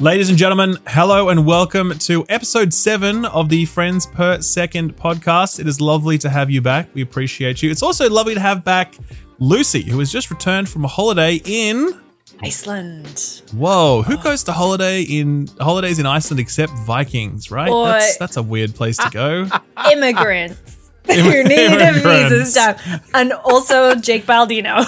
Ladies and gentlemen, hello and welcome to episode seven of the Friends Per Second podcast. It is lovely to have you back. We appreciate you. It's also lovely to have back Lucy, who has just returned from a holiday in. Iceland. Whoa, who goes to holiday in holidays in Iceland except Vikings, right? Boy. That's that's a weird place to go. Immigrants. who need a visa Immigrants. stamp. And also Jake Baldino.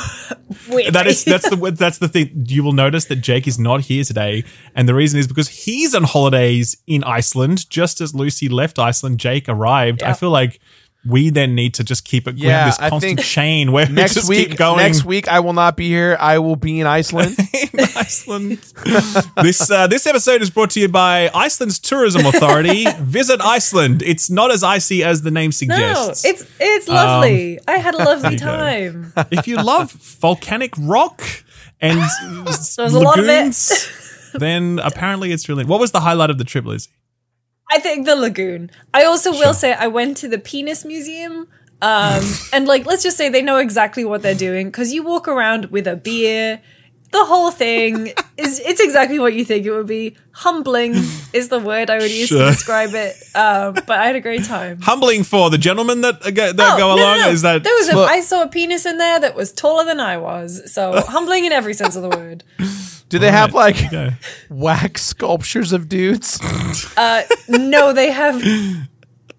Weirdly. That is that's the that's the thing. You will notice that Jake is not here today, and the reason is because he's on holidays in Iceland. Just as Lucy left Iceland, Jake arrived. I feel like we then need to just keep it. we Yeah, have this I constant think chain where we next just week, keep going. next week I will not be here. I will be in Iceland. in Iceland. this uh, this episode is brought to you by Iceland's tourism authority. Visit Iceland. It's not as icy as the name suggests. no, suggests. it's it's lovely. Um, I had a lovely you go. time. if you love volcanic rock and There's a lot of it. lagoons, then apparently it's really. What was the highlight of the trip, Lizzie? I think the lagoon. I also will say I went to the penis museum. Um, and like, let's just say they know exactly what they're doing because you walk around with a beer. The whole thing is it's exactly what you think it would be. Humbling is the word I would use Sure. to describe it. Um, but I had a great time. Humbling for the gentlemen that uh, go, that Oh, go no, along. no. Is that there was a, I saw a penis in there that was taller than I was. So humbling in every sense of the word. Do they have like Okay. wax sculptures of dudes? Uh, no, they have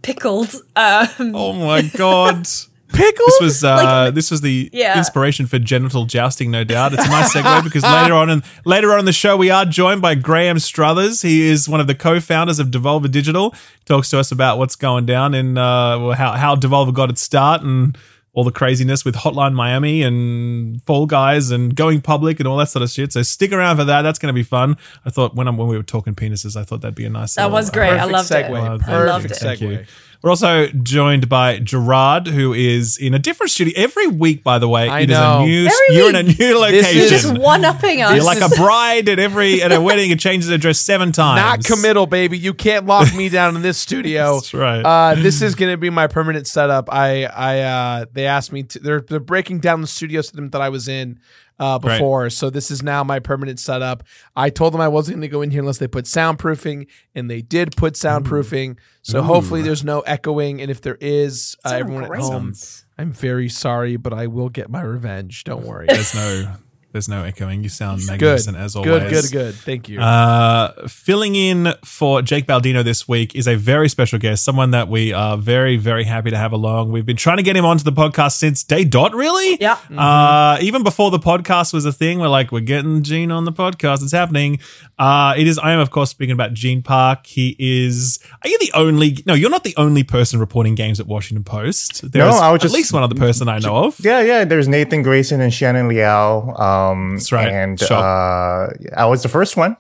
pickled. Um, Oh my god. Pickles? This was uh, Like- this was the Yeah. inspiration for genital jousting, no doubt. It's a nice segue because later on in later on in the show we are joined by Graeme Struthers. He is one of the co-founders of Devolver Digital. He talks to us about what's going down in uh, well, how how Devolver got its start and all the craziness with Hotline Miami and Fall Guys and going public and all that sort of shit. So stick around for that. That's going to be fun. I thought when I'm, when we were talking penises, I thought that'd be a nice. that little, was uh, great. I loved segue. it. Well, I thank loved it. thank you. Segue. We're also joined by Gerard, who is in a different studio every week. By the way, I it is know. a new. Every you're in a week. new This location. is- Just one upping us. you're like a bride at every at a wedding. It changes address seven times. Not committal, baby. You can't lock me down in this studio. That's right. Uh, this is going to be my permanent setup. I, I, uh, they asked me to. They're they're breaking down the studio system that I was in uh, Right. before, so this is now my permanent setup. I told them I wasn't going to go in here unless they put soundproofing, and they did put soundproofing. So hopefully there's no echoing, and if there is, uh, everyone great. at home, I'm very sorry, but I will get my revenge. Don't worry. There's no. There's no echoing. You sound good, magnificent as always. good, good, good. Thank you. Uh, filling in for Jake Baldino this week is a very special guest, someone that we are very, very happy to have along. We've been trying to get him onto the podcast since day dot, really? Yeah. Uh, even before the podcast was a thing, we're like, we're getting Gene on the podcast. It's happening. Uh, it is, I am, of course, speaking about Gene Park. He is, are you the only, no, you're not the only person reporting games at Washington Post. There's I was at just- least one other person I know of. Yeah, yeah. There's Nathan Grayson and Shannon Liao. Um, That's right. And Sure. uh, I was the first one.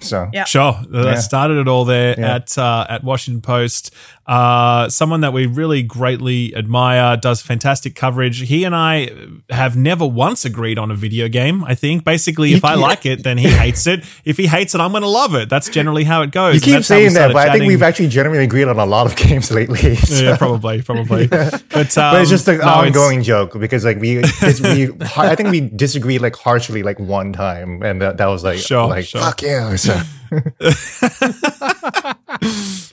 So Yeah. Sure, that Yeah. started it all there Yeah. at uh, at Washington Post. Uh, someone that we really greatly admire does fantastic coverage. He and I have never once agreed on a video game. I think basically, if I like it, then he hates it. If he hates it, I'm going to love it. That's generally how it goes. you keep that's how we saying that, but I think we've actually generally agreed on a lot of games lately. so- yeah, probably, probably. But, um, But it's just an no, it's- ongoing joke because like we, we, I think we disagreed like harshly like one time, and that, that was like, Sure, like sure. fuck yeah. So,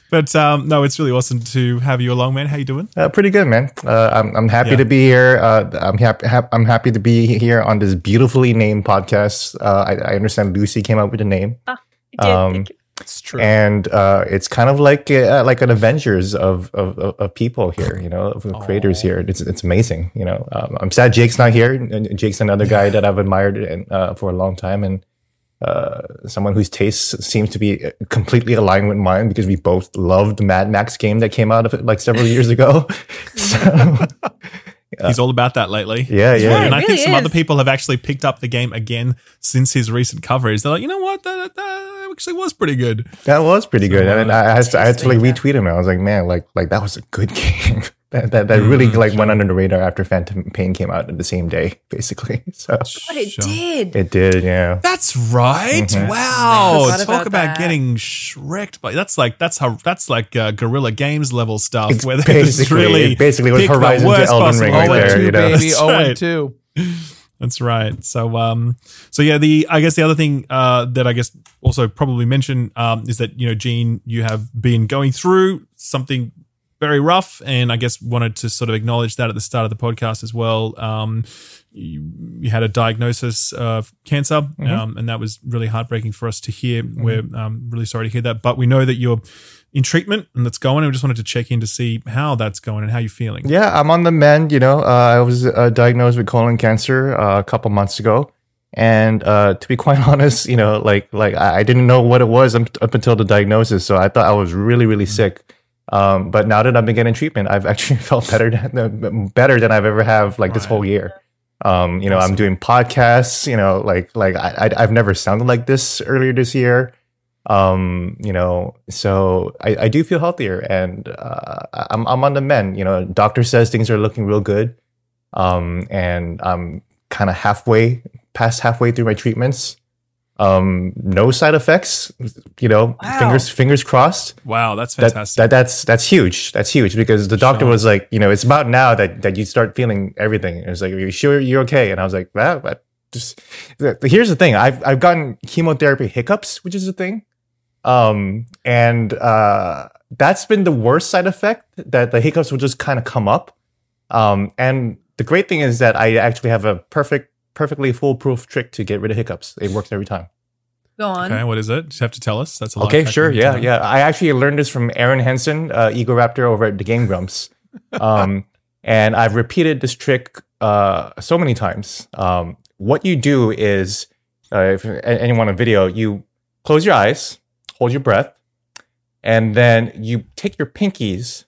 But um, no, it's really awesome to have you along, man. How you doing? uh, pretty good, man. Uh, I'm I'm happy Yeah. to be here. Uh, I'm happy. Hap- I'm happy to be here on this beautifully named podcast. Uh, I, I understand Lucy came up with the name. I did, Um, it's true. and uh, it's kind of like uh, like an Avengers of, of of of people here, you know, of the creators here. It's it's amazing, you know. Um, I'm sad Jake's not here. Jake's another guy that I've admired and, uh, for a long time, and uh, someone whose tastes seems to be completely aligned with mine because we both loved the Mad Max game that came out of it like several years ago. so He's all about that lately. yeah, yeah, Yeah, and it I think really some other people have actually picked up the game again since his recent coverage. They're like, you know what, that, that actually was pretty good. that was pretty good. And I, I, had to, I had to like retweet him. I was like, man, like like that was a good game. That that, that really like went under the radar after Phantom Pain came out the same day, basically. So But it did. it did, yeah. That's right. Mhm. Wow. Talk about about getting shreked by that's like that's how that's like uh, guerrilla games level stuff It's where they just basically- really it basically was pick the Horizon to worst Elden possible Ring Oh right there, two, you know. baby. That's Oh right. two. That's right. So, um, so yeah, the I guess the other thing uh, that I guess also probably mention um, is that you know, Gene, you have been going through something very rough, and I guess wanted to sort of acknowledge that at the start of the podcast as well. Um, you, you had a diagnosis of cancer, um, and that was really heartbreaking for us to hear. We're um, really sorry to hear that, but we know that you're in treatment and that's going. And we just wanted to check in to see how that's going and how you're feeling. Yeah, I'm on the mend. You know, uh, I was uh, diagnosed with colon cancer uh, a couple months ago, and uh, to be quite honest, you know, like like I didn't know what it was up up until the diagnosis, so I thought I was really really sick. Um, but now that I've been getting treatment, I've actually felt better than better than I've ever have like this whole year. Um, you know, I'm doing podcasts. You know, like like I, I I've never sounded like this earlier this year. Um, you know, so I, I do feel healthier, and uh, I'm I'm on the mend. You know, doctor says things are looking real good, um, and I'm kind of halfway past halfway through my treatments. Um, no side effects. You know, Wow. fingers fingers crossed Wow, that's fantastic. that that's that's huge. That's huge because the doctor Sure. was like, you know, it's about now that that you start feeling everything. It was like, are you sure you're okay? And I was like, well, but just here's the thing. I've I've gotten chemotherapy hiccups, which is a thing, um, and uh, that's been the worst side effect. That the hiccups will just kind of come up, um, and the great thing is that I actually have a perfect, perfectly foolproof trick to get rid of hiccups. It works every time. Go on. okay, what is it? Just have to tell us. That's a life Okay, hack sure. we need to Yeah, know. yeah. I actually learned this from Arin Hanson, uh, Egoraptor over at the Game Grumps. Um, and I've repeated this trick uh, so many times. Um, what you do is, uh, if a- anyone on video, you close your eyes, hold your breath, and then you take your pinkies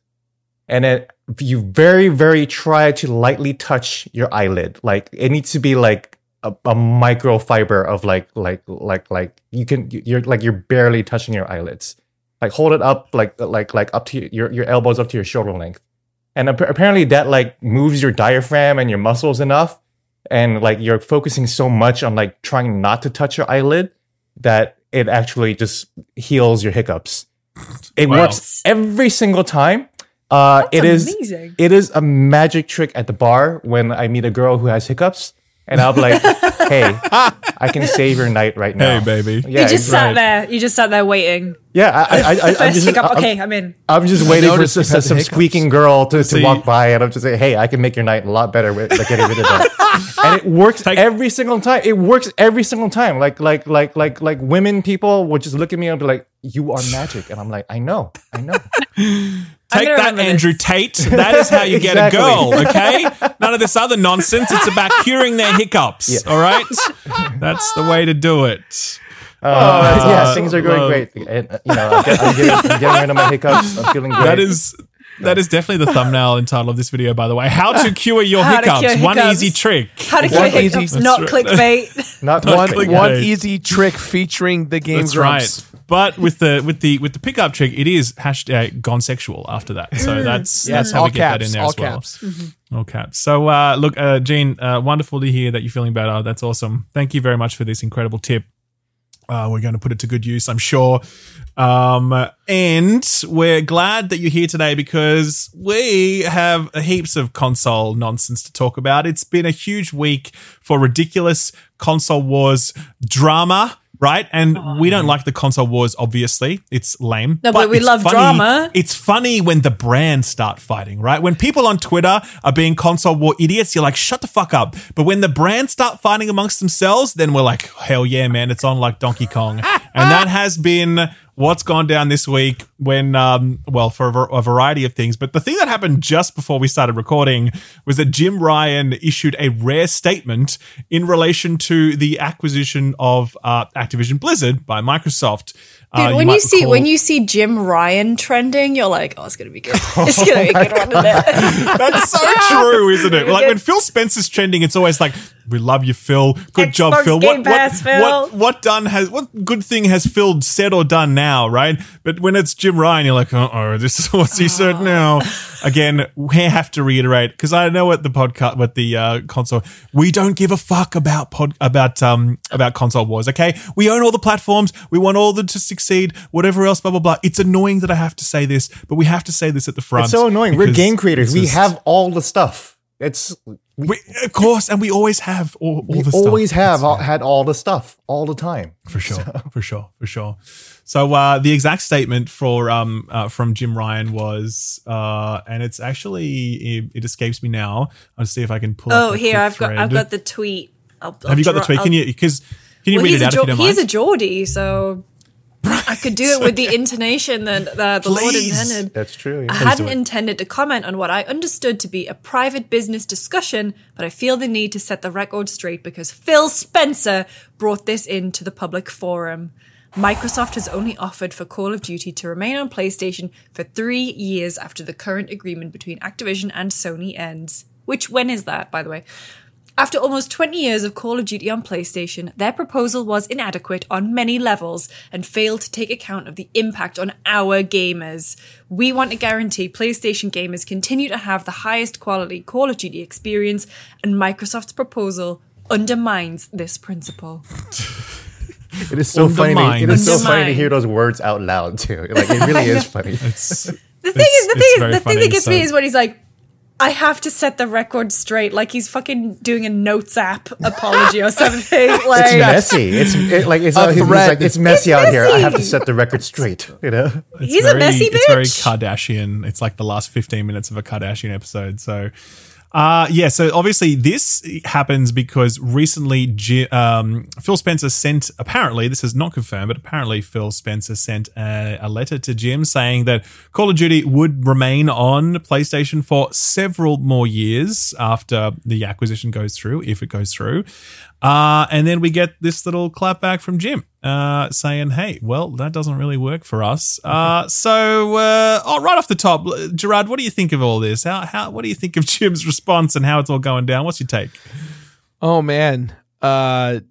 and then you very, very try to lightly touch your eyelid. Like it needs to be like a, a microfiber of like, like, like, like you can, you're like, you're barely touching your eyelids. Like hold it up, like, like, like up to your, your elbows up to your shoulder length. And ap- apparently that like moves your diaphragm and your muscles enough. And like you're focusing so much on like trying not to touch your eyelid that it actually just heals your hiccups. It Wow. works every single time. Uh, That's it is amazing. it is a magic trick at the bar when I meet a girl who has hiccups, and I'll be like, "Hey, I can save your night right now." Hey, baby. Yeah, you just sat right. there. You just sat there waiting. yeah. I, I, I, I'm First just, hiccup. I'm, okay, I'm in. I'm just waiting for some, you've had the some squeaking girl to, to walk by, and I'm just like, "Hey, I can make your night a lot better with like, getting rid of that." and it works Take- every single time. It works every single time. Like, like, like, like, like women people would just look at me and be like, "You are magic," and I'm like, "I know, I know." Take that, Andrew this. Tate. That is how you get a girl, okay? None of this other nonsense. It's about curing their hiccups, all right? That's the way to do it. Uh, yeah, uh, things are going uh, great. And, uh, you know, I'm, get, I'm, getting, I'm getting rid of my hiccups. I'm feeling great. That is that is definitely the thumbnail and title of this video, by the way. How to cure your How to hiccups. cure One easy trick. How to cure easy- hiccups, That's not right. clickbait. not Not One, clickbait. one easy trick featuring the Game That's Grumps. right. But with the with the with the pickup trick, it is hashtag gone sexual after that. So that's that's how all we get that in there all as well. caps. All caps. So uh, look, uh, Gene, uh, wonderful to hear that you're feeling better. That's awesome. Thank you very much for this incredible tip. Uh, we're going to put it to good use, I'm sure. Um, and we're glad that you're here today because we have heaps of console nonsense to talk about. It's been a huge week for ridiculous console wars drama. Right, and oh. we don't like the console wars. Obviously, it's lame. No, but we love funny- drama. It's funny when the brands start fighting, right? When people on Twitter are being console war idiots, you're like, shut the fuck up. But when the brands start fighting amongst themselves, then we're like, hell yeah, man, it's on like Donkey Kong. and that has been what's gone down this week when, um, well, for a, a variety of things. But the thing that happened just before we started recording was that Jim Ryan issued a rare statement in relation to the acquisition of uh, Activision Blizzard by Microsoft. Uh, Dude, when might you see recall- when you see Jim Ryan trending, you're like, oh, it's gonna be good. It's gonna be a good one, isn't? That's so true, isn't it? Like when Phil Spencer's trending, it's always like, "We love you, Phil. Good job, Phil. What, what, Phil." what, what done has what good thing has Phil said or done now, right? But when it's Jim Ryan, you're like, "Uh oh, this is what's he said now." Again, we have to reiterate because I know what the podcast, what the uh, console, we don't give a fuck about pod about um about console wars. Okay, we own all the platforms. We want all the to succeed. Whatever else, blah blah blah. It's annoying that I have to say this, but we have to say this at the front. It's so annoying. We're game creators. We just- have all the stuff. It's We, of course, and we always have all, all we the stuff. always have all, had all the stuff all the time. for sure, for sure, for sure. So uh, the exact statement for um uh, from Jim Ryan was, uh, and it's actually it, it escapes me now. I'll see if I can pull. Oh, up here I've got. I've got the tweet. I'll, I'll Have you got the tweet? Can I'll- you because can you Well, read it a out if Geor- you don't he mind? a Geordie, so I could do it with the intonation that uh, the Lord intended. That's true. I yeah. hadn't intended to comment on what I understood to be a private business discussion, but I feel the need to set the record straight because Phil Spencer brought this into the public forum. Microsoft has only offered for Call of Duty to remain on PlayStation for three years after the current agreement between Activision and Sony ends. Which, when is that, by the way? After almost 20 years of Call of Duty on PlayStation, their proposal was inadequate on many levels and failed to take account of the impact on our gamers. We want to guarantee PlayStation gamers continue to have the highest quality Call of Duty experience, and Microsoft's proposal undermines this principle. It is so funny. To, it Undermined. is so funny to hear those words out loud too. Like it really is funny. It's, The thing is, the thing is, the thing funny, that gets so- me is when he's like, I have to set the record straight, like he's fucking doing a notes app apology or something. Like, It's messy. It's it, like it's, A not, he's thread. like it's messy It's out here. I have to set the record straight. You know. it's He's a messy bitch. It's very. Kardashian. It's like the last 15 minutes of a Kardashian episode. So, uh, yeah. So obviously this happens because recently um, Phil Spencer sent, apparently, this is not confirmed, but apparently Phil Spencer sent a, a letter to Jim saying that Call of Duty would remain on PlayStation for several more years after the acquisition goes through, if it goes through. Uh, and then we get this little clap back from Jim uh, saying, hey, well, that doesn't really work for us. Uh, so, uh, oh, right off the top, Gerard, what do you think of all this? How, how, what do you think of Jim's response and how it's all going down? What's your take? Oh man. Uh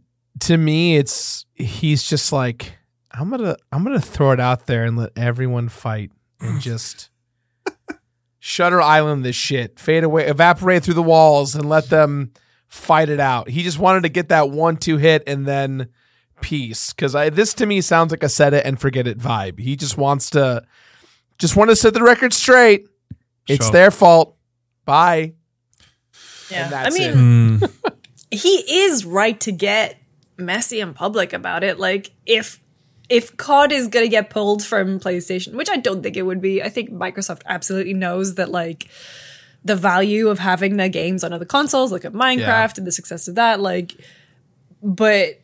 to me it's he's just like I'm to I'm going to throw it out there and let everyone fight and just Shutter Island this shit. Fade away, evaporate through the walls and let them fight it out. He just wanted to get that one two hit and then peace cuz I this to me sounds like a set it and forget it vibe. He just wants to just want to set the record straight. It's Sure. their fault. Bye. yeah. And I mean, it. Hmm. he is right to get messy and public about it. Like if if COD is gonna get pulled from PlayStation, which I don't think it would be, I think Microsoft absolutely knows that like the value of having their games on other consoles, look at Minecraft Yeah. and the success of that, like but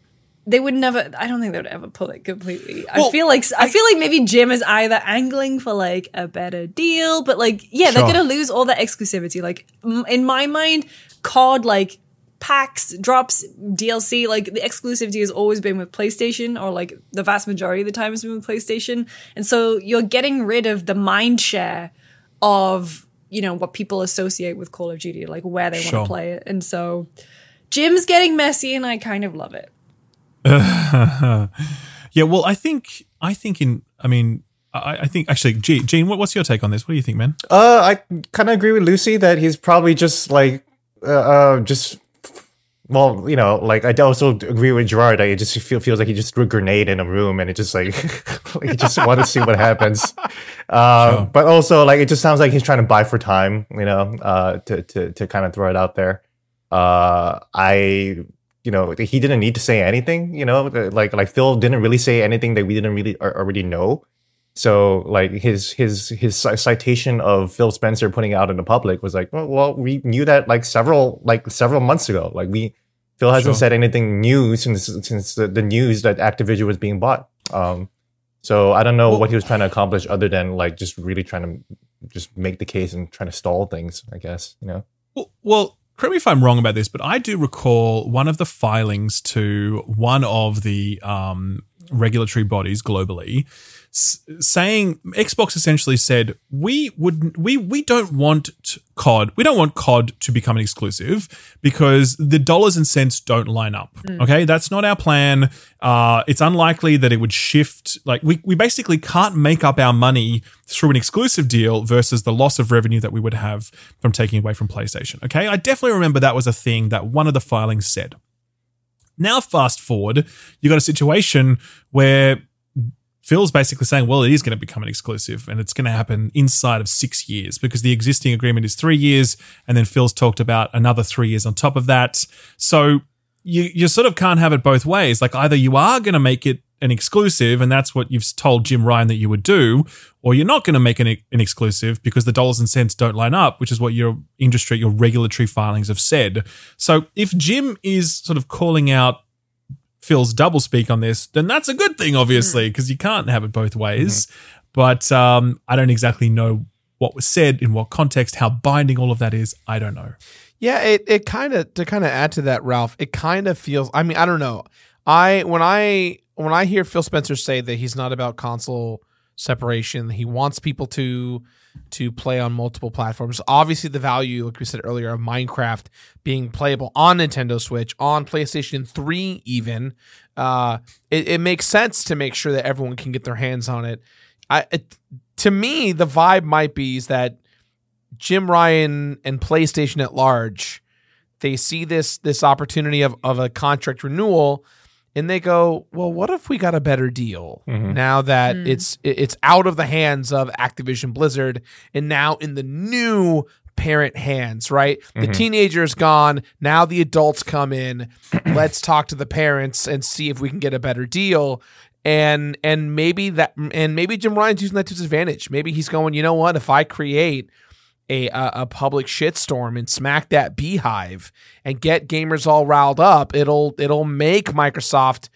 they would never I don't think they would ever pull it completely. I feel like I feel like maybe Jim is either angling for like a better deal, but like yeah, they're gonna lose all that exclusivity. Like m- in my mind, COD like packs, drops, DLC, like the exclusivity has always been with PlayStation, or like the vast majority of the time has been with PlayStation. And so you're getting rid of the mind share of, you know, what people associate with Call of Duty, like where they want to play it. And so Jim's getting messy and I kind of love it. Yeah, well, I think, I think in, I mean, I, I think actually, Gene, what, what's your take on this? What do you think, man? Uh, I kind of agree with Lucy that he's probably just like, uh, uh, just. Well, you know, like I also agree with Gerard. That it just feel, feels like he just threw a grenade in a room, and it just like, like he just want to see what happens. Uh, Sure. But also, like it just sounds like he's trying to buy for time, you know, uh, to to to kind of throw it out there. Uh, I, you know, he didn't need to say anything, you know, like like Phil didn't really say anything that we didn't really already know. So like his his his citation of Phil Spencer putting out in the public was like, well, well, we knew that like several like several months ago. Like we Phil hasn't Sure. said anything new since since the, the news that Activision was being bought. Um, so I don't know Well- what he was trying to accomplish other than like just really trying to just make the case and trying to stall things. I guess you know. Well, well, correct me if I'm wrong about this, but I do recall one of the filings to one of the um, regulatory bodies globally saying Xbox essentially said we would we we don't want COD we don't want COD to become an exclusive because the dollars and cents don't line up. Okay, that's not our plan. Uh, it's unlikely that it would shift. Like we we basically can't make up our money through an exclusive deal versus the loss of revenue that we would have from taking away from PlayStation. Okay, I definitely remember that was a thing that one of the filings said. Now, fast forward, you got a situation where Phil's basically saying, well, it is going to become an exclusive and it's going to happen inside of six years because the existing agreement is three years. And then Phil's talked about another three years on top of that. So you, you sort of can't have it both ways. Like either you are going to make it an exclusive and that's what you've told Jim Ryan that you would do, or you're not going to make an, an exclusive because the dollars and cents don't line up, which is what your industry, your regulatory filings have said. So if Jim is sort of calling out Phil's doublespeak on this, then that's a good thing, obviously, because you can't have it both ways. But um, I don't exactly know what was said in what context, how binding all of that is. I don't know. Yeah, it, it kind of to kind of add to that, Ralph. It kind of feels. I mean, I don't know. I when I when I hear Phil Spencer say that he's not about console separation, he wants people to to play on multiple platforms. Obviously, the value, like we said earlier, of Minecraft being playable on Nintendo Switch, on PlayStation Three, even uh, it, it makes sense to make sure that everyone can get their hands on it. I it, to me, the vibe might be is that Jim Ryan and PlayStation at large, they see this this opportunity of of a contract renewal and they go, "Well, what if we got a better deal mm-hmm. now that hmm. it's it's out of the hands of Activision Blizzard and now in the new parent hands, right? The mm-hmm. teenager's gone, now the adults come in. Let's talk to the parents and see if we can get a better deal." And and maybe that and maybe Jim Ryan's using that to his advantage. Maybe he's going, "You know what? If I create a, a a public shitstorm and smack that beehive and get gamers all riled up, it'll it'll make Microsoft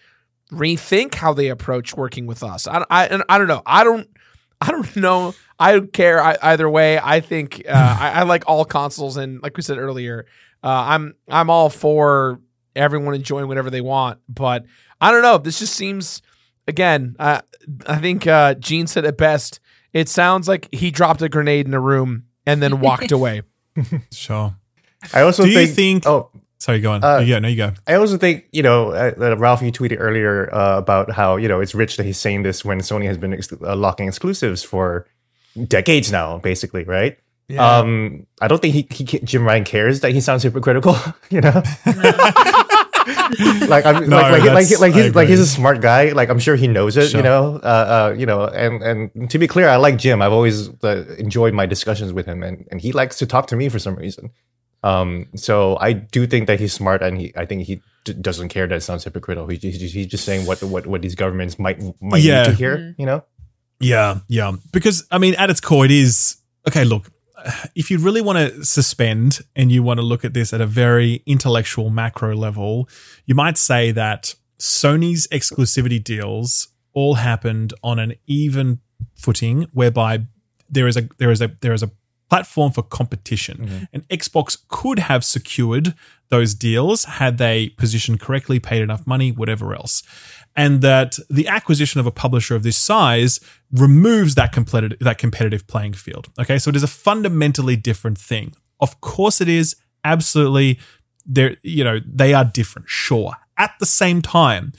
rethink how they approach working with us. I I, I don't know. I don't I don't know. I don't care I, either way. I think uh, I, I like all consoles, and like we said earlier, uh, I'm I'm all for everyone enjoying whatever they want. But I don't know. This just seems again. Uh, I think uh, Gene said it best. It sounds like he dropped a grenade in a room and then walked away. Sure. I also Do you think, think- Oh, Sorry, go on. Uh, yeah, no, you go. I also think you know, uh, Ralph, you tweeted earlier uh, about how you know it's rich that he's saying this when Sony has been ex- uh, locking exclusives for decades now, basically, right? Um, I don't think he, he Jim Ryan cares that he sounds hypocritical, you know. like I'm No, like like like, that's- like he's like he's a smart guy. Like I'm sure he knows it, Sure. you know. Uh, uh, you know, and and to be clear, I like Jim. I've always uh, enjoyed my discussions with him, and and he likes to talk to me for some reason. Um, so I do think that he's smart, and he I think he d- doesn't care that it sounds hypocritical. He, he's, just, he's just saying what what what these governments might might Yeah. need to hear, you know. Yeah, yeah. Because I mean, at its core, it is okay. Look, if you really want to suspend and you want to look at this at a very intellectual macro level, you might say that Sony's exclusivity deals all happened on an even footing, whereby there is a there is a there is a platform for competition, mm-hmm. and Xbox could have secured those deals had they positioned correctly, paid enough money, whatever else and that the acquisition of a publisher of this size removes that competitive that competitive playing field. Okay, so it is a fundamentally different thing. Of course, it is absolutely. There, you know, they are different. Sure. At the same time,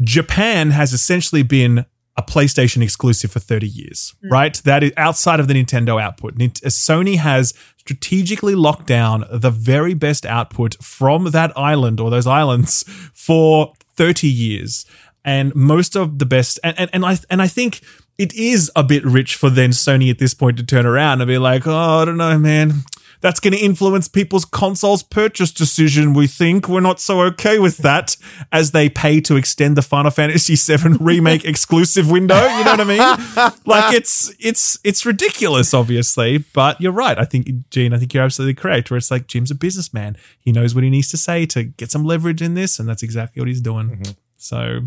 Japan has essentially been a PlayStation exclusive for 30 years, mm. right? That is outside of the Nintendo output. Sony has strategically locked down the very best output from that island or those islands for 30 years. And most of the best and, and, and I and I think it is a bit rich for then Sony at this point to turn around and be like, oh, I don't know, man. That's going to influence people's consoles purchase decision. We think we're not so okay with that as they pay to extend the Final Fantasy VII remake exclusive window. You know what I mean? Like it's it's it's ridiculous, obviously. But you're right. I think Gene. I think you're absolutely correct. Where it's like Jim's a businessman. He knows what he needs to say to get some leverage in this, and that's exactly what he's doing. Mm-hmm. So.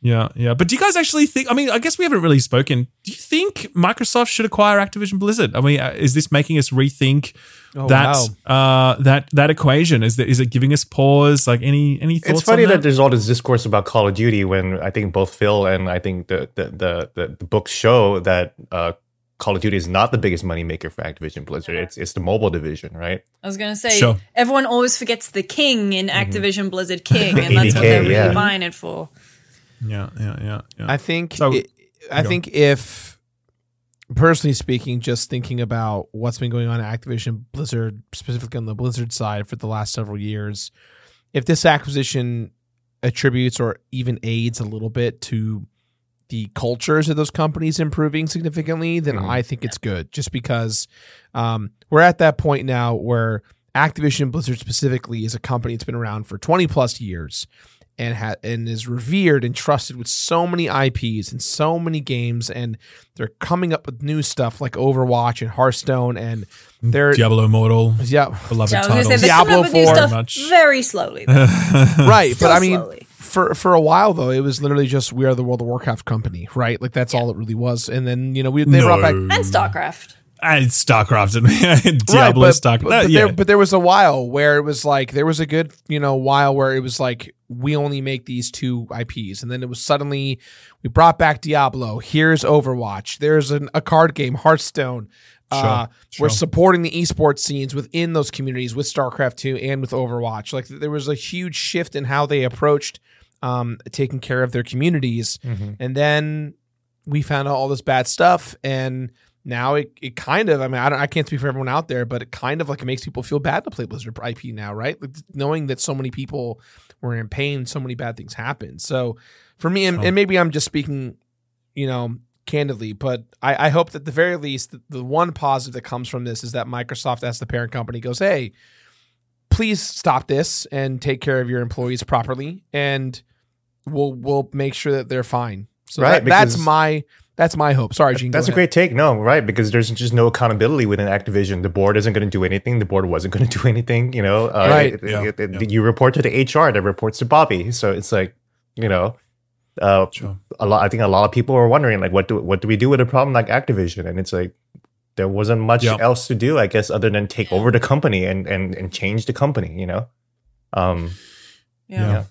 Yeah, yeah. But do you guys actually think? I mean, I guess we haven't really spoken. Do you think Microsoft should acquire Activision Blizzard? I mean, uh, is this making us rethink Oh, that uh, that that equation? Is that is it giving us pause? Like any any thoughts? It's funny on that? that? there's all this discourse about Call of Duty when I think both Phil and I think the the the, the, the books show that uh, Call of Duty is not the biggest moneymaker for Activision Blizzard. It's it's the mobile division, right? I was gonna say Sure. everyone always forgets the king in Activision Blizzard King, and that's what they're really yeah. buying it for. Yeah, yeah, yeah, yeah. I think So- it, I go. think if personally speaking, just thinking about what's been going on at Activision Blizzard, specifically on the Blizzard side for the last several years, if this acquisition attributes or even aids a little bit to the cultures of those companies improving significantly, then I think it's good. Just because um, we're at that point now where Activision Blizzard specifically is a company that's been around for 20 plus years and ha- and is revered and trusted with so many IPs and so many games and they're coming up with new stuff like Overwatch and Hearthstone and they're Diablo Immortal, yeah beloved Yeah, I was gonna say titles. Diablo up new 4 stuff very slowly. right Still but I mean slowly. for for a while though it was literally just we are the World of Warcraft company right like that's all it really was and then you know we they brought back and StarCraft. and StarCraft and Diablo, right, but, StarCraft. but, but yeah. there, but there was a while where it was like there was a good you know while where it was like we only make these two IPs, and then it was suddenly we brought back Diablo. Here's Overwatch. There's an, a card game, Hearthstone. uh, sure. We're supporting the esports scenes within those communities with StarCraft two and with Overwatch. Like there was a huge shift in how they approached um, taking care of their communities, and then we found out all this bad stuff and now it, it kind of I mean I, don't, I can't speak for everyone out there but it kind of like it makes people feel bad to play Blizzard IP now right like, knowing that so many people were in pain so many bad things happen. so for me and, and maybe I'm just speaking you know candidly but I, I hope that the very least the, the one positive that comes from this is that Microsoft as the parent company goes hey please stop this and take care of your employees properly and we'll we'll make sure that they're fine so Right, that, that's my that's my hope. Sorry, Gene. That's a ahead. great take. No, right? Because there's just no accountability within Activision. The board isn't going to do anything. The board wasn't going to do anything. You know, uh, Right. it- Yeah, it- it- yeah. You report to the HR that reports to Bobby. So it's like, you know, uh, Sure. a lot. I think a lot of people were wondering, like, what do what do we do with a problem like Activision? And it's like there wasn't much Yeah. else to do, I guess, other than take over the company and and and change the company. You know, um, Yeah.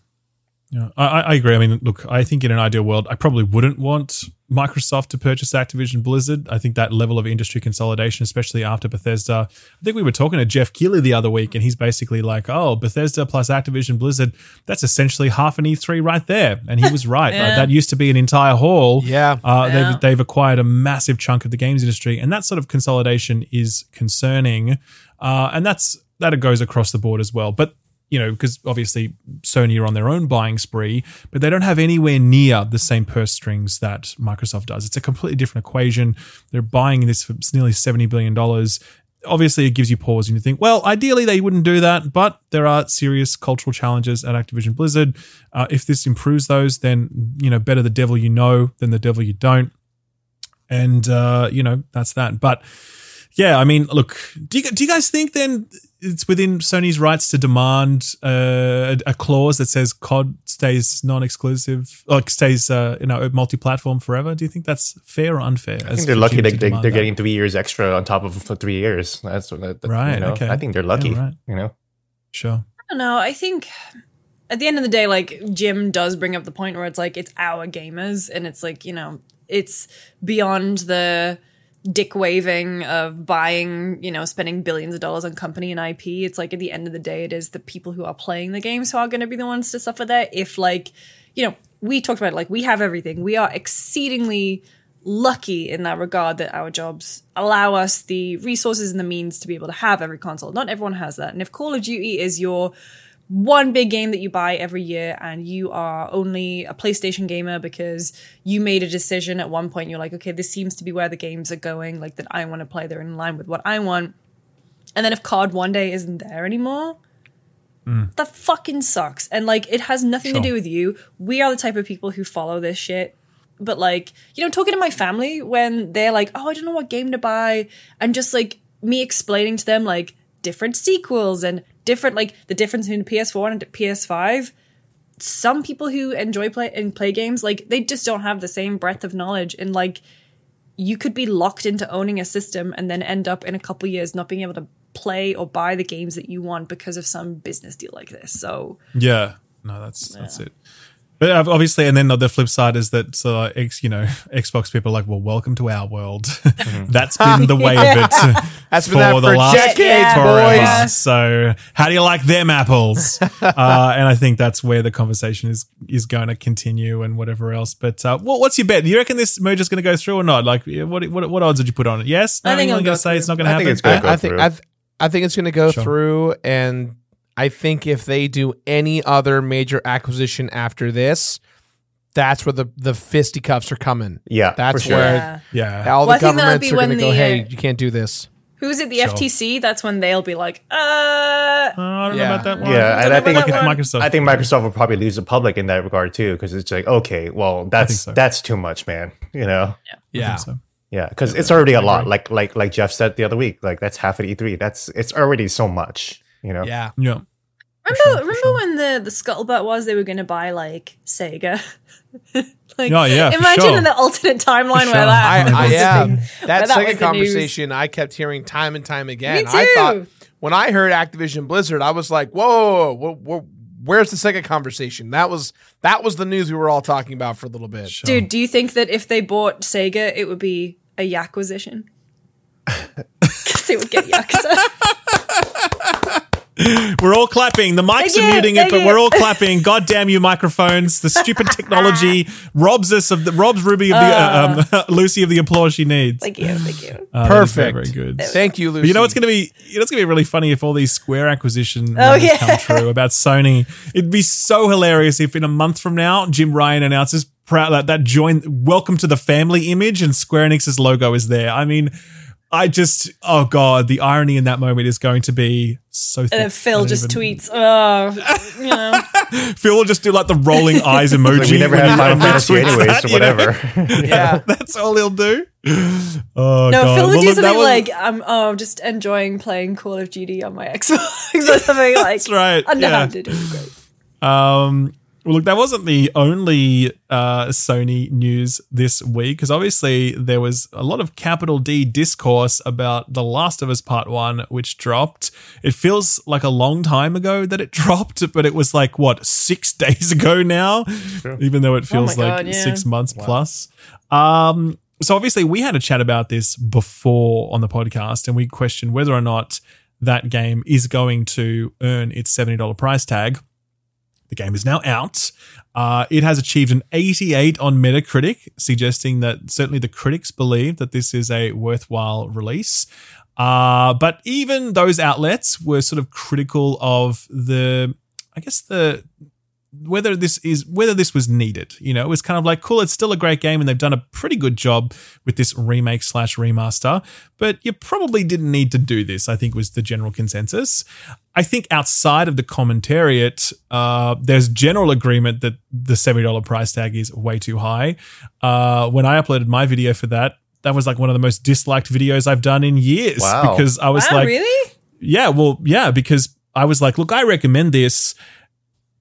Yeah. Yeah, I, I- agree. I mean, look, I think in an ideal world, I probably wouldn't want Microsoft to purchase Activision Blizzard. I think that level of industry consolidation, especially after Bethesda. I think we were talking to Geoff Keighley the other week, and he's basically like, "Oh, Bethesda plus Activision Blizzard, that's essentially half an E3 right there." And he was right. Like, that used to be an entire hall. Yeah. Uh, Yeah. they've, they've acquired a massive chunk of the games industry, and that sort of consolidation is concerning. Uh, and that's that goes across the board as well. But you know, because obviously Sony are on their own buying spree, but they don't have anywhere near the same purse strings that Microsoft does. It's a completely different equation. They're buying this for nearly seventy billion dollars. Obviously, it gives you pause, and you think, well, ideally they wouldn't do that, but there are serious cultural challenges at Activision Blizzard. Uh, if this improves those, then you know, better the devil you know than the devil you don't and uh, you know that's that. But yeah, I mean, look, do you, do you guys think then it's within Sony's rights to demand uh, a, a clause that says COD stays non-exclusive, like stays uh, you know multi-platform forever? Do you think that's fair or unfair? I think they're lucky they, they, they're getting three years extra on top of for three years. That's that, that- Right, You know, okay. I think they're lucky. Yeah, right. You know. sure. I don't know. I think at the end of the day, like Jim does bring up the point where it's like it's our gamers, and it's like you know it's beyond the dick waving of buying, you know, spending billions of dollars on company and IP. It's like at the end of the day, it is the people who are playing the games who are going to be the ones to suffer there. If like, you know, we talked about it, like we have everything. We are exceedingly lucky in that regard that our jobs allow us the resources and the means to be able to have every console. Not everyone has that. And if Call of Duty is your one big game that you buy every year and you are only a PlayStation gamer because you made a decision at one point you're like okay this seems to be where the games are going like that I want to play they're in line with what I want. And then if COD one day isn't there anymore hmm. that fucking sucks. And like it has nothing to do with you. We are the type of people who follow this shit. But like you know talking to my family when they're like oh i don't know what game to buy and just like me explaining to them like different sequels and different like the difference between ps4 and ps5 some people who enjoy play and play games like they just don't have the same breadth of knowledge and like you could be locked into owning a system and then end up in a couple years not being able to play or buy the games that you want because of some business deal like this. So Yeah, no, that's that's it. But uh, obviously, and then the flip side is that so uh, ex, you know, Xbox people are like, well, welcome to our world. That's been the way of it That's been that for decades, Yeah, forever. boys. So, how do you like them apples? uh, and I think that's where the conversation is is going to continue, and whatever else. But uh, what, what's your bet? Do you reckon this merger is going to go through or not? Like, what what, what odds would you put on it? Yes, I think you're it'll going to say through. it's not going to I think it's gonna go I, I think through. I, th- I think it's going to go Sure. through, and I think if they do any other major acquisition after this, that's where the the fisticuffs are coming. Yeah, That's for sure. where Yeah. Yeah. all Well, I the think that'll governments be are going to when go. the, Hey, you can't do this. Who's at the Sure. FTC? That's when they'll be like, uh, Uh, I don't know about that one. Yeah, and I think Look at that one. Microsoft. I think Microsoft will probably lose the public in that regard too, because it's like, okay, well, that's so. that's too much, man. You know, Yeah. So. yeah, because it's already a lot. Like like like Geoff said the other week, like that's half of E3. That's it's already so much. You know, Yeah. Yeah. remember, sure, remember sure. when the the scuttlebutt was they were going to buy like Sega? like, Oh, yeah, imagine sure. in the alternate timeline For where sure. that I, happened. I yeah, thing. that Where that was second conversation I kept hearing time and time again. Me I thought too. when I heard Activision Blizzard, I was like, whoa, whoa, whoa, where's the second conversation? That was that was the news we were all talking about for a little bit. Dude, do you think that if they bought Sega, it would be a Yakuisition? Because they would get Yakuza. We're all clapping. The mics Thank are you, muting it, but you. we're all clapping. God damn you, microphones! The stupid technology robs us of the robs Ruby of the uh, um, Lucy of the applause she needs. thank you, thank you. Uh, that is very, Perfect. very good. Thank you, Lucy. But you know what's going to be? You know it's going to be really funny if all these Square acquisition Oh, rumors yeah. come true about Sony. It'd be so hilarious if in a month from now Jim Ryan announces proud that that join welcome to the family image and Square Enix's logo is there. I mean, I just oh god, the irony in that moment is going to be so. Thick. And Phil just even- tweets, oh, you know. Phil will just do like the rolling eyes emoji. like we never had Final Fantasy retweets anyways, that, or you know? whatever. Yeah. That's all he'll do. Oh No, god. Phil would Well, do look, that something was- like, I'm oh, just enjoying playing Call of Duty on my Xbox or something like That's right, underhanded. It great. Um, well, look, that wasn't the only uh, Sony news this week because obviously there was a lot of capital D discourse about The Last of Us Part 1, which dropped. It feels like a long time ago that it dropped, but it was like, what, six days ago now? Even though it feels my like God, yeah. six months plus. Um, so obviously we had a chat about this before on the podcast and we questioned whether or not that game is going to earn its $70 price tag. The game is now out. Uh, it has achieved an 88 on Metacritic, suggesting that certainly the critics believe that this is a worthwhile release. Uh, but even those outlets were sort of critical of the, I guess the whether this is whether this was needed. You know, it was kind of like cool. It's still a great game, and they've done a pretty good job with this remake slash remaster. But you probably didn't need to do this. I think was the general consensus. I think outside of the commentariat, uh, there's general agreement that the seventy dollar price tag is way too high. Uh, when I uploaded my video for that, that was like one of the most disliked videos I've done in years Wow. because I was Wow, like, really? yeah, well, yeah, because I was like, look, I recommend this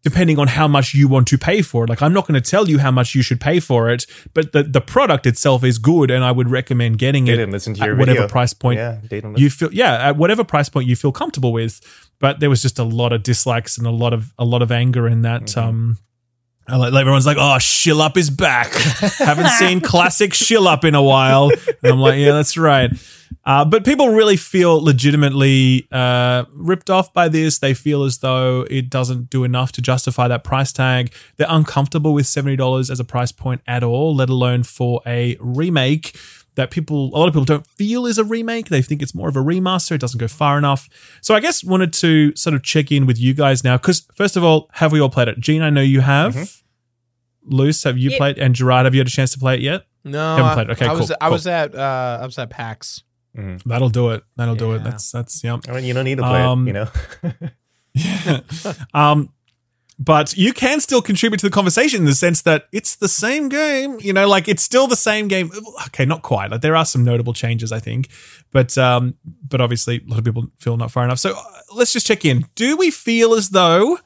depending on how much you want to pay for it. Like, I'm not going to tell you how much you should pay for it, but the, the product itself is good, and I would recommend getting it listen to at whatever video. price point Yeah, you feel. Yeah, at whatever price point you feel comfortable with. But there was just a lot of dislikes and a lot of a lot of anger in that. Mm-hmm. Um, like- everyone's like, "Oh, Shill Up is back." Haven't seen classic Shill Up in a while. And I'm like, "Yeah, that's right." Uh, but people really feel legitimately uh, ripped off by this. They feel as though it doesn't do enough to justify that price tag. They're uncomfortable with seventy dollars as a price point at all, let alone for a remake that people a lot of people don't feel is a remake. They think it's more of a remaster. It doesn't go far enough. So I guess wanted to sort of check in with you guys now because first of all, have we all played it? Gene, I know you have. Luce, have you Yeah. played? And Gerard, have you had a chance to play it yet? No, Haven't played it. Okay, I was cool, I was at uh, I was at PAX. That'll do it. That'll do it. That's that's yeah. I mean, you don't need to play Um, it, you know. yeah. Um, but you can still contribute to the conversation in the sense that it's the same game. You know, like it's still the same game. Okay, not quite. Like there are some notable changes, I think, but um, but obviously a lot of people feel not far enough. So uh, let's just check in. Do we feel as though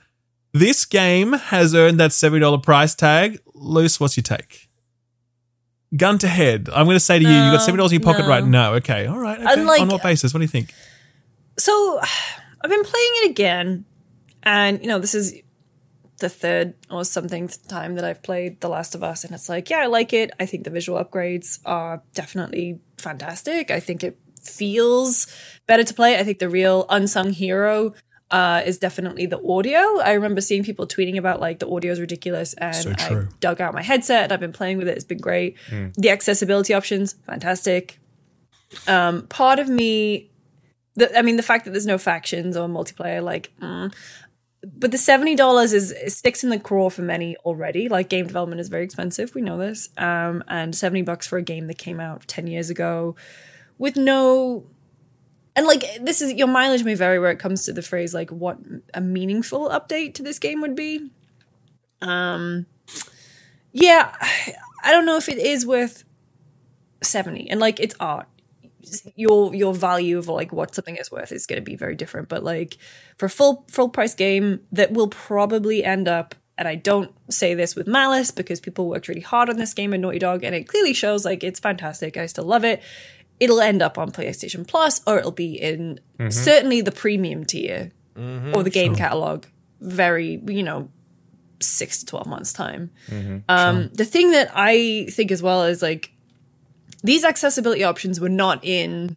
this game has earned that seventy dollar price tag? Luce, what's your take? Gun to head. I'm going to say to you, you got seventy dollars in your pocket no. right now. Okay, all right. Okay. Unlike- On what basis? What do you think? So I've been playing it again, and you know, this is the third or something time that I've played The Last of Us, and it's like, yeah, I like it. I think the visual upgrades are definitely fantastic. I think it feels better to play. I think the real unsung hero uh, is definitely the audio. I remember seeing people tweeting about like the audio is ridiculous, and So I dug out my headset and I've been playing with it. It's been great. The accessibility options, fantastic. Um, part of me the, I mean, the fact that there's no factions or multiplayer, like, mm, but the seventy dollars is sticks in the craw for many already. Like game development is very expensive, we know this. Um, and seventy bucks for a game that came out ten years ago, with no, and like this is your mileage may vary where it comes to the phrase like what a meaningful update to this game would be. Um, yeah, I don't know if it is worth seventy, and like it's art your your value of like what something is worth is going to be very different. But like for a full full price game that will probably end up and I don't say this with malice because people worked really hard on this game at Naughty Dog and it clearly shows like it's fantastic. I still love it. It'll end up on PlayStation Plus or it'll be in mm-hmm. certainly the premium tier mm-hmm. or the game catalog very you know 6 to 12 months time. Mm-hmm. Um the thing that I think as well is like these accessibility options were not in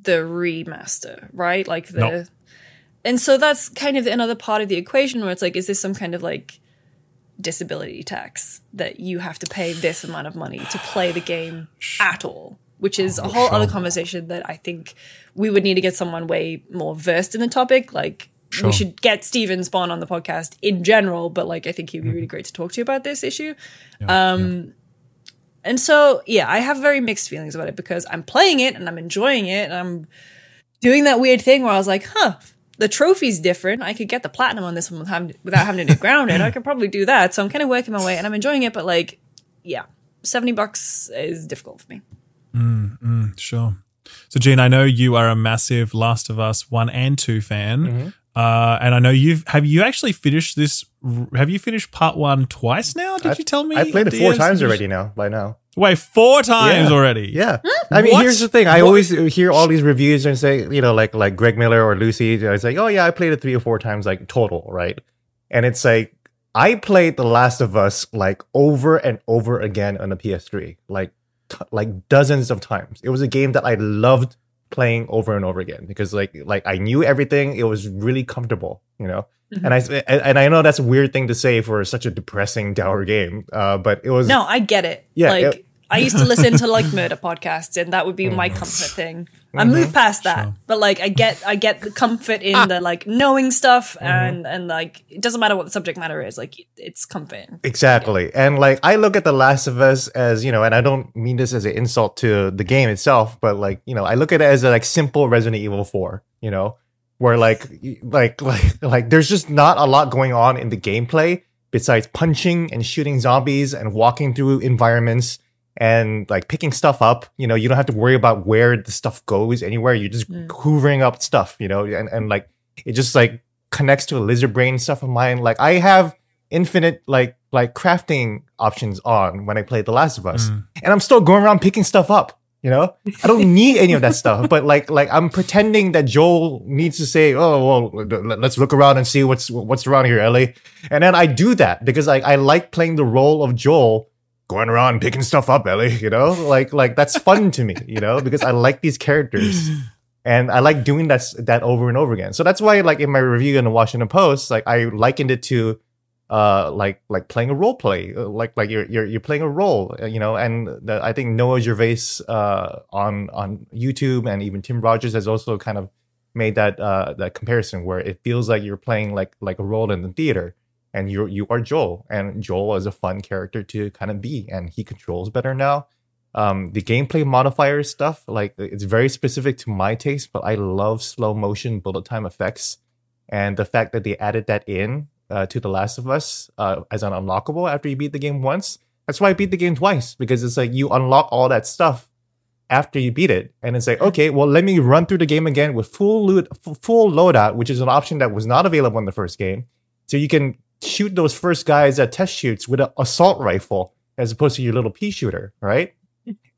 the remaster, right? Like the No. and so that's kind of another part of the equation where it's like, is this some kind of like disability tax that you have to pay this amount of money to play the game at all? Which is a whole other conversation that I think we would need to get someone way more versed in the topic. Like Sure. we should get Steven Spohn on the podcast in general, but like I think he'd be really great to talk to you about this issue. Um, and so, yeah, I have very mixed feelings about it because I'm playing it and I'm enjoying it and I'm doing that weird thing where I was like, huh, the trophy's different. I could get the platinum on this one without having, to do grounded. I could probably do that. So I'm kind of working my way and I'm enjoying it, but like, yeah, 70 bucks is difficult for me. Mm, mm, Sure. So, Gene, I know you are a massive Last of Us one and two fan, Mm-hmm. Uh, and I know you've have you actually finished this? Have you finished part one twice now? Did I- you tell me? I played it four times already now. By now, Wait, four times Yeah. already? yeah. I mean, What? here's the thing. I What? always hear all these reviews and say, you know, like like Greg Miller or Lucy. It's like, oh yeah, I played it three or four times, like total, right? And it's like I played The Last of Us like over and over again on the PS3, like t- like dozens of times. It was a game that I loved playing over and over again because like like I knew everything. It was really comfortable, you know. And I and and I know that's a weird thing to say for such a depressing dour game, uh, but it was No, I get it. Yeah, like it- I used to listen to like murder podcasts, and that would be my oh. comfort thing. I mm-hmm. moved past that, but like I get I get the comfort in ah. the like knowing stuff, mm-hmm. and and like it doesn't matter what the subject matter is, like it's comforting. Exactly. And like I look at The Last of Us as, you know, and I don't mean this as an insult to the game itself, but like, you know, I look at it as a like simple Resident Evil 4, you know, where like like like like there's just not a lot going on in the gameplay besides punching and shooting zombies and walking through environments and like picking stuff up. You know, you don't have to worry about where the stuff goes anywhere. You're just hoovering up stuff, you know, and, and like it just like connects to a lizard brain stuff of mine. Like I have infinite like like crafting options on when I play The Last of Us, mm. and I'm still going around picking stuff up. You know, I don't need any of that stuff, but like like I'm pretending that Joel needs to say, "Oh well, let- let's look around and see what's what's around here, Ellie," and then I do that because like I like playing the role of Joel going around picking stuff up, Ellie. You know, like like that's fun to me. You know, because I like these characters and I like doing that that over and over again. So that's why, like in my review in the Washington Post, like I likened it to, uh, like like playing a role play, uh, like like you're you're you're playing a role, uh, you know. And the, I think Noah Gervais, uh, on on YouTube and even Tim Rogers has also kind of made that uh that comparison where it feels like you're playing like like a role in the theater. And you you are Joel, and Joel is a fun character to kind of be, and he controls better now. Um the gameplay modifier stuff like it's very specific to my taste but i love slow motion bullet time effects. And the fact that they added that in uh, to the last of us uh, as an unlockable after you beat the game once that's why i beat the game twice because it's like you unlock all that stuff after you beat it. And it's like okay well let me run through the game again with full loot f- full loadout which is an option that was not available in the first game. So you can shoot those first guys at test shoots with an assault rifle as opposed to your little pea shooter right?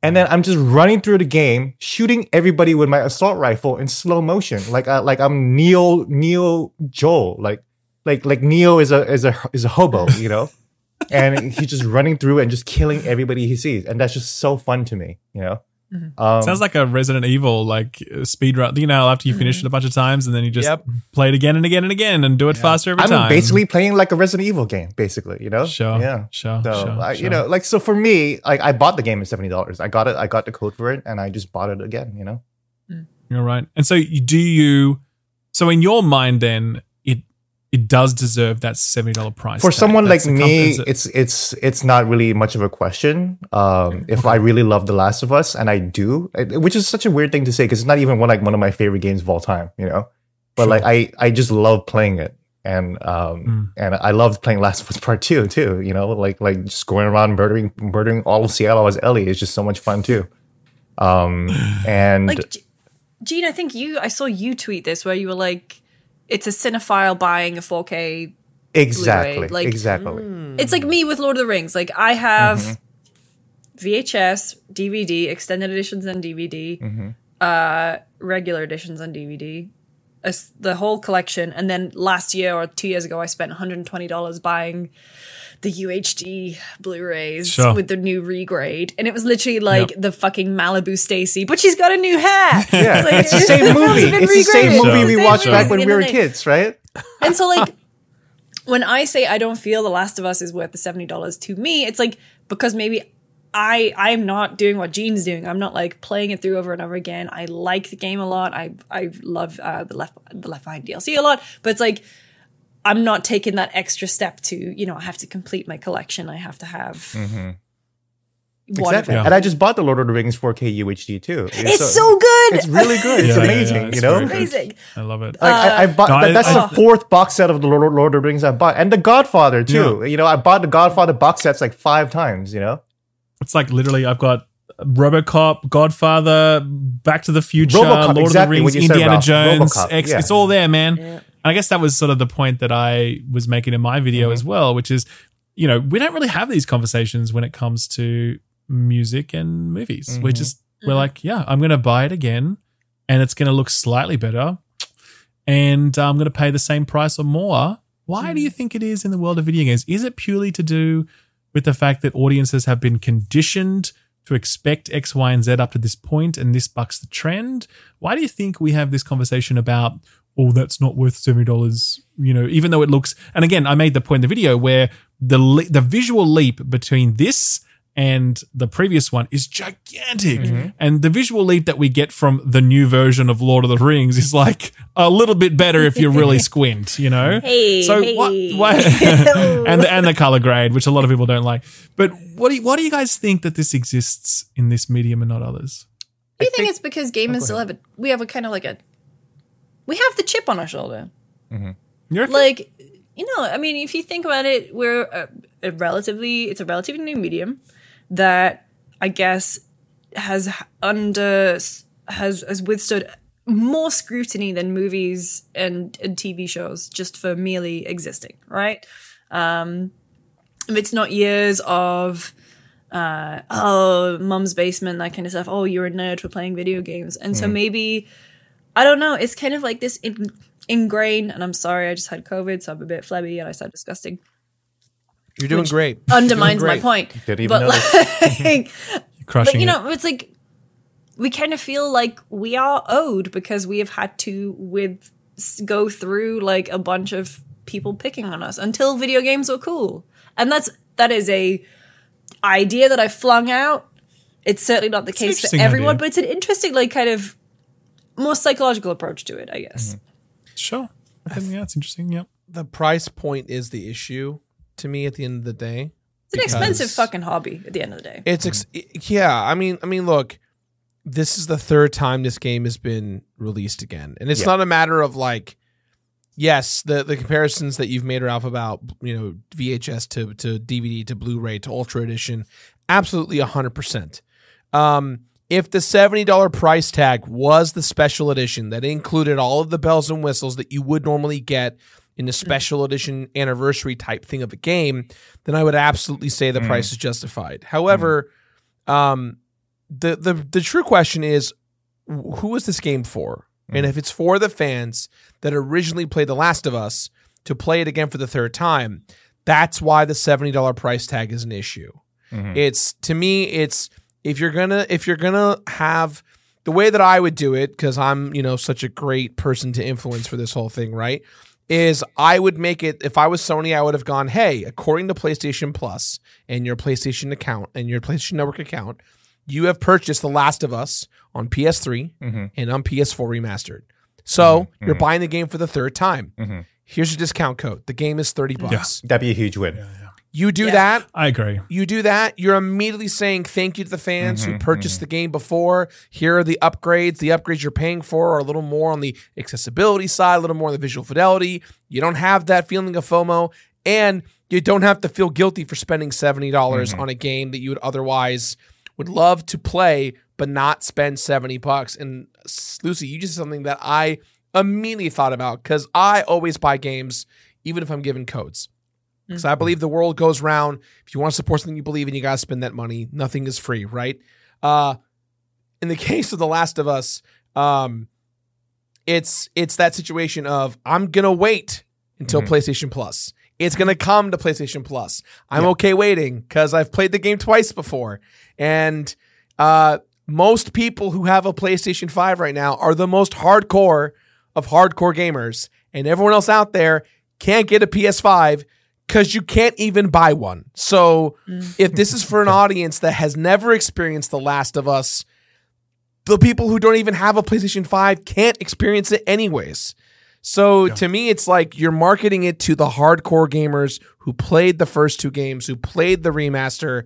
And then I'm just running through the game, shooting everybody with my assault rifle in slow motion, like uh, like I'm Neo Neo Joel, like like like Neo is a is a is a hobo, you know, and he's just running through and just killing everybody he sees, and that's just so fun to me, you know. Um, Sounds like a Resident Evil like uh, speed run. You know, after you finish it a bunch of times and then you just Yep. play it again and again and again and do it faster every I'm time. basically playing like a Resident Evil game, basically, you know. Sure. Yeah. Sure. So sure, I, sure. you know, like so for me, like I bought the game at seventy dollars. I got it. I got the code for it, and I just bought it again. You know. You're right. And so you- do you so in your mind then it it does deserve that seventy dollar price. for tag. someone like That's the com- me, is it's it's it's not really much of a question. Um, if I really love The Last of Us, and I do, which is such a weird thing to say because it's not even one like one of my favorite games of all time, you know. But like I I just love playing it, and um Mm. and I loved playing Last of Us Part Two too. You know, like like just going around murdering murdering all of Seattle as Ellie is just so much fun too. Um and Like, G- Gene, I think you, I saw you tweet this where you were like, it's a cinephile buying a 4K. exactly like- exactly It's like me with Lord of the Rings. Like, I have Mm-hmm. VHS, DVD, extended editions on DVD, Mm-hmm. uh, regular editions on DVD, a the whole collection. And then last year or two years ago, I spent $120 buying the UHD Blu-rays Sure. with the new regrade, and it was literally like the fucking Malibu Stacy, but she's got a new hat. yeah, like, it's the same films movie. have been It's the same regraded. movie It's we the watched same back when we were kids, right? And so, like, when I say I don't feel The Last of Us is worth the seventy dollars to me, it's like because maybe I I'm not doing what Gene's doing. I'm not like playing it through over and over again. I like the game a lot. I I love uh, the left the Left Behind DLC a lot, but it's like I'm not taking that extra step to you know I have to complete my collection. I have to have mm-hmm. one Exactly. of it. And I just bought the Lord of the Rings 4K UHD too. It's so, good. It's really good. It's Yeah, yeah, amazing. yeah, it's you know, amazing. I love it. like I, I bought No, that- I- that's I- the fourth box set of the Lord, Lord of the Rings I bought, and the Godfather too. You know, I bought the Godfather box sets like five times. You know, It's like literally, I've got RoboCop, Godfather, Back to the Future, RoboCop, Lord exactly of the Rings, Indiana Ralph. Jones. RoboCop, X, yeah. It's all there, man. And I guess that was sort of the point that I was making in my video Mm-hmm. as well, which is, you know, we don't really have these conversations when it comes to music and movies. Mm-hmm. We're just, we're like, yeah, I'm going to buy it again and it's going to look slightly better and I'm going to pay the same price or more. Why do you think it is in the world of video games? Is it purely to do with the fact that audiences have been conditioned to expect X, Y, and Z up to this point, and this bucks the trend? Why do you think we have this conversation about, oh, that's not worth seventy dollars? You know, even though it looks. And again, I made the point in the video where the the visual leap between this and the previous one is gigantic. Mm-hmm. And the visual leap that we get from the new version of Lord of the Rings is like a little bit better if you really squint, you know? Hey, so hey. what, what and the, and the color grade, which a lot of people don't like. But what do you, why do you guys think that this exists in this medium and not others? Do you think, it's because gamers still have a we have a kind of like a we have the chip on our shoulder. You reckon? Like you know, I mean, if you think about it, we're a, a relatively it's a relatively new medium that I guess has under has has withstood more scrutiny than movies and, and TV shows just for merely existing, right? Um, if it's not years of uh, oh, mum's basement, that kind of stuff. Oh, you're a nerd for playing video games. And so maybe, I don't know, it's kind of like this in, ingrained, and I'm sorry, I just had COVID, so I'm a bit flabby and I sound disgusting. You're doing great. Undermines You're my point. Didn't even but notice. like, Crushing but you it. know, it's like we kind of feel like we are owed because we have had to with go through like a bunch of people picking on us until video games were cool. And that's that is a idea that I flung out. It's certainly not the an case for everyone, idea. but it's an interesting like kind of more psychological approach to it, I guess. Mm-hmm. Sure. I think yeah, it's interesting. Yep. The price point is the issue to me at the end of the day. It's an expensive fucking hobby at the end of the day. It's ex- yeah. I mean, I mean, look, this is the third time this game has been released again, and it's Yeah. not a matter of like, yes, the the comparisons that you've made, Ralph, about you know VHS to to DVD to Blu-ray to Ultra Edition, absolutely hundred percent. Um, if the seventy dollar price tag was the special edition that included all of the bells and whistles that you would normally get in a mm. special edition anniversary type thing of a game, then I would absolutely say the mm. price is justified. However, um, the the the true question is, who is this game for? And mm. if it's for the fans that originally played The Last of Us to play it again for the third time, that's why the seventy dollar price tag is an issue. Mm-hmm. It's to me, it's if you're gonna if you're gonna have the way that I would do it because I'm you know such a great person to influence for this whole thing, right? Is I would make it if I was Sony, I would have gone, hey, according to PlayStation Plus and your PlayStation account and your PlayStation Network account, you have purchased The Last of Us on PS3 mm-hmm. and on PS4 remastered. So mm-hmm. you're mm-hmm. buying the game for the third time. Here's your discount code. The game is 30 bucks. That'd be a huge win. You do Yeah. that, I agree. you do that, you're immediately saying thank you to the fans who mm-hmm, purchased mm-hmm. the game before. Here are the upgrades. The upgrades you're paying for are a little more on the accessibility side, a little more on the visual fidelity. You don't have that feeling of FOMO, and you don't have to feel guilty for spending $70 mm-hmm. on a game that you would otherwise would love to play but not spend 70 bucks. And Lucy, you just said something that I immediately thought about because I always buy games even if I'm given codes. Because I believe the world goes round. If you want to support something you believe in, you got to spend that money. Nothing is free, right? Uh, in the case of The Last of Us, um, it's it's that situation of I'm gonna wait until PlayStation Plus. It's gonna come to PlayStation Plus. I'm okay waiting because I've played the game twice before, and uh, most people who have a PlayStation Five right now are the most hardcore of hardcore gamers, and everyone else out there can't get a PS5 because you can't even buy one. So mm. if this is for an audience that has never experienced The Last of Us, the people who don't even have a PlayStation 5 can't experience it anyways. So to me, it's like you're marketing it to the hardcore gamers who played the first two games, who played the remaster.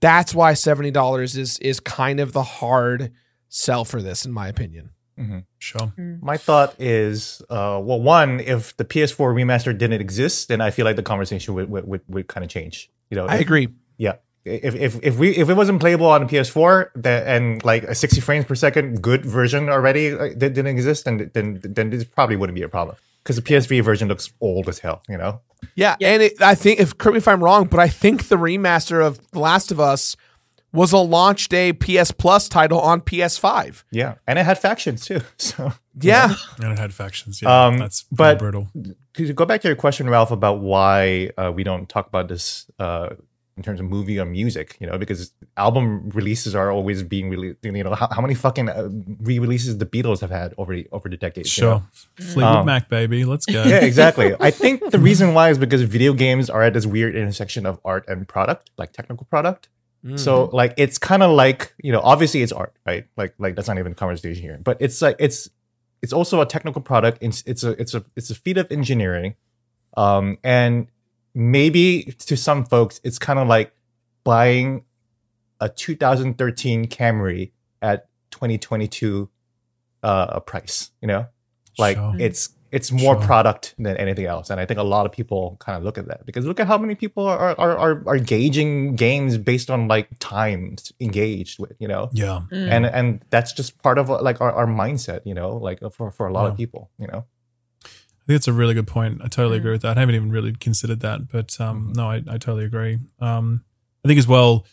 That's why $70 is is kind of the hard sell for this, in my opinion. Mm-hmm. Sure. My thought is, uh, well, one, if the PS4 remaster didn't exist, then I feel like the conversation would would, would, would kind of change. You know, I if- agree. Yeah. If, if if we if it wasn't playable on the PS4 that and like a 60 frames per second good version already uh, that didn't exist, then then then this probably wouldn't be a problem because the PS3 version looks old as hell. You know. Yeah, and it, I think if correct me if I'm wrong, but I think the remaster of The Last of Us was a launch day PS Plus title on PS5. Yeah, and it had factions too. So Yeah, And it had factions. Yeah, Um, that's but- brutal. to go back to your question, Ralph, about why uh, we don't talk about this uh, in terms of movie or music, you know, because album releases are always being released. You know, how, how many fucking uh, re-releases the Beatles have had over the over the decades? you know? Sure. Fleetwood Um, Mac, baby. Let's go. yeah, exactly. I think the reason why is because video games are at this weird intersection of art and product, like technical product. So like it's kind of like you know obviously it's art, right? Like like that's not even a conversation here, but it's like it's it's also a technical product. It's it's a it's a it's a feat of engineering, um, and maybe to some folks it's kind of like buying a 2013 Camry at 2022 uh, a price. You know, like Sure. it's it's more Sure. product than anything else and i think a lot of people kind of look at that because look at how many people are are are, are gauging games based on like times engaged with you know Yeah. Mm. and and that's just part of uh, like our, our mindset you know like uh, for for a lot Yeah. of people you know I think it's a really good point. I totally agree mm. with that. I haven't even really considered that, but um, mm-hmm. no, I, I totally agree. Um, I think as well.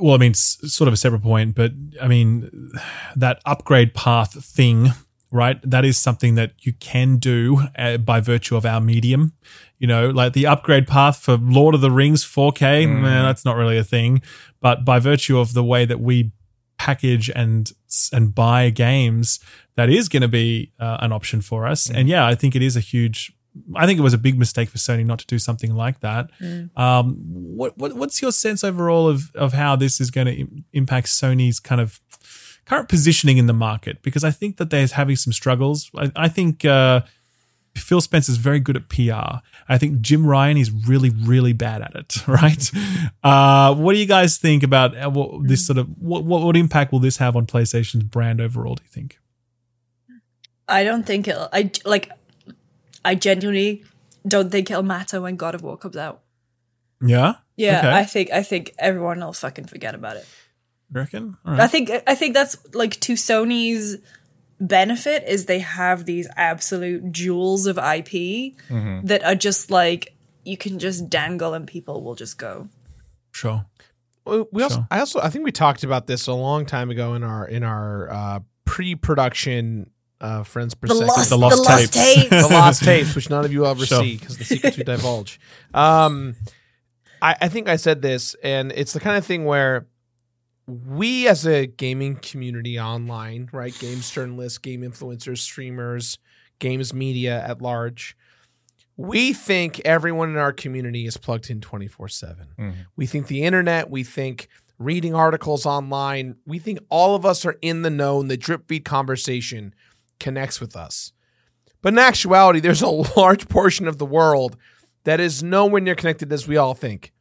Well, I mean, sort of a separate point, but I mean, that upgrade path thing, right? That is something that you can do uh, by virtue of our medium. You know, like the upgrade path for Lord of the Rings 4K, man, that's not really a thing. But by virtue of the way that we package and and buy games, that is going to be uh, an option for us. And yeah, I think it is a huge. I think it was a big mistake for Sony not to do something like that. Um, what, what what's your sense overall of of how this is going to Im- impact Sony's kind of current positioning in the market? Because I think that they're having some struggles. I, I think. Uh, Phil Spencer's very good at PR. I think Jim Ryan is really, really bad at it. Right? Uh, what do you guys think about uh, what, this sort of what, what what impact will this have on PlayStation's brand overall? Do you think? I don't think it'll. I like. I genuinely don't think it'll matter when God of War comes out. Yeah. Yeah, Okay. I think I think everyone will fucking forget about it. You reckon? All I think I think that's like to Sony's benefit is they have these absolute jewels of IP that are just like you can just dangle and people will just go. Sure. We we also, So- I also, I think we talked about this a long time ago in our in our uh, pre-production uh, friends per The second. lost, The the lost lost, tapes. tapes. the lost tapes, which none of you will ever Sure. see because the secrets we divulge. Um, I, I think I said this, and it's the kind of thing where we, as a gaming community online, right, games journalists, game influencers, streamers, games media at large, we think everyone in our community is plugged in twenty four seven. Mhm. We think the internet, we think reading articles online, we think all of us are in the know and the drip feed conversation connects with us. But in actuality, there's a large portion of the world that is nowhere near connected as we all think.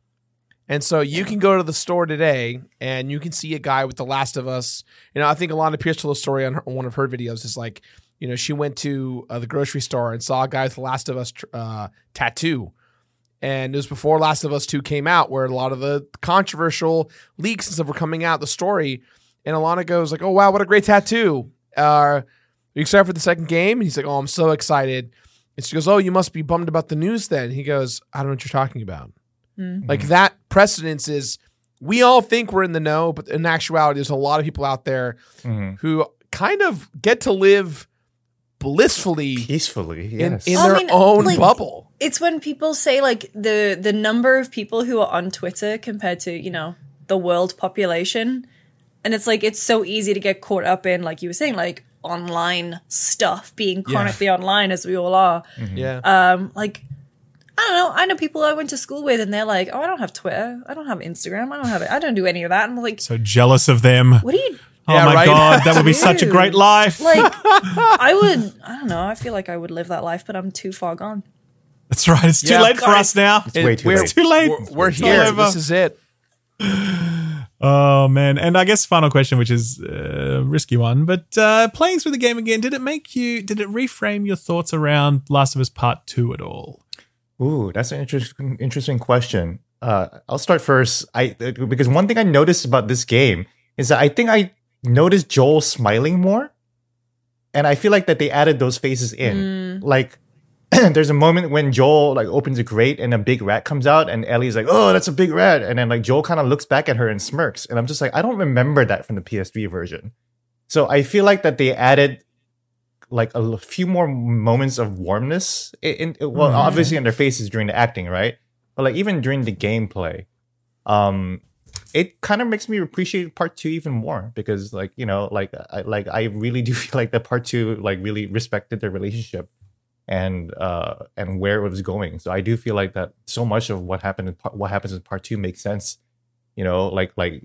And so you can go to the store today and you can see a guy with The Last of Us. You know, I think Alanah Pearce told a story on, her, on one of her videos. Is like, you know, she went to uh, the grocery store and saw a guy with The Last of Us uh, tattoo. And it was before Last of Us 2 came out, where a lot of the controversial leaks and stuff were coming out, the story. And Alana goes like, "Oh wow, what a great tattoo! Uh, are you excited for the second game?" And he's like, "Oh, I'm so excited." And she goes, "Oh, you must be bummed about the news then." He goes, "I don't know what you're talking about." Like that precedence is, we all think we're in the know, but in actuality, there's a lot of people out there Mhm. who kind of get to live blissfully peacefully. in, Yes. in I their mean, own like- bubble. It's when people say like the the number of people who are on Twitter compared to you know the world population, and it's like it's so easy to get caught up in like you were saying like online stuff, being chronically online as we all are. Yeah. Um, like I don't know. I know people I went to school with, and they're like, "Oh, I don't have Twitter. I don't have Instagram. I don't have it. I don't do any of that." And I'm like, So jealous of them. "What do you?" Oh Yeah, my right? god, that would be such a great life. Like, I would. I don't know. I feel like I would live that life, but I'm too far gone. That's right. It's too Yeah, late for us now. It- way too we're, late. Too late. We're, we're here. over. This is it. Oh man, and I guess final question, which is a risky one, but uh, playing through the game again, did it make you? Did it reframe your thoughts around Last of Us Part Two at all? Ooh, that's an interesting interesting question. Uh, I'll start first. I because one thing I noticed about this game is that I think I noticed Joel smiling more, and I feel like that they added those faces in. Like, there's a moment when Joel like opens a grate and a big rat comes out, and Ellie's like, "Oh, that's a big rat," and then like Joel kind of looks back at her and smirks, and I'm just like, I don't remember that from the PS3 version. So I feel like that they added like a few more moments of warmness in, in well obviously in their faces during the acting right? But like even during the gameplay um it kind of makes me appreciate part two even more because like you know like i like i really do feel like that part two like really respected their relationship and uh and where it was going. So i do feel like that so much of what happened in part, what happens in part two makes sense. You know like like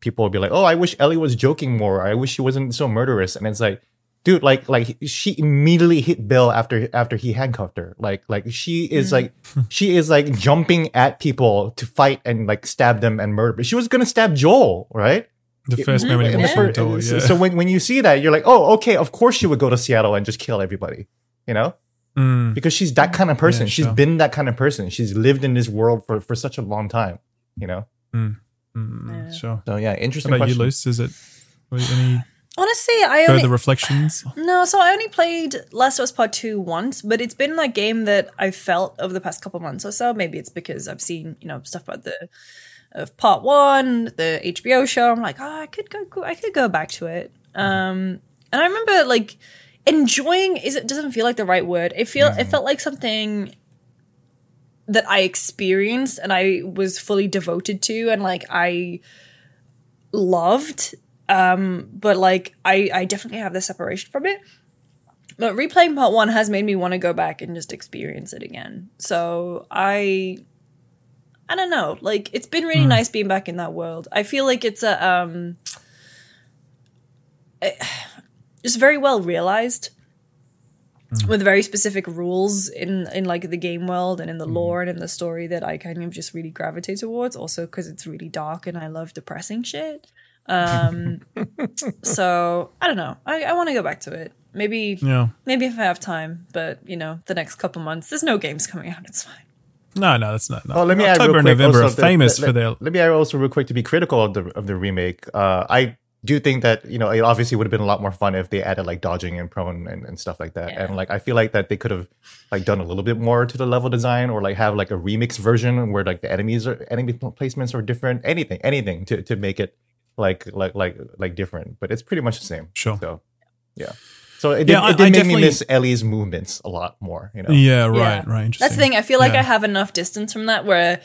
people will be like oh i wish ellie was joking more. I wish she wasn't so murderous. And it's like dude like like she immediately hit bill after after he handcuffed her like like she is like she is like jumping at people to fight and like stab them and murder but she was gonna stab joel right The first moment In in the the fir- so, yeah. so when, when you see that you're like oh okay of course she would go to seattle and just kill everybody you know Mm. because she's that kind of person Yeah, she's sure. been that kind of person she's lived in this world for for such a long time you know Mm, Yeah. Sure. so yeah What interesting about you, question Luce? Is it any Honestly, I only further reflections? no. So I only played Last of Us Part Two once, but it's been that game that I felt over the past couple months or so. Maybe it's because I've seen you know stuff about the of Part One, the HBO show. I'm like, oh, I could go, I could go back to it. Um, and I remember like enjoying is it doesn't feel like the right word. It feel it felt like something that I experienced and I was fully devoted to and like I loved um but like I I definitely have the separation from it. But replaying part 1 has made me want to go back and just experience it again. So I I don't know. Like it's been really nice being back in that world. I feel like it's a um eh, just very well realized with very specific rules in in like the game world and in the lore and in the story that I kind of just really gravitate towards. Also because it's really dark and I love depressing shit. Um, so I don't know. I, I want to go back to it. Maybe Yeah. maybe if I have time, but you know, the next couple months, there's no games coming out. It's fine. No, no, that's not. No. Oh, let me add real quick November are also the- famous let, for their. Let me add also real quick to be critical of the of the remake. Uh, I do think that you know it obviously would have been a lot more fun if they added like dodging and prone and, and stuff like that. Yeah. And like I feel like that they could have like done a little bit more to the level design or like have like a remix version where like the enemies are enemy placements are different. Anything, anything to to make it like like like like different. But it's pretty much the same. Sure. So yeah. So it did, Yeah, I- it did I make me miss Ellie's movements a lot more. You know. Yeah, right, Yeah. right. That's the thing. I feel like Yeah. I have enough distance from that where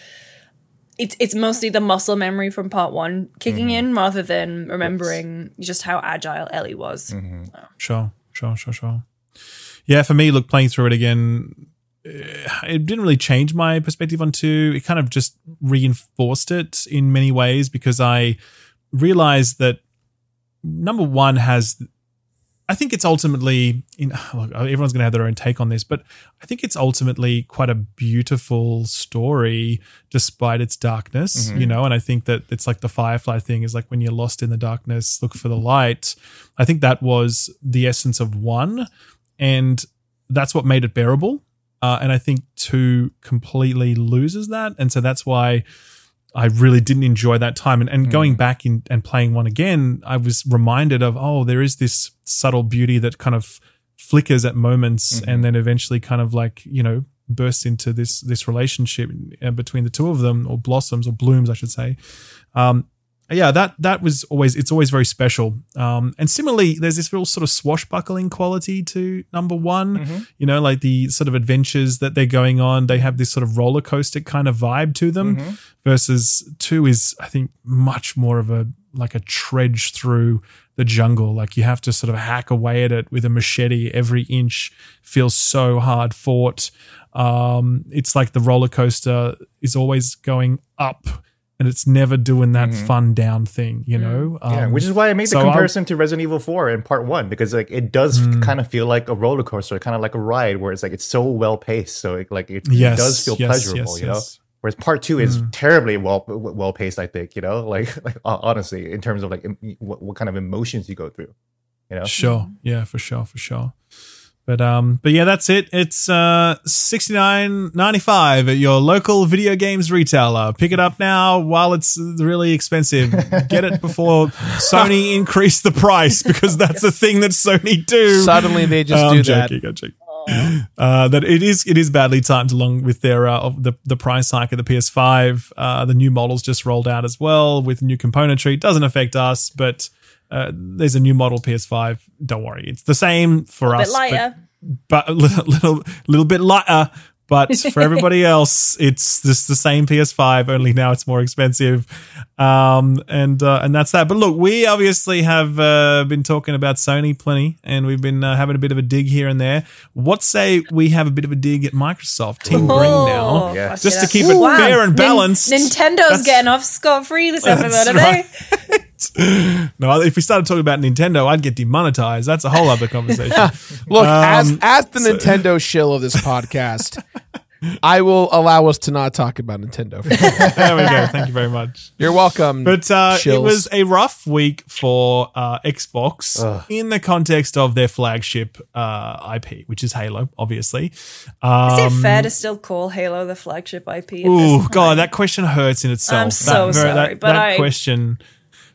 it's it's mostly the muscle memory from part one kicking Mm-hmm. in rather than remembering just how agile Ellie was. Mm-hmm. Sure, sure, sure, sure. Yeah, for me, look, playing through it again, eh, it didn't really change my perspective on two. It kind of just reinforced it in many ways because I realized that number one has. I think it's ultimately, in, look, everyone's going to have their own take on this, but I think it's ultimately quite a beautiful story despite its darkness, Mm-hmm. you know. And I think that it's like the Firefly thing is like when you're lost in the darkness, look for the light. I think that was the essence of one, and that's what made it bearable. Uh, and I think two completely loses that, and so that's why I really didn't enjoy that time. And, and going back in and playing one again, I was reminded of oh, there is this subtle beauty that kind of flickers at moments, and then eventually kind of like you know bursts into this this relationship uh, between the two of them, or blossoms or blooms, I should say. Um, yeah, that that was always it's always very special. Um, and similarly, there's this real sort of swashbuckling quality to number one. You know, like the sort of adventures that they're going on. They have this sort of roller coaster kind of vibe to them. Versus two is, I think, much more of a like a trudge through the jungle. Like you have to sort of hack away at it with a machete. Every inch feels so hard fought. Um, it's like the roller coaster is always going up and it's never doing that fun down thing, you know? Mm-hmm. Yeah, Um, which is why I made the so I- comparison to Resident Evil 4 in part one because like it does Hmm. kind of feel like a roller coaster, kind of like a ride where it's like it's so well paced, so it, like it, Yes, it does feel yes, pleasurable, yes, you know. yes. Whereas part two is terribly well well paced, I think, you know, like like honestly, in terms of like what, what kind of emotions you go through, you know. Sure. Yeah, for sure, for sure. But um, but yeah, that's it. It's uh sixty nine ninety five at your local video games retailer. Pick it up now while it's really expensive. Get it before Sony increase the price because that's the thing that Sony do. Suddenly they just I'm do that. joking, I'm joking. Uh, that it is it is badly timed along with their uh, of the the price hike of the PS5. Uh, the new models just rolled out as well with new componentry. Doesn't affect us, but uh, there's a new model PS5. Don't worry, it's the same for A us, bit but- lighter. but a little, little, little bit lighter. But for everybody else, it's just the same PS5, only now it's more expensive, um, and uh, and that's that. But look, we obviously have uh, been talking about Sony plenty, and we've been uh, having a bit of a dig here and there. What say we have a bit of a dig at Microsoft Team Green now, Oh, Yeah. just to yeah. keep it Wow. fair and Nin- balanced. Nintendo's That's- getting off scot free this episode, That's are they? right. no, if we started talking about Nintendo, I'd get demonetized. That's a whole other conversation. Look, as Um, as the Nintendo shill of this podcast, I will allow us to not talk about Nintendo. there we go. Thank you very much. You're welcome. But uh, it was a rough week for uh, Xbox in the context of their flagship uh, IP, which is Halo, obviously. Is Um, it fair to still call Halo the flagship IP? Oh God, that question hurts in itself. I'm so that, sorry, that, but that I- question.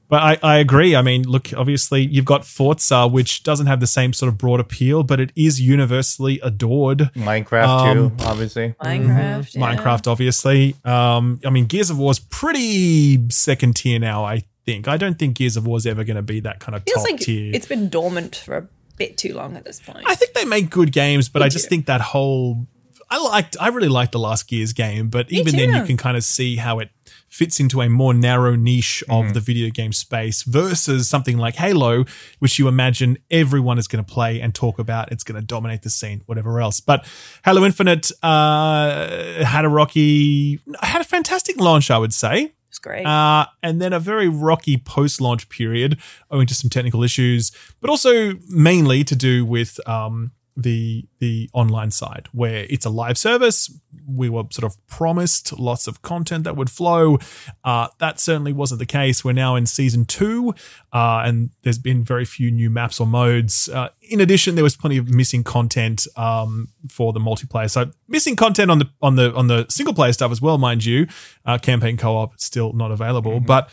But I, I agree. I mean, look, obviously you've got Forza, which doesn't have the same sort of broad appeal, but it is universally adored. Minecraft Um, too, obviously. Minecraft. yeah. Minecraft, obviously. Um, I mean, Gears of War is pretty second tier now. I think. I don't think Gears of War is ever going to be that kind of Feels top like tier. it's been dormant for a bit too long at this point. I think they make good games, but I just do. think that whole I liked I really liked the last Gears game, but even then you can kind of see how it fits into a more narrow niche of the video game space versus something like Halo, which you imagine everyone is going to play and talk about. It's going to dominate the scene, whatever else. But Halo Infinite uh, had a rocky, had a fantastic launch, I would say. it's great. Uh, and then a very rocky post launch period owing to some technical issues, but also mainly to do with um, the the online side where it's a live service. We were sort of promised lots of content that would flow. Uh, that certainly wasn't the case. We're now in season two, uh, and there's been very few new maps or modes. Uh, in addition, there was plenty of missing content um, for the multiplayer. So missing content on the on the on the single player stuff as well, mind you. Uh, campaign co-op still not available, but.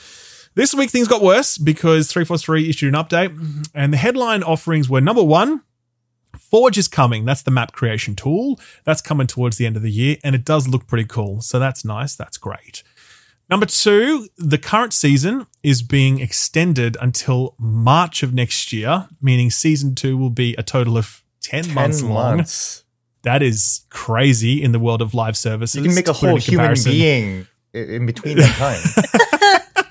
This week things got worse because 343 issued an update and the headline offerings were number one, Forge is coming. That's the map creation tool. That's coming towards the end of the year and it does look pretty cool. So that's nice. That's great. Number two, the current season is being extended until March of next year, meaning season two will be a total of 10, 10 months long. That is crazy in the world of live services. You can make a To put it whole human being in between that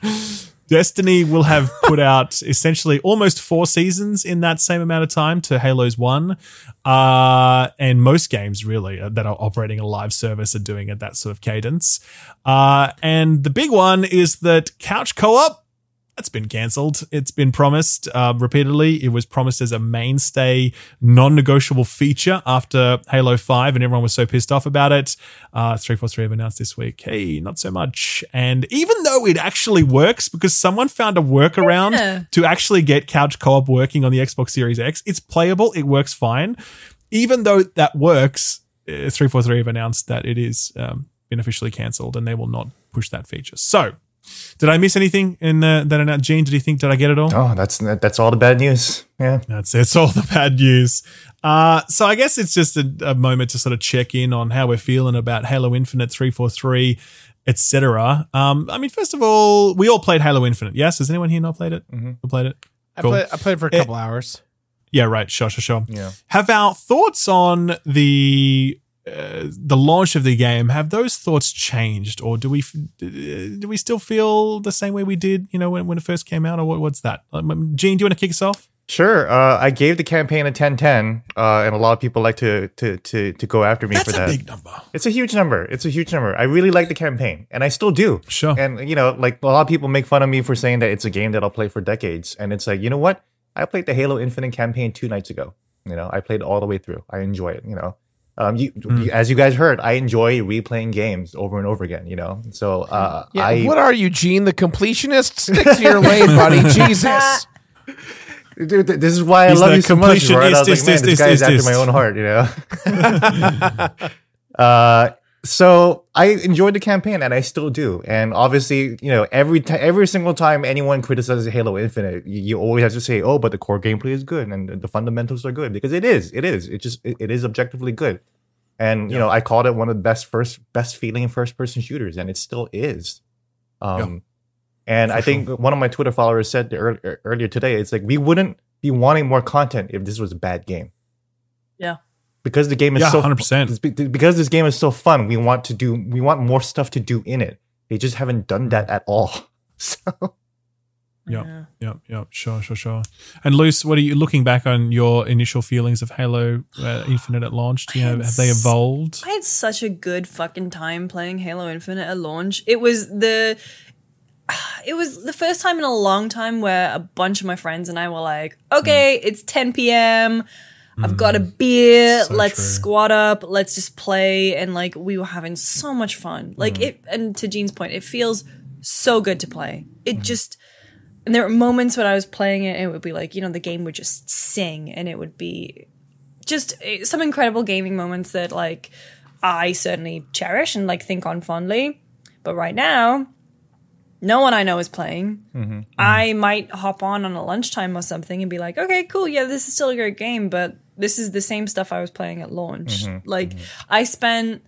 time. Destiny will have put out essentially almost four seasons in that same amount of time to Halo's one. Uh, and most games really uh, that are operating a live service are doing at that sort of cadence. Uh, and the big one is that couch co-op that's been cancelled. It's been promised uh, repeatedly. It was promised as a mainstay, non-negotiable feature after Halo Five, and everyone was so pissed off about it. Uh, Three Four Three have announced this week, hey, not so much. And even though it actually works, because someone found a workaround Yeah. to actually get couch co-op working on the Xbox Series X, it's playable. It works fine. Even though that works, uh, three four three have announced that it is um, been officially cancelled, and they will not push that feature. So. Did I miss anything in uh, that announcement? Gene, did you think, did I get it all? Oh, that's that's all the bad news. Yeah. That's it's all the bad news. Uh, so I guess it's just a, a moment to sort of check in on how we're feeling about Halo Infinite 343, etc. Um, I mean, first of all, we all played Halo Infinite. Yes, has anyone here not played it? Mm-hmm. Who played it? I, Cool. played, I played for a Eh, couple hours. Yeah, right. Sure, sure, sure. Yeah. Have our thoughts on the uh, the launch of the game have those thoughts changed, or do we do we still feel the same way we did, you know, when, when it first came out, or what, what's that? Um, Gene, do you want to kick us off? Sure. Uh, I gave the campaign a 10-10, uh, and a lot of people like to to to to go after me That's for a that. big number. It's a huge number. It's a huge number. I really like the campaign, and I still do. Sure. And you know, like a lot of people make fun of me for saying that it's a game that I'll play for decades, and it's like, you know what? I played the Halo Infinite campaign two nights ago. You know, I played all the way through. I enjoy it. You know, um, you as you guys heard, I enjoy replaying games over and over again. You know, so uh, Yeah, I what are you, Gene? The completionist? Stick to your lane, buddy. Jesus. Dude, th- this is why I love you so much. Right? I was like, man, this is, guy is is, after my own heart, you know. uh, so I enjoyed the campaign, and I still do. And obviously, you know, every time, every single time anyone criticizes Halo Infinite, you, you always have to say, "Oh, but the core gameplay is good and the fundamentals are good," because it is. It is. It just it, it is objectively good. And you know, I called it one of the best first best feeling first person shooters, and it still is. Um, and I think one of my Twitter followers said ear- ear- earlier today, it's like we wouldn't be wanting more content if this was a bad game. Yeah. Because the game is Yeah, so 100%. Because this game is so fun, we want to do we want more stuff to do in it. They just haven't done that at all. So Yep. Yeah. Yep, yep, sure, sure, sure. And Luce, what are you looking back on your initial feelings of Halo uh, Infinite at launch? Do you I have, have they evolved? I had such a good fucking time playing Halo Infinite at launch. It was the it was the first time in a long time where a bunch of my friends and I were like, okay, it's 10 p.m. I've got a mm. beer. So let's true. squat up. Let's just play. And like, we were having so much fun. Like, mm. it, and to Gene's point, it feels so good to play. It mm. just, and there were moments when I was playing it, and it would be like, you know, the game would just sing and it would be just eh, some incredible gaming moments that like I certainly cherish and like think on fondly. But right now, no one I know is playing. Mm-hmm. I mm-hmm. might hop on on a lunchtime or something and be like, okay, cool, yeah, this is still a great game, but this is the same stuff I was playing at launch. Like I spent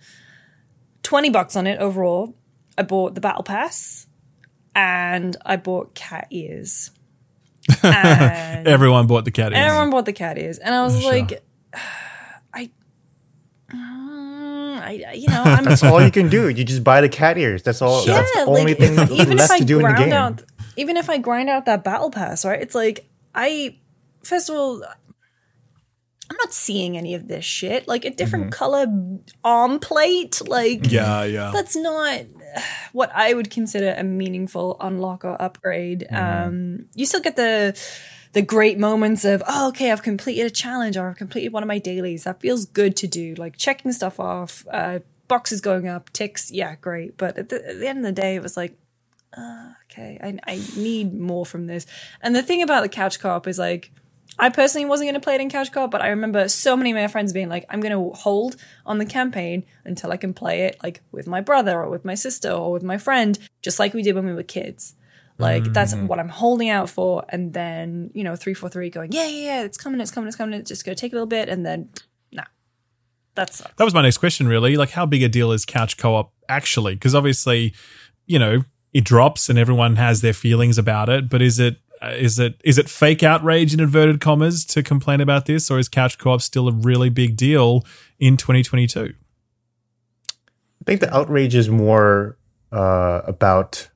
twenty bucks on it overall. I bought the battle pass and I bought cat ears. And Everyone bought the cat ears. Everyone bought the cat ears, and I was Sure. like, I, Mm, I, you know, I'm that's all you can do. You just buy the cat ears. That's all. yeah, that's the only like thing even left if I to do in the game. out, even if I grind out that battle pass, right? It's like I, first of all, I'm not seeing any of this shit. Like a different color arm plate, like yeah, yeah. that's not what I would consider a meaningful unlock or upgrade. Um, you still get the the great moments of oh, okay, I've completed a challenge or I've completed one of my dailies. That feels good to do, like checking stuff off, uh, boxes going up, ticks. Yeah, great. But at the, at the end of the day, it was like. Uh, okay, I, I need more from this. And the thing about the couch co-op is like, I personally wasn't going to play it in couch co-op, but I remember so many of my friends being like, I'm going to hold on the campaign until I can play it like with my brother or with my sister or with my friend, just like we did when we were kids. Like that's mm. what I'm holding out for. And then, you know, 343 going, yeah, yeah, yeah, it's coming, it's coming, it's coming. It's just going to take a little bit. And then, nah, that's That was my next question, really. Like, how big a deal is couch co op actually? Because obviously, you know, it drops and everyone has their feelings about it. But is it is it is it fake outrage in inverted commas to complain about this, or is couch co op still a really big deal in 2022? I think the outrage is more uh, about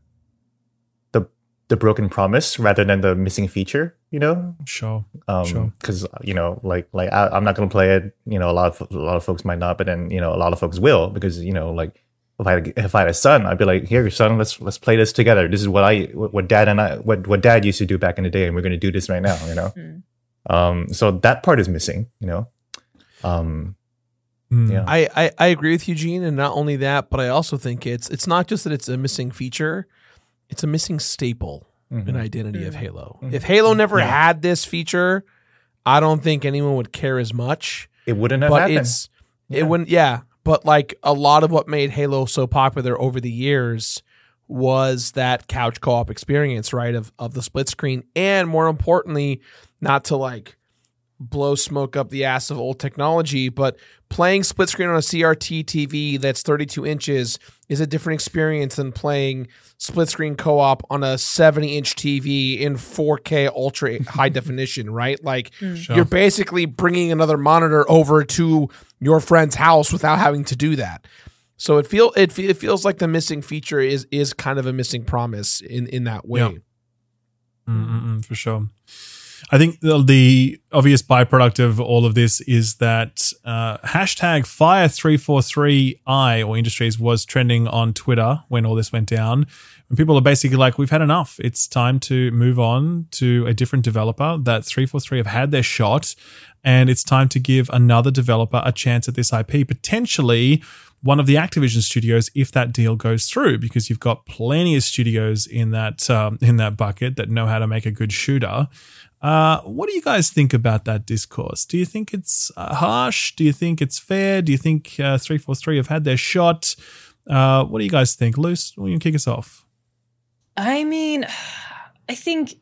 the the broken promise rather than the missing feature. You know, Sure, Sure. um because you know like like I, i'm not going to play it you know a lot of a lot of folks might not but then you know a lot of folks will because you know like if I if I had a son, I'd be like, here, your son, let's let's play this together. This is what I what, what dad and I what what dad used to do back in the day, and we're going to do this right now. You know, um, so that part is missing. You know, um, Mm. yeah, I, I, I agree with Eugene, and not only that, but I also think it's it's not just that it's a missing feature, it's a missing staple Mhm. in identity of Mm. Halo. If Halo never Yeah. had this feature, I don't think anyone would care as much. it wouldn't have but happened. it's Yeah. it wouldn't yeah. But like a lot of what made Halo so popular over the years was that couch co-op experience, right? Of of the split screen. And more importantly, not to like blow smoke up the ass of old technology, but playing split screen on a CRT TV that's 32 inches is a different experience than playing split screen co-op on a 70 inch TV in 4K ultra high definition, right? Like mm. Sure. you're basically bringing another monitor over to your friend's house without having to do that. So it feel it, it feels like the missing feature is is kind of a missing promise in in that way. Yeah. For sure. I think the, the obvious byproduct of all of this is that uh, hashtag Fire343i or Industries was trending on Twitter when all this went down. And people are basically like, we've had enough. It's time to move on to a different developer. That 343 have had their shot, and it's time to give another developer a chance at this IP, potentially one of the Activision studios if that deal goes through, because you've got plenty of studios in that um, in that bucket that know how to make a good shooter. Uh, what do you guys think about that discourse? Do you think it's uh, harsh? Do you think it's fair? Do you think uh, 343 have had their shot? Uh, what do you guys think? Luce, will you kick us off? I mean, I think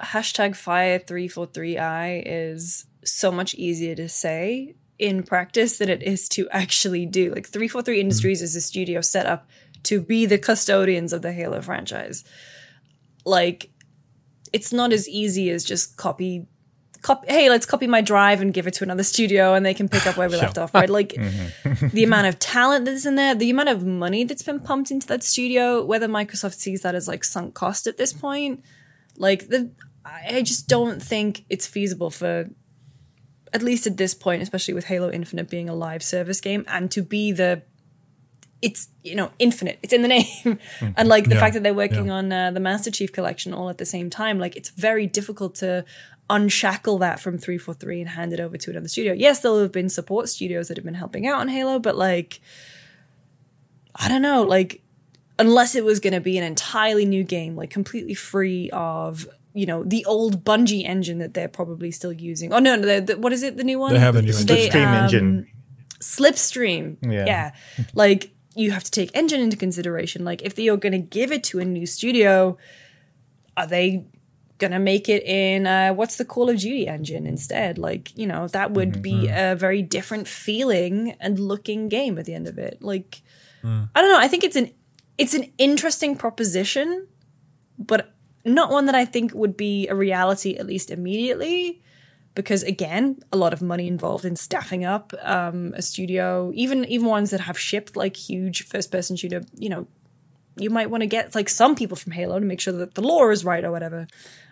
hashtag fire343i is so much easier to say in practice than it is to actually do. Like 343 Industries is a studio set up to be the custodians of the Halo franchise. Like, it's not as easy as just copy. Copy, hey, let's copy my drive and give it to another studio and they can pick up where we left off, right? Like mm-hmm. the amount of talent that's in there, the amount of money that's been pumped into that studio, whether Microsoft sees that as like sunk cost at this point, like the I just don't think it's feasible for at least at this point, especially with Halo Infinite being a live service game and to be the it's you know infinite it's in the name and like the Yeah, fact that they're working yeah. on uh, the master chief collection all at the same time like it's very difficult to unshackle that from 343 and hand it over to another studio yes there'll have been support studios that have been helping out on halo but like i don't know like unless it was going to be an entirely new game like completely free of you know the old Bungie engine that they're probably still using. Oh no, no the, the, what is it? The new one? They have a new engine. Slipstream engine. Slipstream. Yeah. Yeah. Like you have to take engine into consideration. Like if you're going to give it to a new studio, are they going to make it in uh, what's the Call of Duty engine instead? Like, you know, that would be a very different feeling and looking game at the end of it. Like I don't know, I think it's an it's an interesting proposition, but not one that I think would be a reality at least immediately because again a lot of money involved in staffing up um, a studio even even ones that have shipped like huge first person shooter you know you might want to get like some people from halo to make sure that the lore is right or whatever.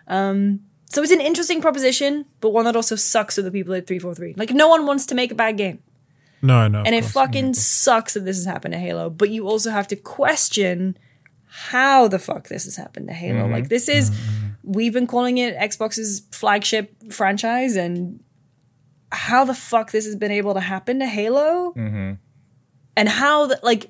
Um, so it's an interesting proposition but one that also sucks for the people at 343 like no one wants to make a bad game. No, no. and it fucking sucks that this has happened to halo but you also have to question how the fuck this has happened to Halo. Mm-hmm. Like this is mm-hmm. we've been calling it Xbox's flagship franchise and how the fuck this has been able to happen to Halo? Mm-hmm. And how the like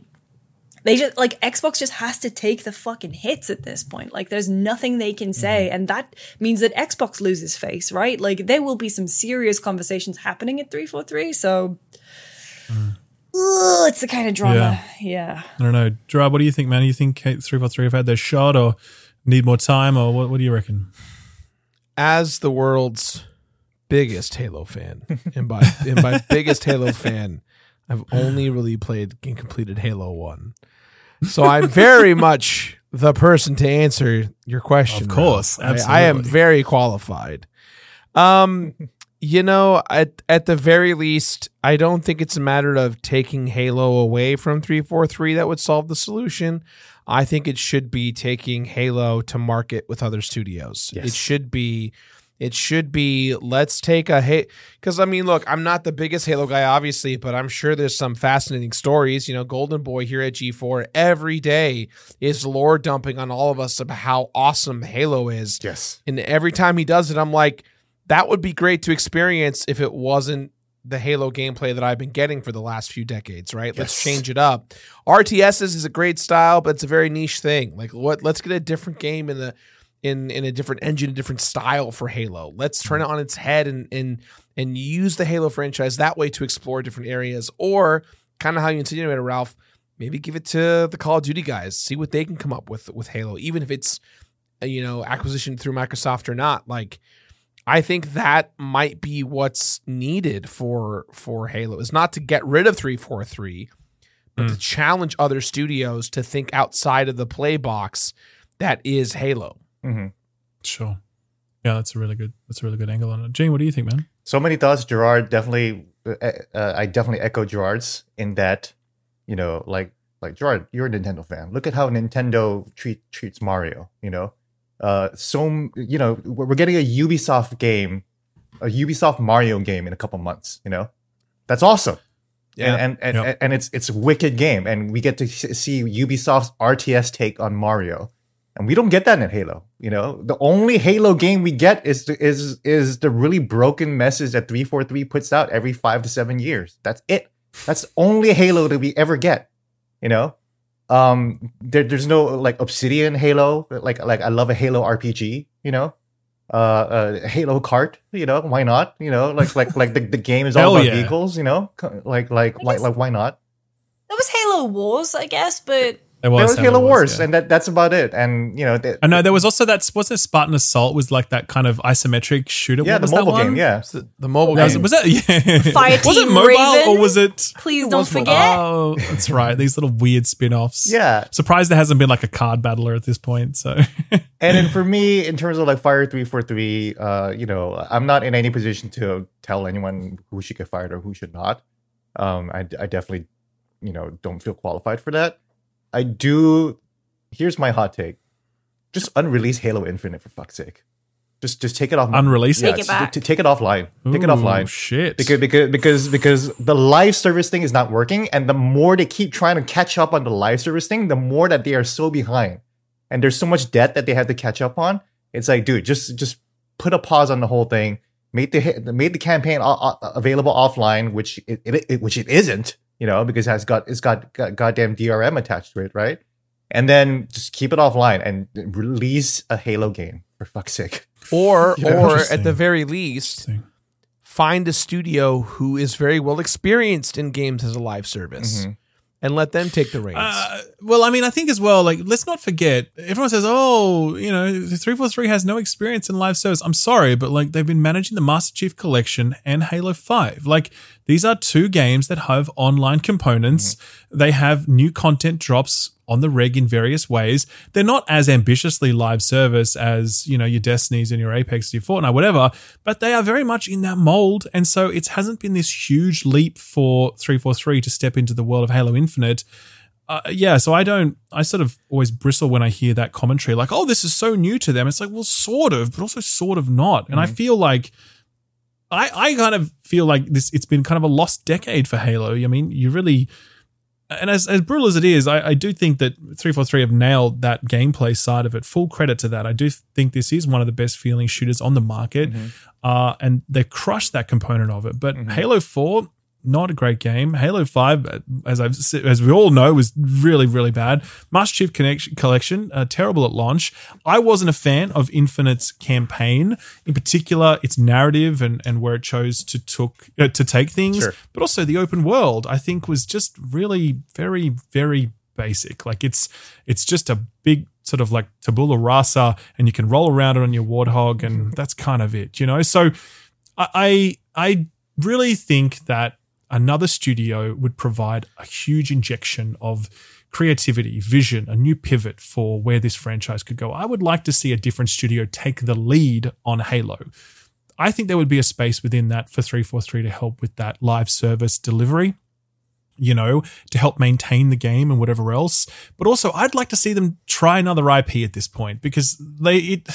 they just like Xbox just has to take the fucking hits at this point. Like there's nothing they can say and that means that Xbox loses face, right? Like there will be some serious conversations happening at 343, so Ugh, it's the kind of drama. yeah. I don't know. Gerard, what do you think, man? Do you think 343 have had their shot or need more time or what, what do you reckon? As the world's biggest Halo fan, and by and by biggest Halo fan, I've only really played and completed Halo One, so I'm very much the person to answer your question. Of course, Ralph. I, I am very qualified. Um, you know, at at the very least, I don't think it's a matter of taking Halo away from 343 that would solve the solution. I think it should be taking Halo to market with other studios. Yes. It should be It should be let's take a hit because I mean, look, I'm not the biggest Halo guy, obviously, but I'm sure there's some fascinating stories. You know, Golden Boy here at G4 every day is lore dumping on all of us about how awesome Halo is. Yes. And every time he does it, I'm like, that would be great to experience if it wasn't the Halo gameplay that I've been getting for the last few decades, right? Let's change it up. RTSs is a great style, but it's a very niche thing. Like what let's get a different game in the in in a different engine, a different style for Halo. Let's turn mm-hmm. it on its head and and and use the Halo franchise that way to explore different areas or kind of how you insinuated, Ralph, maybe give it to the Call of Duty guys, see what they can come up with with Halo, even if it's you know acquisition through Microsoft or not. Like I think that might be what's needed for for Halo is not to get rid of 343 but to challenge other studios to think outside of the play box that is Halo. hmm Sure. Yeah, that's a really good. That's a really good angle on it. Gene, what do you think, man? So many thoughts, Gerard. Definitely, uh, uh, I definitely echo Gerard's in that, you know, like like Gerard, you're a Nintendo fan. Look at how Nintendo treat, treats Mario. You know, uh, so you know we're getting a Ubisoft game, a Ubisoft Mario game in a couple months. You know, that's awesome. and and and, Yep. and it's it's a wicked game, and we get to see Ubisoft's RTS take on Mario, and we don't get that in Halo. You know, the only Halo game we get is the, is is the really broken message that three four three puts out every five to seven years. That's it. That's the only Halo that we ever get. You know, um, there, there's no like Obsidian Halo. Like like I love a Halo RPG. You know. Uh, uh, Halo Kart, you know, why not? You know, like like like the, the game is all Hell about yeah. vehicles, you know, Co- like like why like why not? There was Halo Wars, I guess, but There There was Halo Wars, yeah. and that that's about it. And you know, the, I know there was also that. Was it Spartan Assault? Was like that kind of isometric shooter? yeah, What the was that mobile one? game, yeah. The, the mobile Was, game. was that yeah? Fire was it mobile Raven? or was it? please It don't was mobile. forget. Oh, that's right. These little weird spin-offs. Yeah, Surprised there hasn't been like a card battler at this point. So and then for me, in terms of like Fire Three Four Three, uh, you know, I'm not in any position to tell anyone who should get fired or who should not. Um, I, I definitely, you know, don't feel qualified for that. I do. Here's my hot take: just unrelease Halo Infinite for fuck's sake. Just just take it off. Unrelease it? Take it back. t- take it offline. take it offline. Shit. because because because because the live service thing is not working and the more they keep trying to catch up on the live service thing the more that they are so behind and there's so much debt that they have to catch up on it's like dude just just put a pause on the whole thing make the made the campaign o- o- available offline which it, it, it which it isn't you know because it has got it's got, got goddamn DRM attached to it right and then just keep it offline and release a Halo game for fuck's sake or Yeah, or at the very least, find a studio who is very well experienced in games as a live service Mhm. and let them take the reins. Uh, well, I mean, I think as well, like, let's not forget, everyone says, oh, you know, 343 has no experience in live service. I'm sorry, but like, they've been managing the Master Chief Collection and Halo 5. Like, these are two games that have online components. They have new content drops on the reg in various ways. They're not as ambitiously live service as, you know, your Destinies and your Apex, your Fortnite, whatever, but they are very much in that mold. And so it hasn't been this huge leap for 343 to step into the world of Halo Infinite uh, yeah, so I don't, I sort of always bristle when I hear that commentary, like, oh, this is so new to them. It's like, well, sort of, but also sort of not. And I feel like, I, I kind of feel like this, it's been kind of a lost decade for Halo. I mean, you really, and as, as brutal as it is, I, I do think that 343 have nailed that gameplay side of it. Full credit to that. I do think this is one of the best feeling shooters on the market. Uh, and they crushed that component of it. But Halo 4, not a great game. Halo 5, as I've as we all know, was really, really bad. Master Chief Connection, Collection, uh, terrible at launch. I wasn't a fan of Infinite's campaign, in particular its narrative and, and where it chose to took uh, to take things, Sure. but also the open world. I think was just really very, very basic. Like it's it's just a big sort of like tabula rasa, and you can roll around it on your warthog, and that's kind of it, you know. So I I really think that another studio would provide a huge injection of creativity, vision, a new pivot for where this franchise could go. I would like to see a different studio take the lead on Halo. I think there would be a space within that for 343 to help with that live service delivery, you know, to help maintain the game and whatever else. But also, I'd like to see them try another IP at this point because they, it,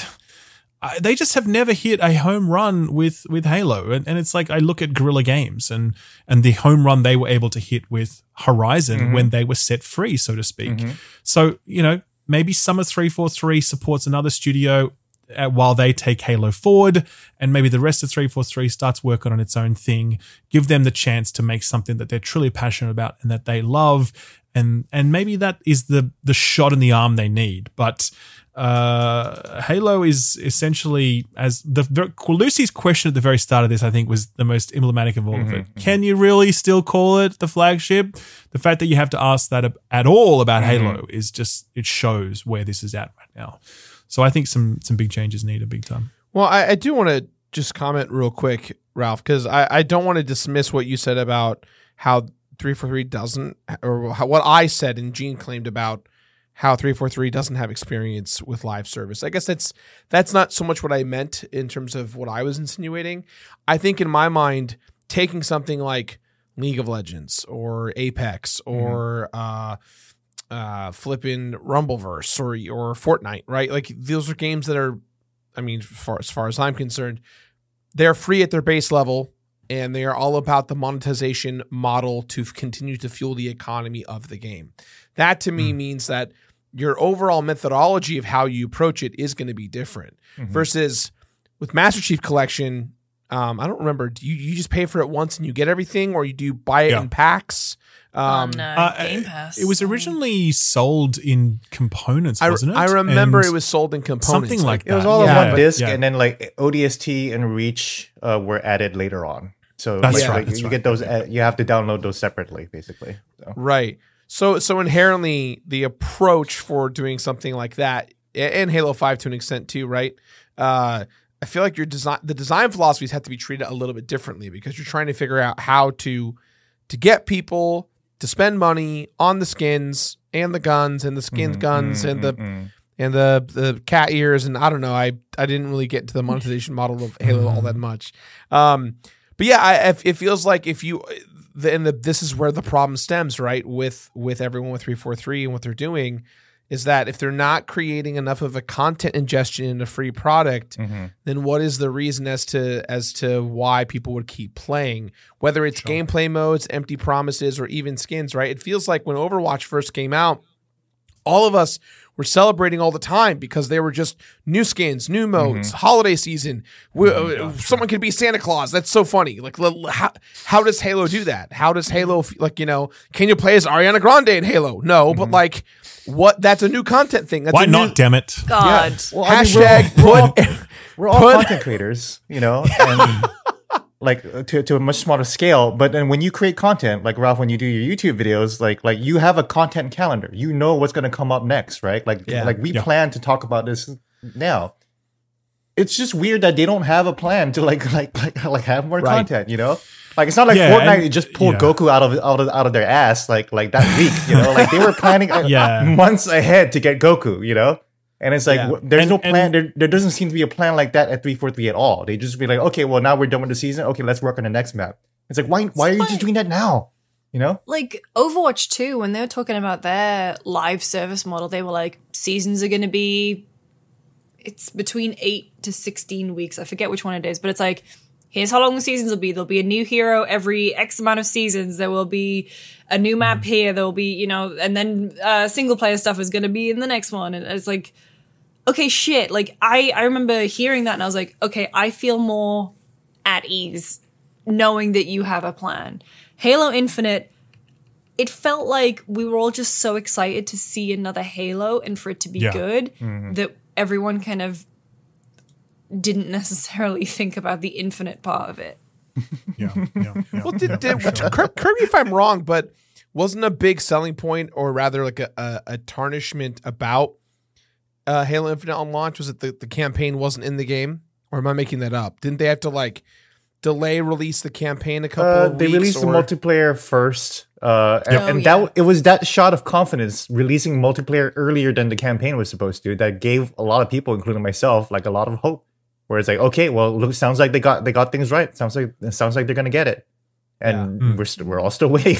I, they just have never hit a home run with with Halo, and, and it's like I look at Guerrilla Games and and the home run they were able to hit with Horizon when they were set free, so to speak. So you know maybe Summer three four three supports another studio. Uh, while they take Halo forward, and maybe the rest of 343 starts working on its own thing, give them the chance to make something that they're truly passionate about and that they love, and and maybe that is the the shot in the arm they need. But uh, Halo is essentially as the Lucy's question at the very start of this, I think, was the most emblematic of all of it. Mm-hmm, mm-hmm. Can you really still call it the flagship? The fact that you have to ask that at all about mm-hmm. Halo is just it shows where this is at right now. So I think some some big changes needed big time. Well, I, I do want to just comment real quick, Ralph, because I, I don't want to dismiss what you said about how 343 doesn't, or how, what I said and Gene claimed about how 343 doesn't have experience with live service. I guess that's that's not so much what I meant in terms of what I was insinuating. I think in my mind, taking something like League of Legends or Apex or uh, uh, flipping Rumbleverse or or Fortnite, right? Like those are games that are, I mean, far, as far as I'm concerned, they're free at their base level and they are all about the monetization model to continue to fuel the economy of the game. That to me means that your overall methodology of how you approach it is going to be different versus with Master Chief Collection. Um, I don't remember. Do you you just pay for it once and you get everything, or you do buy it Yeah. in packs? Um, on uh, Uh, Game Pass. It was originally sold in components, I, wasn't it? I remember And it was sold in components, something like It was that. all Yeah, on one but- disc, yeah. and then like ODST and Reach uh, were added later on. So That's like, right, like, that's you right. get those. Uh, you have to download those separately, basically. So. Right. So so inherently the approach for doing something like that and Halo 5 to an extent too, right? Uh I feel like your design the design philosophies have to be treated a little bit differently because you're trying to figure out how to to get people to spend money on the skins and the guns and the skins guns and the and the the cat ears and I don't know I I didn't really get into the monetization model of Halo all that much. Um, but yeah, I, if- it feels like if you the, and the, this is where the problem stems right with with everyone with three four three and what they're doing is that if they're not creating enough of a content ingestion in a free product, mm-hmm. then what is the reason as to as to why people would keep playing? Whether it's gameplay modes, empty promises, or even skins, right? It feels like when Overwatch first came out, all of us were celebrating all the time because they were just new skins, new modes, mm-hmm. holiday season. We, oh uh, someone could be Santa Claus. That's so funny. Like, l- l- how, how does Halo do that? How does mm-hmm. Halo, f- like, you know, can you play as Ariana Grande in Halo? No, but mm-hmm. like, what? That's a new content thing. That's Why a new- not? Damn it! God. Well, I mean, we're Hashtag all- put. We're all Put- content creators, you know, and like uh, to, to a much smaller scale. But then when you create content, like Ralph, when you do your YouTube videos, like like you have a content calendar. You know what's going to come up next, right? Like Yeah. like we Yeah. plan to talk about this now. It's just weird that they don't have a plan to like like like, like have more Right. content, you know. Like it's not like Yeah, Fortnite and- just pulled yeah. Goku out of out of out of their ass like like that week, you know. Like they were planning uh, Yeah. months ahead to get Goku, you know. And it's like Yeah. w- there's And- no plan. there, there doesn't seem to be a plan like that at 343 at all. They just be like, okay, well now we're done with the season. Okay, let's work on the next map. It's like why why are you just doing that now? You know? like Overwatch 2, when they were talking about their live service model, they were like, seasons are going to be, it's between 8 to 16 weeks. I forget which one it is, but it's like, here's how long the seasons will be. There'll be a new hero every X amount of seasons. There will be a new map here. There'll be, you know, and then uh, single player stuff is going to be in the next one. And it's like, okay, shit. Like, I, I remember hearing that and I was like, okay, I feel more at ease knowing that you have a plan. Halo Infinite, it felt like we were all just so excited to see another Halo and for it to be Yeah. good that everyone kind of didn't necessarily think about the infinite part of it. Yeah, yeah, yeah, Well, did, yeah, did, sure. Cor- correct me if I'm wrong, but wasn't a big selling point, or rather like a, a, a tarnishment about uh, Halo Infinite on launch? Was it the, the campaign wasn't in the game, or am I making that up? Didn't they have to like delay release the campaign a couple Uh, of they weeks? released or- the multiplayer first, uh, and, Oh, and yeah. that it was that shot of confidence releasing multiplayer earlier than the campaign was supposed to that gave a lot of people, including myself, like a lot of hope. Where it's like, okay, well, look, sounds like they got they got things right. Sounds like it sounds like they're gonna get it, and we're st- we're all still waiting.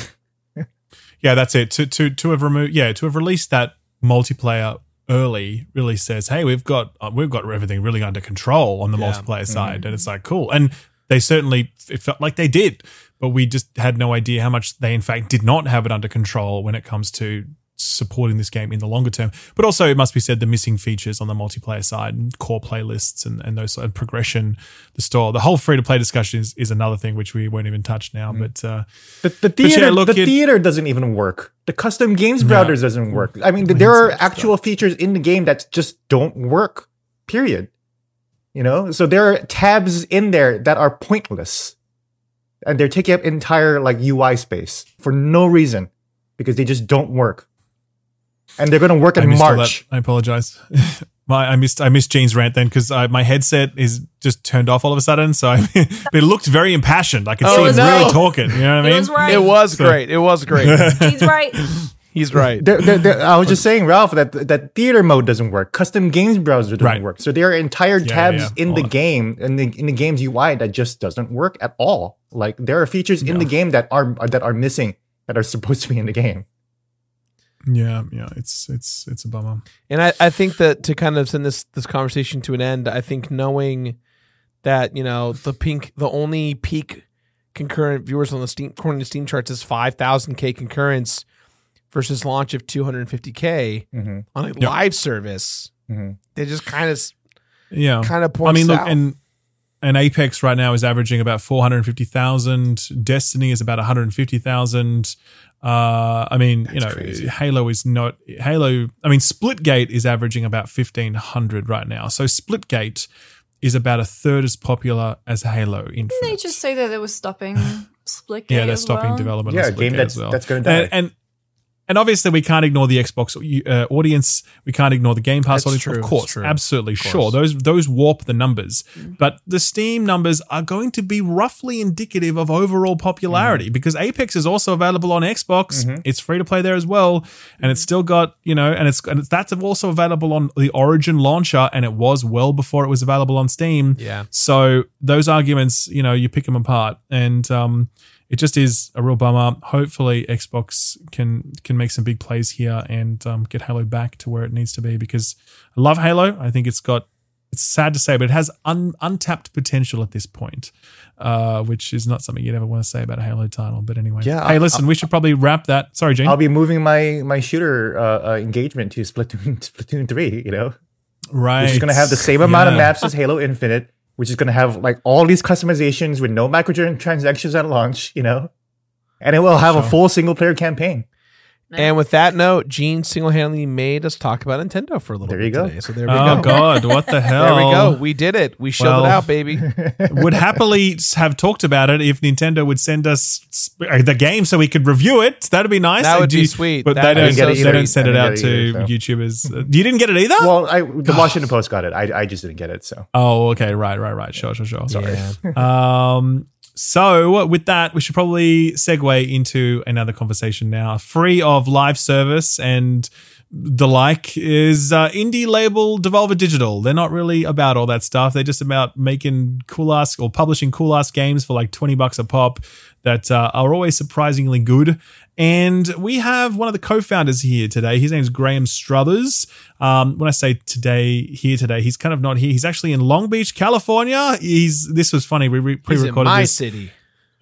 Yeah, that's it. To to to have removed, yeah, to have released that multiplayer early really says, "Hey, we've got uh, we've got everything really under control on the Yeah. multiplayer side," and it's like cool. And they certainly it felt like they did, but we just had no idea how much they in fact did not have it under control when it comes to supporting this game in the longer term. But also, it must be said, the missing features on the multiplayer side, and core playlists, and, and those sort of progression, the store, the whole free to play discussion is, is another thing which we won't even touch now. But uh, The, the yeah, theater, look, the it- theater doesn't even work. The custom games browser doesn't work. I mean, there are actual features in the game that just don't work. Period. You know, so there are tabs in there that are pointless, and they're taking up entire like UI space for no reason because they just don't work. And they're going to work I in missed all that. March. I apologize. My, I missed I missed Gene's rant then because uh, my headset is just turned off all of a sudden. So I, but it looked very impassioned. I could oh, see Oh, him no. really talking. You know what I He mean? was right. It was great. It was great. He's right. He's right. There- there- there- I was just saying, Ralph, that that theater mode doesn't work. Custom games browser doesn't Right. work. So there are entire tabs yeah. in All the that. game in the in the game's UI that just doesn't work at all. Like there are features in the game that are that are missing that are supposed to be in the game. Yeah, yeah. It's it's it's a bummer. And I, I think that to kind of send this this conversation to an end, I think knowing that you know the pink the only peak concurrent viewers on the Steam according to Steam charts is five thousand k concurrence versus launch of two hundred and fifty k hmm on a live service. hmm They just kind of Yeah. kind of points. I mean, look, out. and and Apex right now is averaging about four hundred fifty thousand. Destiny is about one hundred fifty thousand. Uh, I mean, you know, crazy. Halo is not Halo. I mean, Splitgate is averaging about fifteen hundred right now. So Splitgate is about a third as popular as Halo Infinite. Didn't they just say that they were stopping Splitgate yeah, they're as stopping well? development. Yeah, a game that's well. that's going to die. and, and and obviously we can't ignore the Xbox uh, audience. We can't ignore the Game Pass That's audience. true, Of course, true. absolutely, course. sure. Those those warp the numbers, but the Steam numbers are going to be roughly indicative of overall popularity because Apex is also available on Xbox. It's free to play there as well, and it's still got you know, and it's and it's, that's also available on the Origin launcher, and it was well before it was available on Steam. yeah, So those arguments, you know, you pick them apart, and um, it just is a real bummer. Hopefully, Xbox can can make some big plays here and um, get Halo back to where it needs to be because I love Halo. I think it's got. It's sad to say, but it has un, untapped potential at this point, uh, which is not something you'd ever want to say about a Halo title. But anyway, Yeah, Hey, I- listen, we should probably wrap that. Sorry, Gene. I'll be moving my my shooter uh, uh, engagement to Splatoon Splatoon three. You know, right, which is going to have the same amount of maps as Halo Infinite, which is going to have like all these customizations with no microtransactions at launch. You know, and it will have a full single player campaign. And with that note, Gene single handedly made us talk about Nintendo for a little There bit you go. today. So there we Oh go. Oh God, what the hell? There we go. We did it. We showed Well, it out, baby. would happily have talked about it if Nintendo would send us uh, the game so we could review it. That'd be nice. That would Do be sweet. But That they would don't. be so They don't send I it out get it to either, YouTubers. You didn't get it either. Well, I, the Washington Post got it. I, I just didn't get it. So oh, okay, right, right, right. Sure, sure, sure. Sorry. Yeah. Um, so with that, we should probably segue into another conversation now, free of live service and the like. Is uh, indie label Devolver Digital? They're not really about all that stuff. They're just about making cool ass or publishing cool ass games for like twenty bucks a pop that uh, are always surprisingly good. And we have one of the co-founders here today. His name's Graeme Struthers. Um, when I say today, here today, he's kind of not here. He's actually in Long Beach, California. He's this was funny. We re- He's in pre-recorded my city.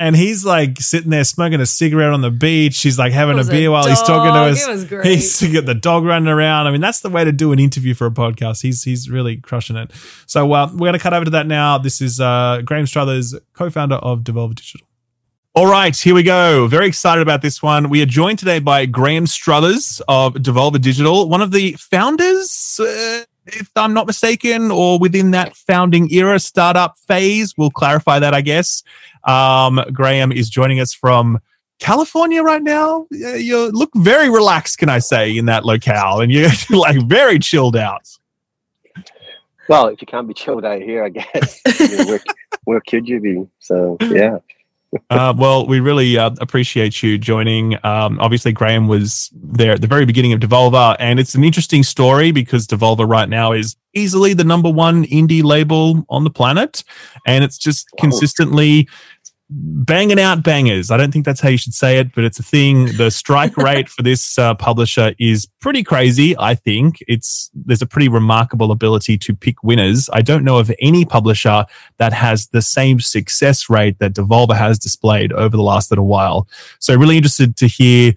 And he's like sitting there smoking a cigarette on the beach. He's like having a was a beer while he's talking to us. It was great. He's got the dog running around. I mean, that's the way to do an interview for a podcast. He's he's really crushing it. So uh, we're going to cut over to that now. This is uh, Graeme Struthers, co-founder of Devolver Digital. All right, here we go. Very excited about this one. We are joined today by Graeme Struthers of Devolver Digital, one of the founders, uh, if I'm not mistaken, or within that founding era startup phase. We'll clarify that, I guess. Um, Graeme is joining us from California right now. You look very relaxed, can I say, in that locale, and you're like very chilled out. Well, if you can't be chilled out here, I guess. I mean, where, where could you be? So, yeah. uh, well, we really uh, appreciate you joining. Um, obviously, Graeme was there at the very beginning of Devolver, and it's an interesting story because Devolver right now is easily the number one indie label on the planet, and it's just Wow. consistently banging out bangers. I don't think that's how you should say it, but it's a thing. The strike rate for this uh, publisher is pretty crazy. I think it's there's a pretty remarkable ability to pick winners. I don't know of any publisher that has the same success rate that Devolver has displayed over the last little while. So really interested to hear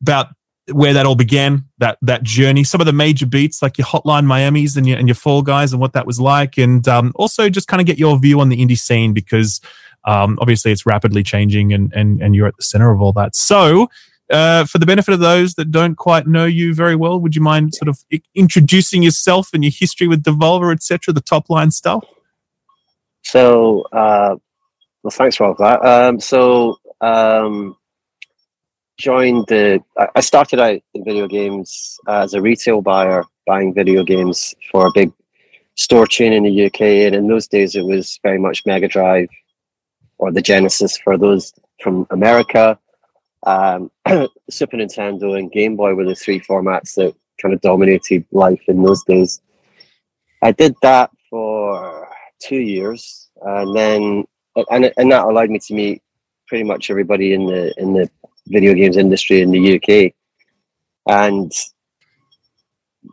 about where that all began, that that journey, some of the major beats like your Hotline Miami's and your and your Fall Guys and what that was like, and um, also just kind of get your view on the indie scene because um, obviously it's rapidly changing and and and you're at the center of all that. So. Uh, for the benefit of those that don't quite know you very well, would you mind sort of i- introducing yourself and your history with Devolver, etc., the top line stuff? So, uh, well, thanks for all that. Um, so, um, joined the. I- started out in video games as a retail buyer, buying video games for a big store chain in the UK, and in those days it was very much Mega Drive or the Genesis for those from America. Um, Super Nintendo and Game Boy were the three formats that kind of dominated life in those days. I did that for two years, and then and and that allowed me to meet pretty much everybody in the in the video games industry in the UK, and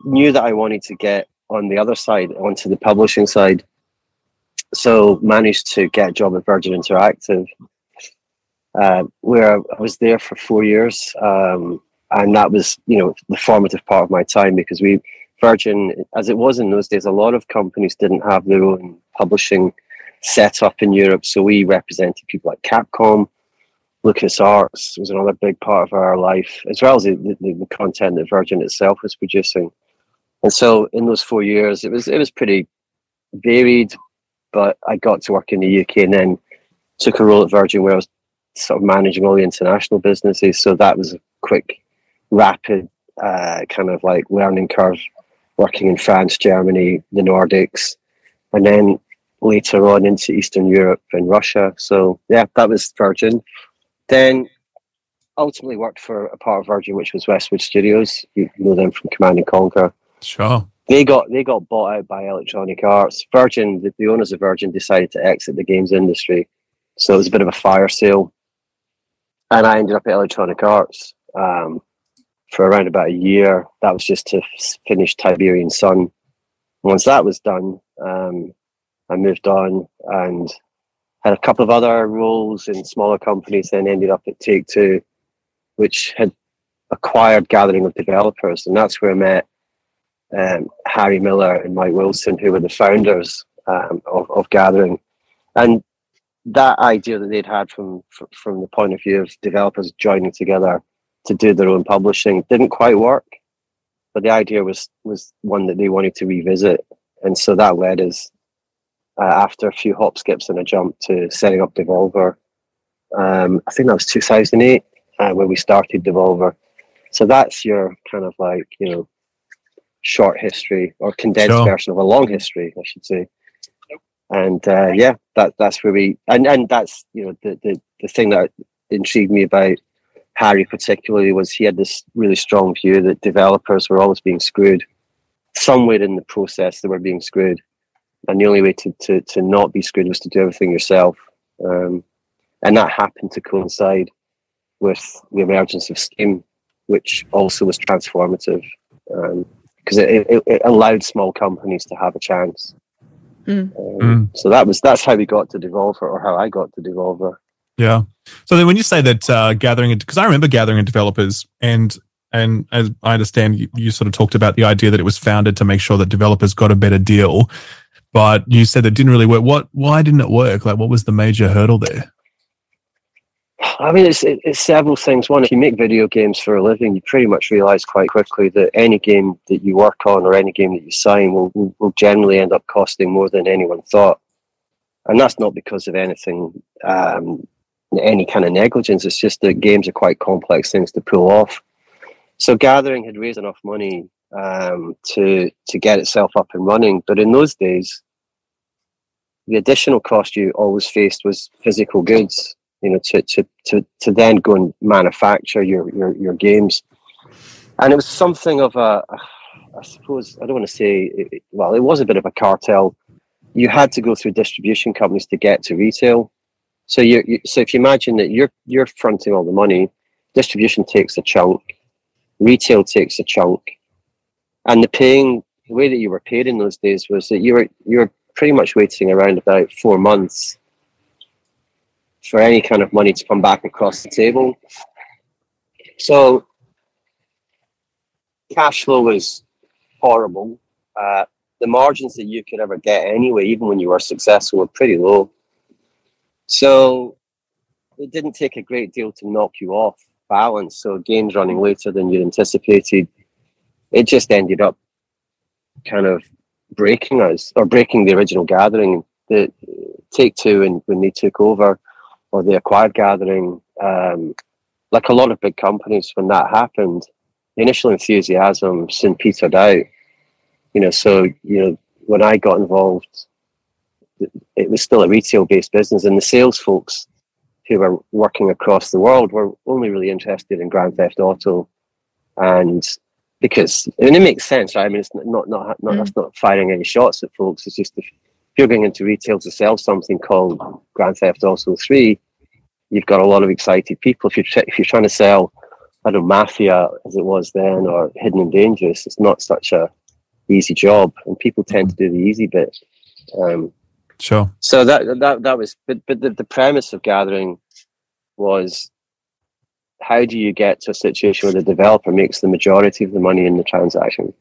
knew that I wanted to get on the other side, onto the publishing side. So managed to get a job at Virgin Interactive, uh, where I was there for four years, um, and that was you know the formative part of my time because we Virgin, as it was in those days, a lot of companies didn't have their own publishing set up in Europe. So we represented people like Capcom, LucasArts was another big part of our life, as well as the, the, the content that Virgin itself was producing. And so in those four years, it was it was pretty varied, but I got to work in the UK and then took a role at Virgin where I was sort of managing all the international businesses. So that was a quick, rapid uh, kind of like learning curve, working in France, Germany, the Nordics, and then later on into Eastern Europe and Russia. So yeah, that was Virgin. Then ultimately worked for a part of Virgin, which was Westwood Studios. You know them from Command and Conquer. Sure. They got they got bought out by Electronic Arts. Virgin, the, the owners of Virgin, decided to exit the games industry, so it was a bit of a fire sale. And I ended up at Electronic Arts um, for around about a year. That was just to f- finish Tiberian Sun. Once that was done, um, I moved on and had a couple of other roles in smaller companies. Then ended up at Take Two, which had acquired Gathering of Developers, and that's where I met um, Harry Miller and Mike Wilson, who were the founders um, of, of Gathering, and that idea that they'd had from from the point of view of developers joining together to do their own publishing didn't quite work. But the idea was was one that they wanted to revisit, and so that led us uh, after a few hop skips and a jump to setting up Devolver. Um, I think that was 2008 uh, where we started Devolver. So that's your kind of like you know short history or condensed Sure. version of a long history, I should say. And uh, yeah, that that's where we and and that's you know the the the thing that intrigued me about Harry particularly was he had this really strong view that developers were always being screwed. Somewhere in the process, they were being screwed, and the only way to to to not be screwed was to do everything yourself. Um, and that happened to coincide with the emergence of Steam, which also was transformative because it, it, it allowed small companies to have a chance. Mm. Um, Mm. So that was that's how we got to Devolver, or how I got to Devolver. Yeah. So then, when you say that uh, gathering, because I remember gathering developers, and and as I understand, you, you sort of talked about the idea that it was founded to make sure that developers got a better deal, but you said that didn't really work. What? Why didn't it work? Like, what was the major hurdle there? I mean, it's it's several things. One, if you make video games for a living, you pretty much realize quite quickly that any game that you work on or any game that you sign will will, will generally end up costing more than anyone thought, and that's not because of anything, um, any kind of negligence. It's just that games are quite complex things to pull off. So, Gathering had raised enough money um, to to get itself up and running, but in those days, the additional cost you always faced was physical goods you know, to, to, to, to then go and manufacture your, your, your games. And it was something of a, I suppose, I don't want to say, it, well, it was a bit of a cartel. You had to go through distribution companies to get to retail. So you, you so if you imagine that you're you're fronting all the money, distribution takes a chunk, retail takes a chunk, and the paying the way that you were paid in those days was that you were you were pretty much waiting around about four months for any kind of money to come back across the table. So cash flow was horrible. Uh, the margins that you could ever get anyway, even when you were successful, were pretty low. So it didn't take a great deal to knock you off balance. So games running later than you anticipated, it just ended up kind of breaking us or breaking the original gathering. The Take Two and when they took over or the acquired gathering, um, like a lot of big companies, when that happened, the initial enthusiasm soon petered out. You know, so you know when I got involved, it was still a retail based business, and the sales folks who were working across the world were only really interested in Grand Theft Auto, and because and it makes sense, right? I mean, it's not not not, not that's not firing any shots at folks. It's just if you're going into retail to sell something called Grand Theft Auto Three, you've got a lot of excited people. If you're if you're trying to sell, I don't know, Mafia as it was then, or Hidden and Dangerous, it's not such a easy job, and people tend to do the easy bit. Um, Sure. so that that that was, but but the, the premise of gathering was how do you get to a situation where the developer makes the majority of the money in the transaction?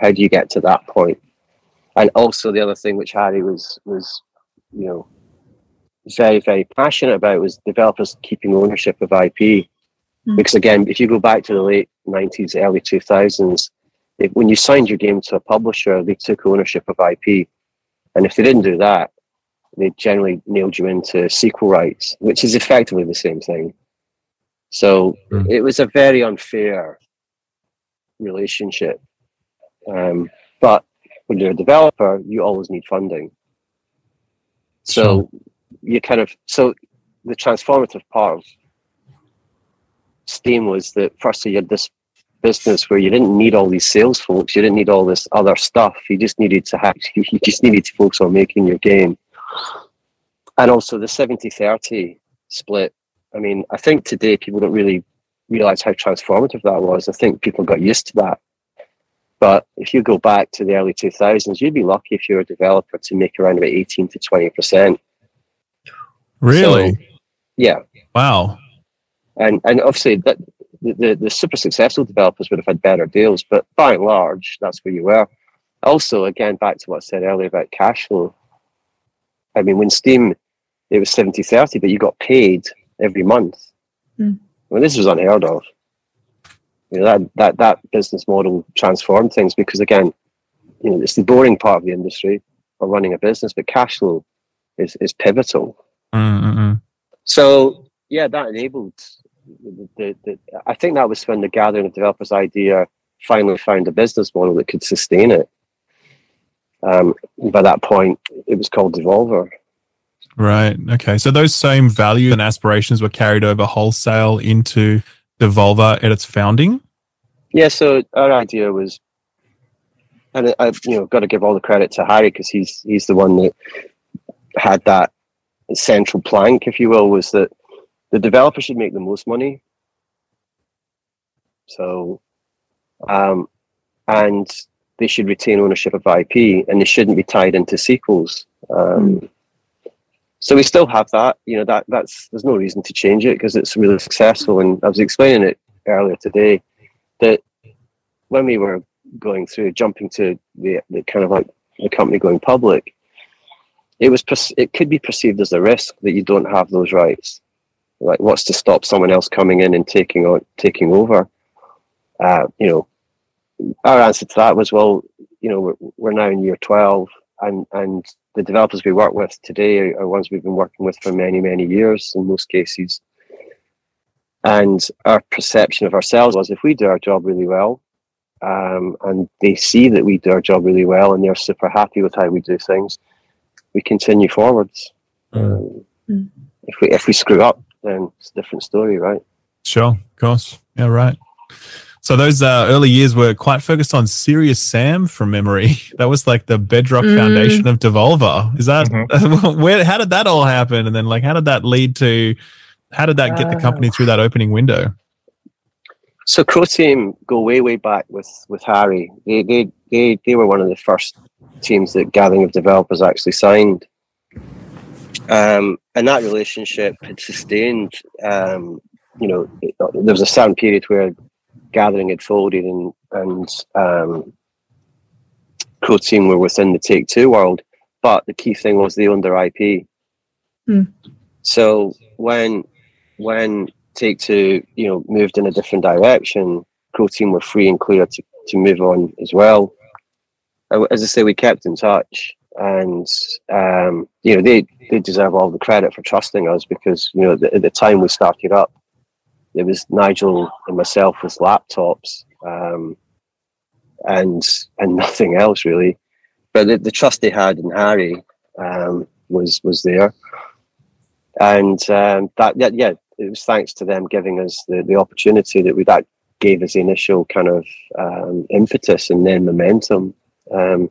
How do you get to that point? And also the other thing which Harry was was you know very very passionate about was developers keeping ownership of IP. Mm. Because again, if you go back to the late nineties, early two thousands, when you signed your game to a publisher, they took ownership of IP, and if they didn't do that, they generally nailed you into sequel rights, which is effectively the same thing. So Mm. it was a very unfair relationship. Um, but when you're a developer, you always need funding. So you kind of so the transformative part of Steam was that firstly you had this business where you didn't need all these sales folks, you didn't need all this other stuff. You just needed to have you just needed to focus on making your game. And also the 70-30 split. I mean, I think today people don't really realize how transformative that was. I think people got used to that. But if you go back to the early 2000s, you'd be lucky if you're a developer to make around about 18 to 20%. Really? So, yeah. wow. and and obviously that the, the, the super successful developers would have had better deals, but by and large, that's where you were. Also, again, back to what I said earlier about cash flow. I mean, when Steam, it was 70 30, but you got paid every month. Mm. I mean, this was unheard of. You know, that, that, that business model transformed things because, again, you know, it's the boring part of the industry of running a business, but cash flow is, is pivotal. Mm-mm-mm. So yeah, that enabled the, the, the, I think that was when the gathering of developers idea finally found a business model that could sustain it. Um, by that point, it was called Devolver. Right. Okay. So those same values and aspirations were carried over wholesale into Devolver at its founding. Yeah, so our idea was, and I've you know, got to give all the credit to Harry because he's he's the one that had that central plank, if you will, was that the developer should make the most money. So, um, and they should retain ownership of IP, and they shouldn't be tied into sequels. Um, So we still have that. You know that that's there's no reason to change it because it's really successful. And I was explaining it earlier today that when we were going through jumping to the, the kind of like the company going public, it was it could be perceived as a risk that you don't have those rights. Like, what's to stop someone else coming in and taking on taking over? Uh, you know, our answer to that was, well, you know, we're, we're now in year twelve, and and the developers we work with today are, are ones we've been working with for many many years in most cases. And our perception of ourselves was, if we do our job really well, um, and they see that we do our job really well, and they're super happy with how we do things, we continue forwards. Um, Mm. If we if we screw up, then it's a different story, right? Sure. Of course. Yeah. Right. So those uh, early years were quite focused on Serious Sam from memory. That was like the bedrock Mm. foundation of Devolver. Is that Mhm. where? How did that all happen? And then like, how did that lead to? How did that get the company through that opening window? So Croteam go way, way back with with Harry. They they they they were one of the first teams that Gathering of Developers actually signed. Um, and that relationship had sustained. Um, you know, it, there was a certain period where Gathering had folded, and and um, were within the Take Two world. But the key thing was they owned their IP. Hmm. So when when Take Two, you know, moved in a different direction, Croteam were free and clear to, to move on as well. Uh, As I say, we kept in touch, and um, you know, they they deserve all the credit for trusting us because you know, the, at the time we started up, there was Nigel and myself with laptops, um, and and nothing else really. But the, the trust they had in Harry um, was was there, and um, that yeah, yeah, it was thanks to them giving us the, the opportunity that we that gave us the initial kind of um, impetus and then momentum. Um,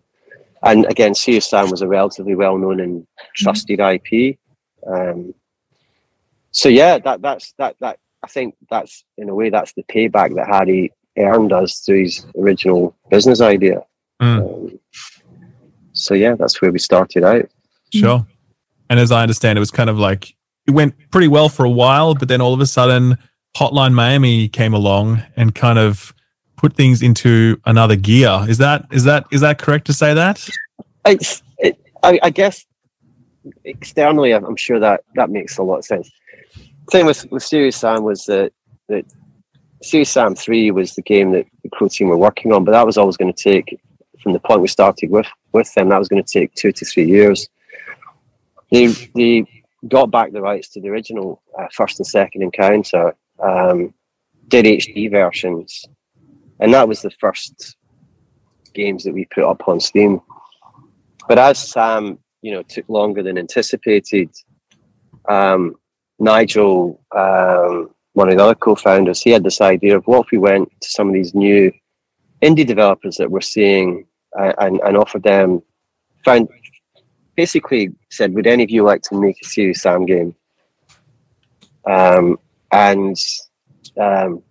and again, Sam was a relatively well known and trusted IP. Um, so yeah, that that's that that I think that's in a way that's the payback that Harry earned us through his original business idea. Mm. Um, so yeah, that's where we started out. Sure. And as I understand, it was kind of like it went pretty well for a while, but then all of a sudden, Hotline Miami came along and kind of put things into another gear. Is that is that is that correct to say that? It's, it, I, I guess externally, I'm I'm sure that that makes a lot of sense. Thing with with Serious Sam was that that Serious Sam Three was the game that the Croteam were working on, but that was always going to take from the point we started with with them. That was going to take two to three years. They they got back the rights to the original uh, first and second encounter, um, did HD versions, and that was the first games that we put up on Steam. But as Sam, you know, took longer than anticipated, um, Nigel, um, one of the other co-founders, he had this idea of what if we went to some of these new indie developers that we're seeing uh, and, and offered them, found basically said, would any of you like to make a Serious Sam game? Um, and um,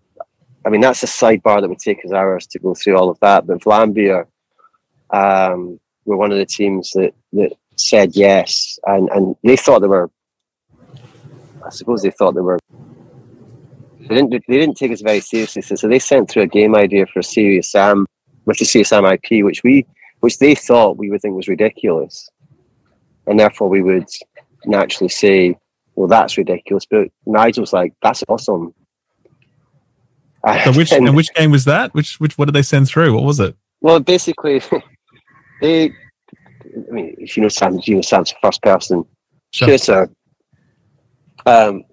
I mean, that's a sidebar that would take us hours to go through all of that. But Vlambeer um, were one of the teams that, that said yes, and, and they thought they were. I suppose they thought they were. They didn't. They didn't take us very seriously, so, they sent through a game idea for a Serious Sam with the Serious Sam IP, which we, which they thought we would think was ridiculous, and therefore we would naturally say, "Well, that's ridiculous." But Nigel's like, "That's awesome." So which And- and which game was that? Which which what did they send through? What was it? Well, basically, they. I mean, if you know Sam, you know Sam's first person Sure. Um,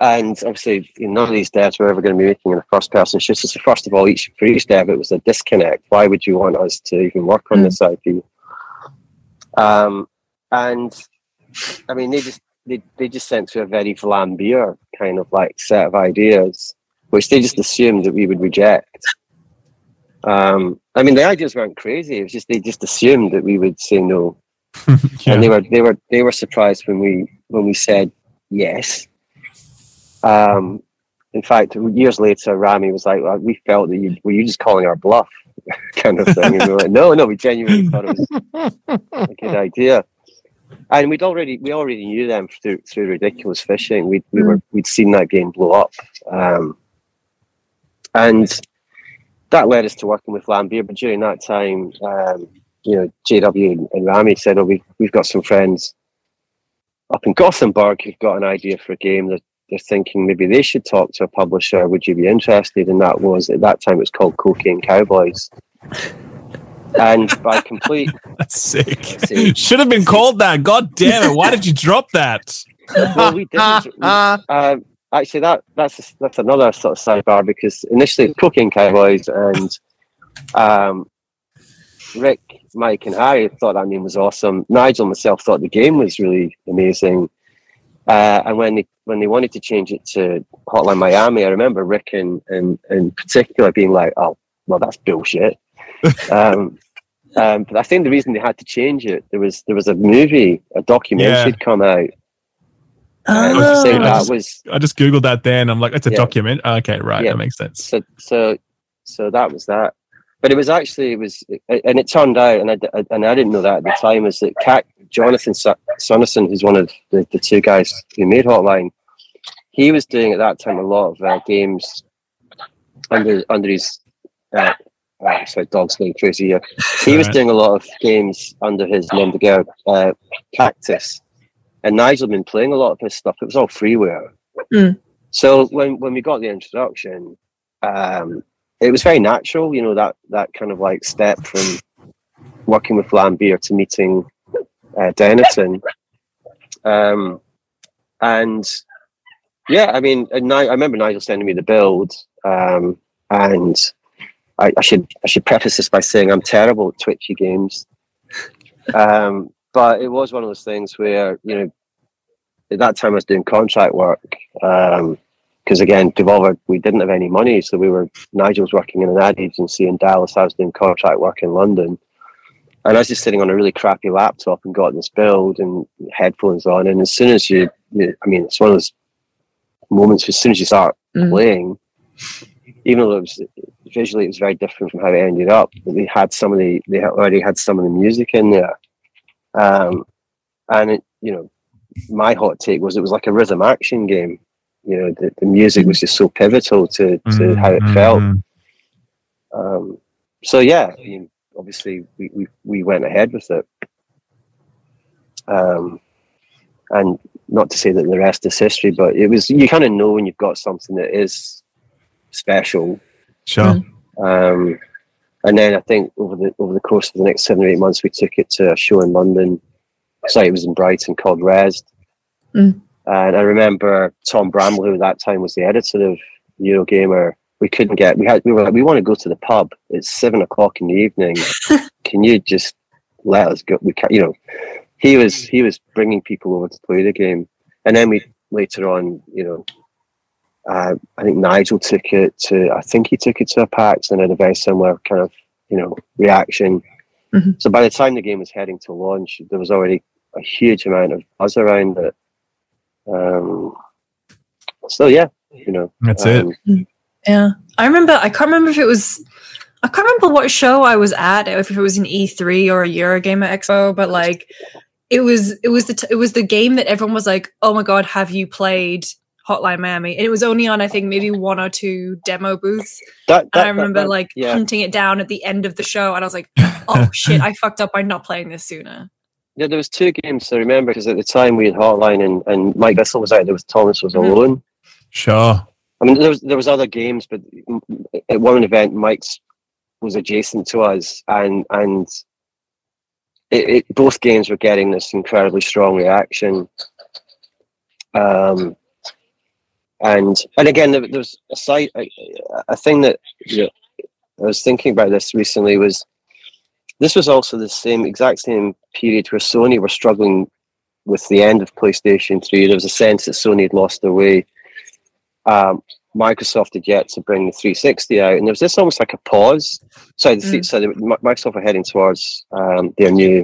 and obviously, none of these devs were ever going to be making in a first person shooter. So, first of all, each for each dev, it was a disconnect. Why would you want us to even work on Mm. this IP? Um, and I mean, they just they, they just sent through a very Vlambeer kind of like set of ideas, which they just assumed that we would reject. Um, I mean, the ideas weren't crazy. It was just they just assumed that we would say no, Yeah. and they were they were they were surprised when we when we said yes. Um, in fact, years later, Rami was like, well, "We felt that you were you just calling our bluff, kind of thing." And we were like, "No, no, we genuinely thought it was a good idea." And we'd already we already knew them through through ridiculous fishing. We we were we'd seen that game blow up, um, and that led us to working with Vlambeer. But during that time, um, you know, JW and, and Rami said, "Oh, we we've got some friends up in Gothenburg who've got an idea for a game that they're thinking maybe they should talk to a publisher. Would you be interested?" And that was at that time it was called Cocaine Cowboys. And by complete That's sick. See. Should have been called that. God damn it. Why did you drop that? well, we didn't. we- um, actually, that that's that's another sort of sidebar because initially Cocaine Cowboys and um, Rick, Mike, and Harry thought that name was awesome. Nigel and myself thought the game was really amazing, Uh, and when they when they wanted to change it to Hotline Miami, I remember Rick in in, in particular being like, "Oh, well, that's bullshit." um, um, but I think the reason they had to change it there was there was a movie, a documentary Yeah. had come out. Oh. I was saying I just- was I just googled that then. I'm like, it's a Yeah. document. Okay, right, Yeah. that makes sense. so so so that was that. But it was actually it was, and it turned out, and I d- and I didn't know that at the time, is that Cat, Jonathan Son- Sonnerson, who's one of the, the two guys who made Hotline, he was doing at that time a lot of uh, games under under his. Uh, uh, sorry, dog's going crazy here. He was doing a lot of games under his name, the girl uh, Cactus, and Nigel had been playing a lot of his stuff. It was all freeware. Mm. So when when we got the introduction, um, it was very natural, you know, that that kind of like step from working with Vlambeer to meeting uh, Dennaton. Um, and yeah, I mean, and Ni- I remember Nigel sending me the build, um, and I, I should I should preface this by saying I'm terrible at twitchy games. Um, but it was one of those things where you know, at that time I was doing contract work. Um, because again, Devolver, we didn't have any money, so we were Nigel was working in an ad agency in Dallas. I was doing contract work in London, and I was just sitting on a really crappy laptop and got this build and headphones on. And as soon as you, you I mean, it's one of those moments. As soon as you start Mhm. playing, even though it was visually it was very different from how it ended up, they had some of the they already had some of the music in there, um, and it, you know, my hot take was it was like a rhythm action game you know the, the music was just so pivotal to, to how it felt Mhm. um, so yeah I mean, obviously we, we, we went ahead with it um, and not to say that the rest is history but it was you kind of know when you've got something that is special Sure. um, and then I think over the over the course of the next seven or eight months, we took it to a show in London. Sorry, it was in Brighton called Rezzed. Mm. And I remember Tom Bramwell, who at that time was the editor of Eurogamer. We couldn't get. We had. We were like, we want to go to the pub. It's seven o'clock in the evening. Can you just let us go? We can't. You know, he was he was bringing people over to play the game, and then we later on, you know, uh, I think Nigel took it to. I think he took it to a PAX and had a very similar kind of you know reaction. Mhm. So by the time the game was heading to launch, there was already a huge amount of buzz around it. Um, so yeah, you know, That's it. um, Yeah. I remember, I can't remember if it was, I can't remember what show I was at, if it was an E3 or a Eurogamer Expo, but like, it was, it was the, t- it was the game that everyone was like, oh my God, have you played Hotline Miami? And it was only on, I think, maybe one or two demo booths. That, And I remember that- like yeah. hunting it down at the end of the show. And I was like, oh shit, I fucked up by not playing this sooner. Yeah, there was two games I remember because at the time we had Hotline and, and Mike Bithell was out there with Thomas was Mhm. alone. Sure. I mean, there was there was other games, but at one event, Mike's was adjacent to us, and and it, it, both games were getting this incredibly strong reaction. Um, and and again, there, there was a side a, a thing that you know, I was thinking about this recently was this was also the same exact same period where Sony were struggling with the end of PlayStation Three. There was a sense that Sony had lost their way um, Microsoft had yet to bring the 360 out, and there was this almost like a pause. So, the, Mm. so the, Microsoft were heading towards um, their new.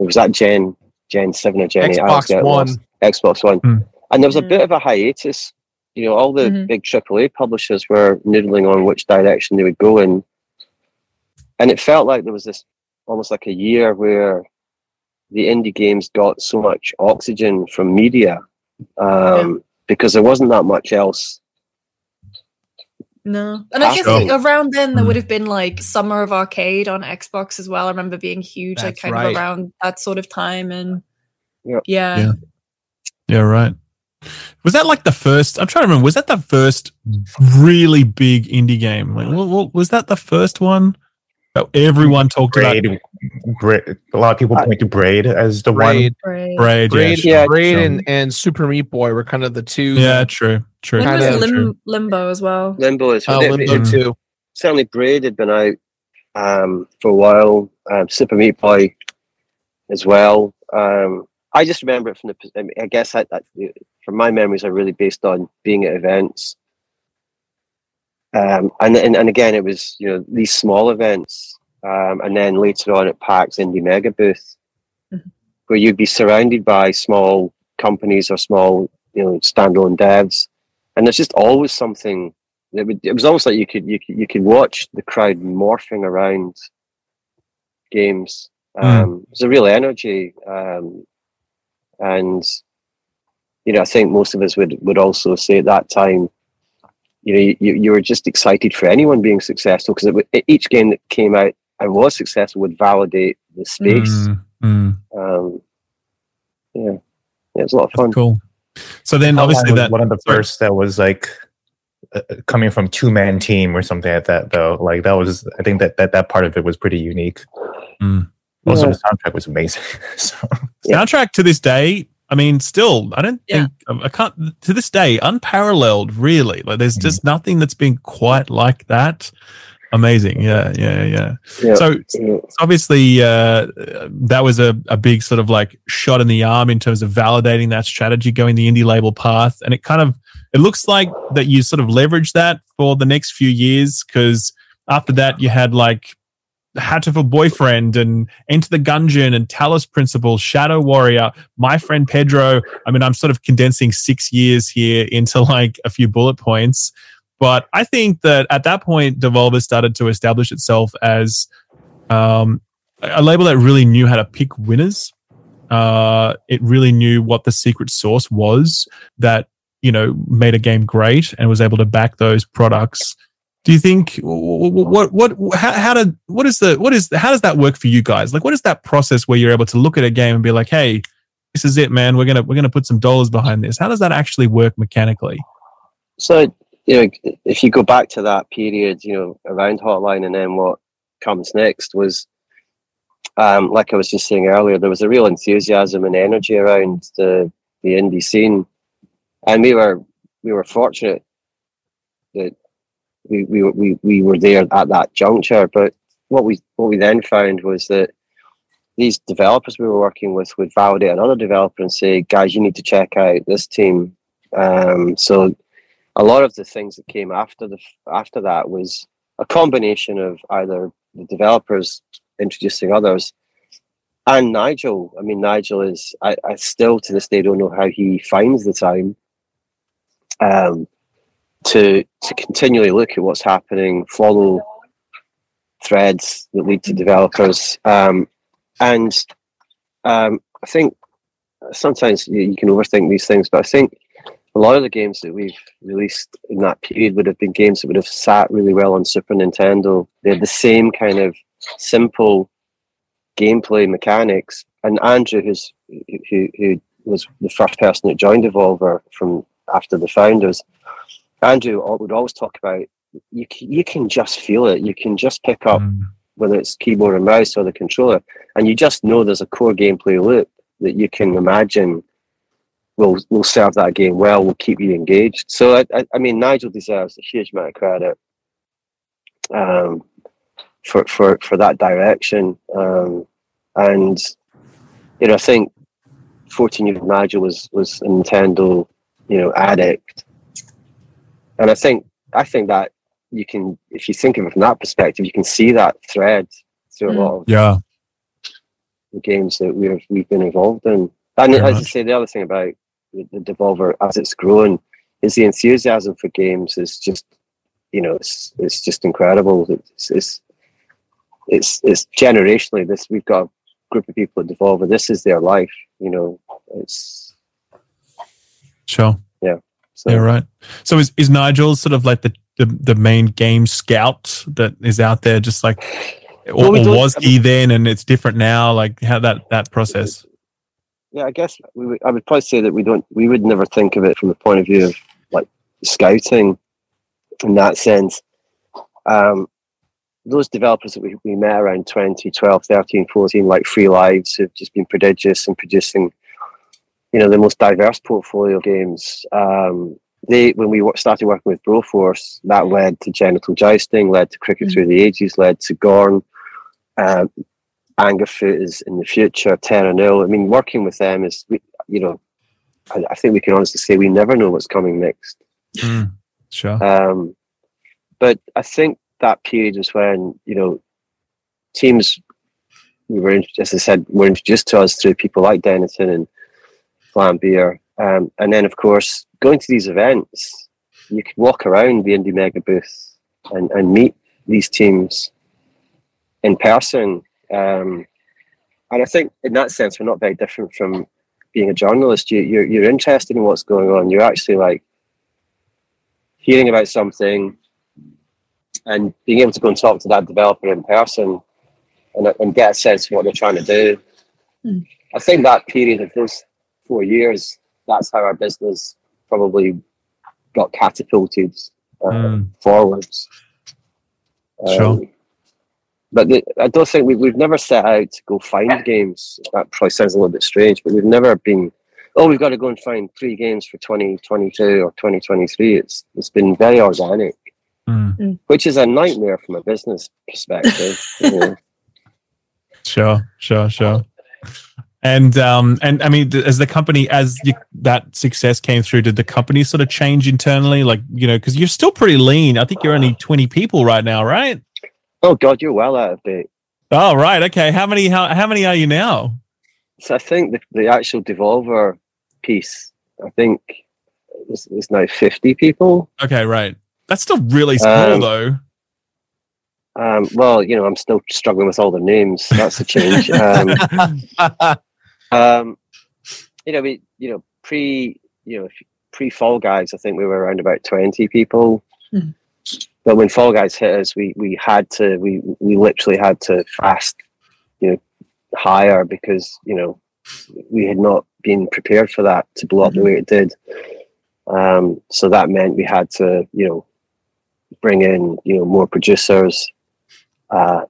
It was that Gen Gen Seven or Gen Eight. Xbox get One. lost. Xbox One, Mm. and there was a Mm. bit of a hiatus. You know, all the Mhm. big AAA publishers were noodling on which direction they would go in, and it felt like there was this almost like a year where the indie games got so much oxygen from media um, because there wasn't that much else No. And I guess like, around then there Mm. would have been like Summer of Arcade on Xbox as well. I remember being huge, like That's kind right. of around that sort of time. And Yep. yeah. Yeah. Yeah, right. Was that like the first? I'm trying to remember. Was that the first really big indie game? Like, what, what, was that the first one that everyone talked about? Braid, Braid, a lot of people point to Braid as the Braid, Right. Braid, yeah, Braid, sure, yeah, Braid and, and Super Meat Boy were kind of the two. yeah, true, true. When Kinda was true. Limbo as well? limbo. Is Oh, Limbo it- Mm. too. certainly Braid had been out um, for a while. Um, Super Meat Boy as well. Um, I just remember it from the. I, mean, I guess I, I, from my memories are really based on being at events, um, and, and and again it was you know these small events, um, and then later on at PAX Indie Mega Booth, Mhm. where you'd be surrounded by small companies or small you know standalone devs, and there's just always something. It, would, it was almost like you could you could you could watch the crowd morphing around games. Um, There's a real energy, um, and you know I think most of us would would also say at that time, you know, you, you were just excited for anyone being successful because each game that came out and was successful would validate the space. Mm, mm. Um, yeah, yeah, it was a lot of That's fun. cool. So then, obviously, that one of the first that was like uh, coming from two man team or something like that. Though, like that was, I think that that that part of it was pretty unique. Mm. Also, Yeah. the soundtrack was amazing. so Yeah. soundtrack to this day. I mean, still, I don't Yeah. think I can't to this day unparalleled. Really, like there's just nothing that's been quite like that. Amazing, yeah, yeah, yeah. Yeah. So So obviously uh, that was a, a big sort of like shot in the arm in terms of validating that strategy going the indie label path and it kind of it looks like that you sort of leveraged that for the next few years because after that you had like Hatoful Boyfriend and Enter the Gungeon and Talos Principle, Shadow Warrior, My Friend Pedro. I mean, I'm sort of condensing six years here into like a few bullet points. But I think that at that point, Devolver started to establish itself as um, a label that really knew how to pick winners. Uh, it really knew what the secret sauce was that you know made a game great and was able to back those products. Do you think what what how, how did what is the what is how does that work for you guys? Like, what is that process where you're able to look at a game and be like, hey, this is it, man. We're gonna we're gonna put some dollars behind this. How does that actually work mechanically? So, you know, if you go back to that period, you know, around Hotline and then what comes next was, um, like I was just saying earlier, there was a real enthusiasm and energy around the the indie scene, and we were we were fortunate that we we we we were there at that juncture. But what we what we then found was that these developers we were working with would validate another developer and say, "Guys, you need to check out this team." Um, so a lot of the things that came after the after that was a combination of either the developers introducing others and Nigel. I mean, Nigel is I, I still to this day don't know how he finds the time um, to to continually look at what's happening, follow threads that lead to developers, um, and um, I think sometimes you, you can overthink these things, but I think a lot of the games that we've released in that period would have been games that would have sat really well on Super Nintendo. They had the same kind of simple gameplay mechanics. And Andrew, who's who who was the first person that joined Devolver from after the founders, Andrew would always talk about you. You can just feel it. You can just pick up Mm. whether it's keyboard or mouse or the controller, and you just know there's a core gameplay loop that you can imagine will will serve that game well, will keep you engaged. So I, I, I mean, Nigel deserves a huge amount of credit um, for for for that direction, um, and you know, I think fourteen year old Nigel was was a Nintendo, you know, addict, and I think I think that you can, if you think of it from that perspective, you can see that thread through Mm. a lot of Yeah. the games that we've we've been involved in. And Very as I much. say, the other thing about the, the Devolver as it's grown is the enthusiasm for games is just you know it's it's just incredible. It's it's it's, it's generationally this we've got a group of people at Devolver. This is their life. You know, it's Sure. So Yeah, right. So is, is Nigel sort of like the, the, the main game scout that is out there just like or, Well, we or was he then and it's different now? Like how that that process? yeah. I guess we would, I would probably say that we don't we would never think of it from the point of view of like scouting in that sense. Um, those developers that we, we met around 2012, 13, 14, like Free Lives, have just been prodigious in producing, you know, the most diverse portfolio of games. Um, they, when we started working with Broforce, that led to Genital Jousting, led to Cricket Mm. Through the Ages, led to Gorn. Um, Angerfoot is in the future, Terra Nil. I mean, working with them is, we- you know, I, I think we can honestly say we never know what's coming next. Mm, sure. Um, but I think that period was when you know teams we were, as I said, were introduced to us through people like Dennaton and Vlambeer, um, and then of course going to these events, you could walk around the Indie Mega booth and, and meet these teams in person. Um, and I think in that sense, we're not very different from being a journalist. You, you're, you're interested in what's going on. You're actually like hearing about something and being able to go and talk to that developer in person and, and get a sense of what they're trying to do. Mm. I think that period of those four years, that's how our business probably got catapulted uh, Mm. forwards. Sure. But the, I don't think we've, we've never set out to go find games. That probably sounds a little bit strange, but we've never been, oh, we've got to go and find three games for 2022 or 2023. It's It's been very organic, Mm, which is a nightmare from a business perspective. you know. sure. Sure. Sure. And um and I mean, as the company as you, that success came through, did the company sort of change internally? Like you know, because you're still pretty lean. I think you're only twenty people right now, right? Oh, God, you're well out of date. Oh, right. Okay. How many? How how many are you now? So I think the, the actual Devolver piece, I think, is, is now 50 people. Okay, right. That's still really small, Um, though. Um, well, you know, I'm still struggling with all the names. That's a change. um, um, you know, we, you know, pre, you know, pre Fall Guys, I think we were around about 20 people. Mhm. But when Fall Guys hit us, we, we had to, we, we literally had to fast, you know, hire because, you know, we had not been prepared for that to blow up the way it did. Um, so that meant we had to, you know, bring in, you know, more producers, uh,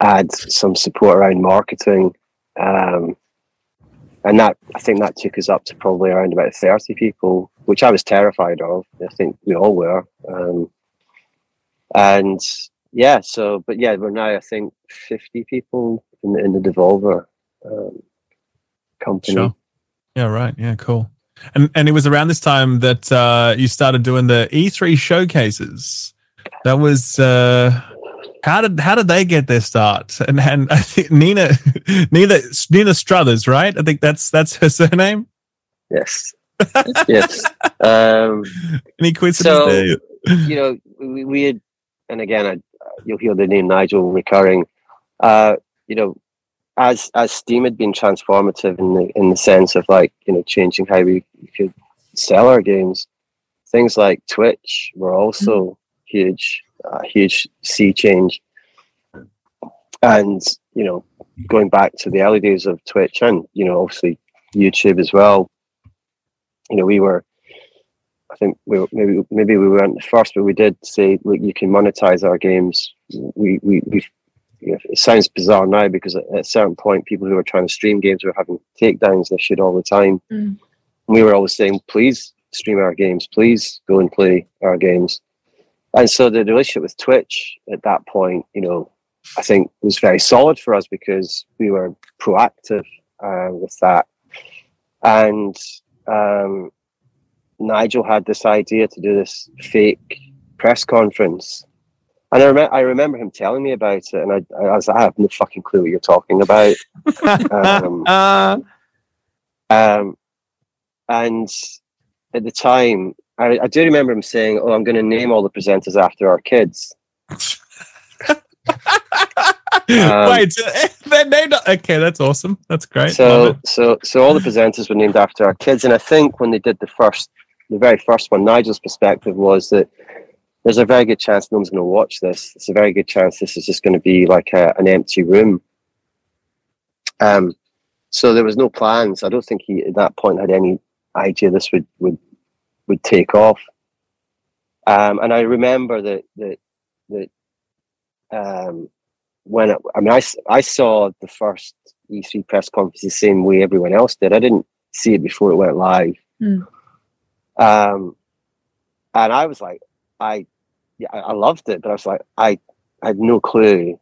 add some support around marketing. Um, and that I think that took us up to probably around about 30 people, which I was terrified of. I think we all were. Um, and yeah, so, but yeah, we're now, I think, 50 people in the, in the Devolver um, company. Sure. Yeah, right. Yeah, cool. And and it was around this time that uh, you started doing the E3 showcases. That was uh, how did how did they get their start? And and I think Nina Nina Nina Struthers, right? I think that's that's her surname. Yes. yes. Um, Any coincidence So- there? you know, we, we had, and again, I, you'll hear the name Nigel recurring. Uh, you know, as as Steam had been transformative in the in the sense of like you know changing how we could sell our games, things like Twitch were also huge, a huge sea change. And you know, going back to the early days of Twitch and you know obviously YouTube as well. You know, we were I think we were- maybe maybe we weren't the first, but we did say look, you can monetize our games. We we we. It sounds bizarre now because at at a certain point, people who were trying to stream games were having takedowns and shit all the time. Mm. We were always saying, "Please stream our games. Please go and play our games." And so the relationship with Twitch at that point, you know, I think was very solid for us because we were proactive uh, with that. And um, Nigel had this idea to do this fake press conference. And I, rem- I remember him telling me about it, and I, I was like, I have no fucking clue what you're talking about. um, Uh, um, and at the time, I, I do remember him saying, "Oh, I'm going to name all the presenters after our kids." Um, Wait, they're named okay, that's awesome. That's great. So, so, so all the presenters were named after our kids, and I think when they did the first, the very first one, Nigel's perspective was that there's a very good chance no one's going to watch this. It's a very good chance this is just going to be like a, an empty room. Um, so there was no plans. I don't think he at that point had any idea this would would would take off. Um, and I remember that that that um, when it, I mean I, I saw the first E3 press conference the same way everyone else did. I didn't see it before it went live. Mm. Um, and I was like, I, yeah, I loved it, but I was like, I, I had no clue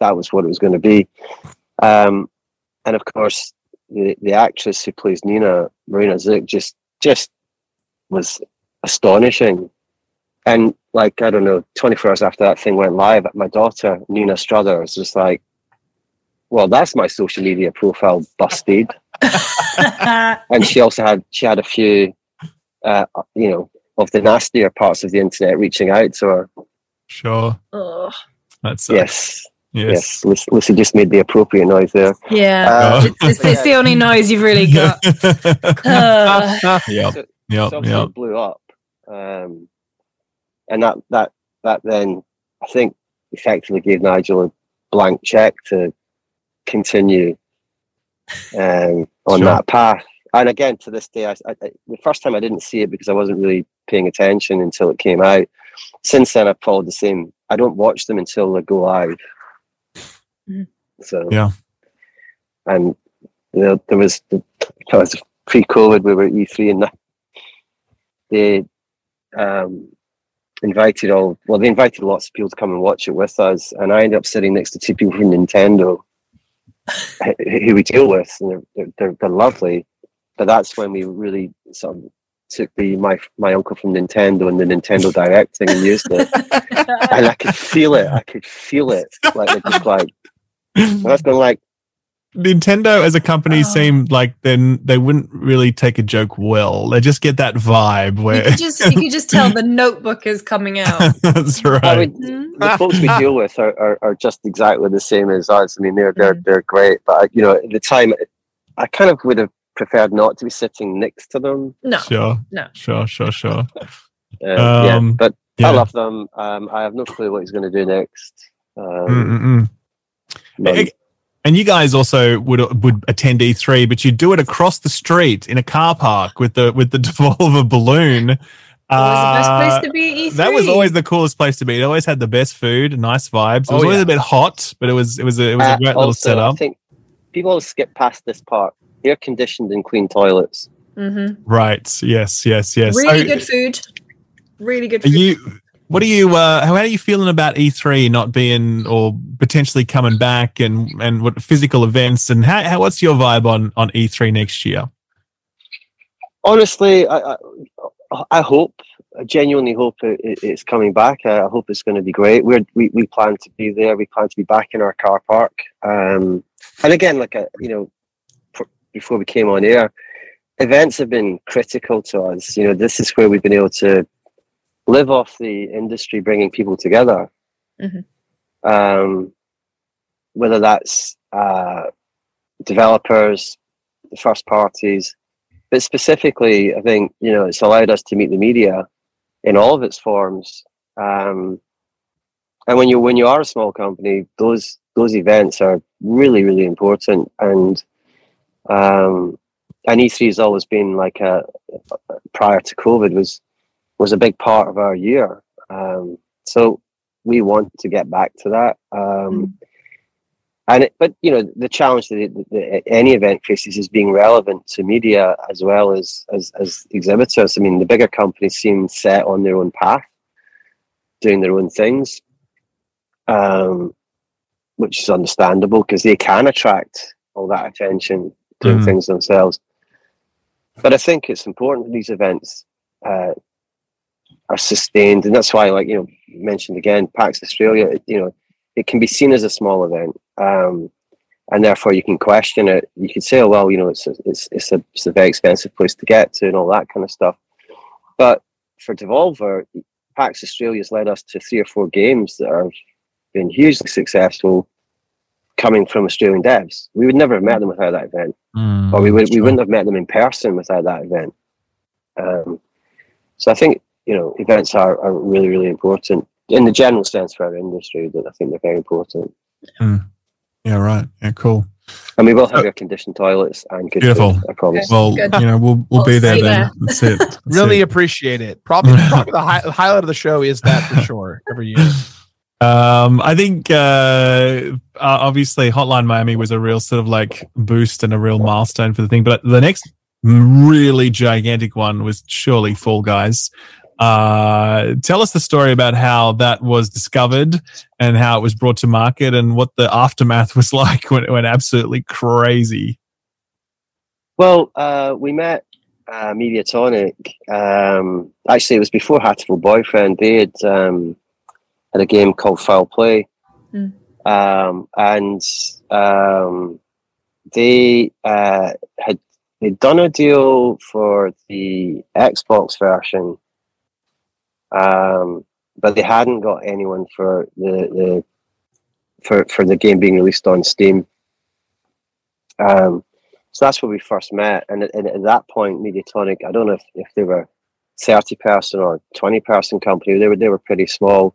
that was what it was going to be. Um, and of course, the, the actress who plays Nina, Marina Zook, just just was astonishing. And like I don't know, 24 hours after that thing went live, my daughter Nina Struther was just like, "Well, that's my social media profile busted." and she also had she had a few, uh, you know, of the nastier parts of the internet reaching out to her. Sure. Ugh. That's Yes, yes. yes. Lucy, Lucy just made the appropriate noise there. Yeah. Uh, it's, it's, it's the only noise you've really got. Uh, yep. So- Yep. so Yep. it blew up, um, and that that that then I think effectively gave Nigel a blank check to continue um, on Sure. that path. And again, to this day, I, I, I- the first time I didn't see it because I wasn't really paying attention until it came out. Since then, I've followed the same. I don't watch them until they go live. Mhm. So Yeah. and you know, there was the was pre-COVID. We were at E3 and that- they um, invited all. Well, they invited lots of people to come and watch it with us, and I ended up sitting next to two people from Nintendo who we deal with, and they're, they're, they're, they're lovely. But that's when we really sort of took the my my uncle from Nintendo and the Nintendo Direct thing and used it, and I could feel it. I could feel it, like they're just like I was going like, Nintendo as a company Oh. seemed like then they wouldn't really take a joke well. They just get that vibe you where could just you could just tell the notebook is coming out. that's right. I mean, Mhm. the folks we deal with are, are, are just exactly the same as us. I mean, they're they're Mm. they're great, but you know, at the time, I kind of would have preferred not to be sitting next to them. No. sure. No. Sure, sure, sure. Uh, yeah, Um, but Yeah. I love them. Um, I have no clue what he's going to do next. Um, And you guys also would would attend E3, but you do it across the street in a car park with the with the Devolver balloon. Always the best Uh, place to be at E3. that was always the coolest place to be. It always had the best food, nice vibes. It was Oh, always yeah. a bit hot, but it was it was a, it was a Uh, great little also, I setup. think people always skip past this part. Air conditioned and clean toilets. Mhm. Right? Yes, yes, yes. really So- good food. Really good Are food. you? What are you? Uh, how are you feeling about E3 not being or potentially coming back, and and what physical events and how, how what's your vibe on on E3 next year? honestly, I, I, I hope, I genuinely hope it, it- it's coming back. I hope it's going to be great. We're, we we plan to be there. We plan to be back in our car park. Um, and again, like a, you know, pr- before we came on air, events have been critical to us. You know, this is where we've been able to live off the industry, bringing people together. Mhm. Um, whether that's uh, developers, the first parties, but specifically, I think you know it's allowed us to meet the media in all of its forms. Um, and when you when you are a small company, those those events are really really important. And um, and E3 has always been like a prior to COVID was was a big part of our year. Um, so we want to get back to that. Um, and it, but you know the challenge that, it- that any event faces is being relevant to media as well as, as as exhibitors. I mean, the bigger companies seem set on their own path, doing their own things, um, which is understandable because they can attract all that attention doing Mhm. things themselves. But I think it's important that these events uh, are sustained, and that's why, like you know, mentioned again, PAX Australia. it- You know, it can be seen as a small event, um, and therefore you can question it. You could say, "Oh well, you know, it's a, it's it's a it's a very expensive place to get to, and all that kind of stuff." But for Devolver, PAX Australia has led us to three or four games that have been hugely successful, coming from Australian devs. We would never have met them without that event or we would, we wouldn't have met them in person without that event. Um, so I think you know events are, are really really important in the general sense for our industry. That I think they're very important, Yeah, right. Yeah, cool. and we will have air conditioned toilets and good Beautiful. food, I promise. Well, Good. you know, we'll we'll We'll be there then. there. That's it. That's Really it. appreciate it. Probably, probably the hi- highlight of the show is that for sure every year. Um, I think uh, uh, obviously Hotline Miami was a real sort of like boost and a real milestone for the thing. But the next really gigantic one was surely Fall Guys. Uh, tell us the story about how that was discovered and how it was brought to market and what the aftermath was like when it went absolutely crazy. Well, uh, we met uh, Mediatonic. Um, actually, it was before Hatoful Boyfriend. They had um, had a game called Foul Play, Mm. um, and um, they uh, had they'd done a deal for the Xbox version, um, but they hadn't got anyone for the, the for for the game being released on Steam. Um, so that's where we first met, and at, and at that point, Mediatonic, I don't know if, if they were thirty person or twenty person company. They were they were pretty small,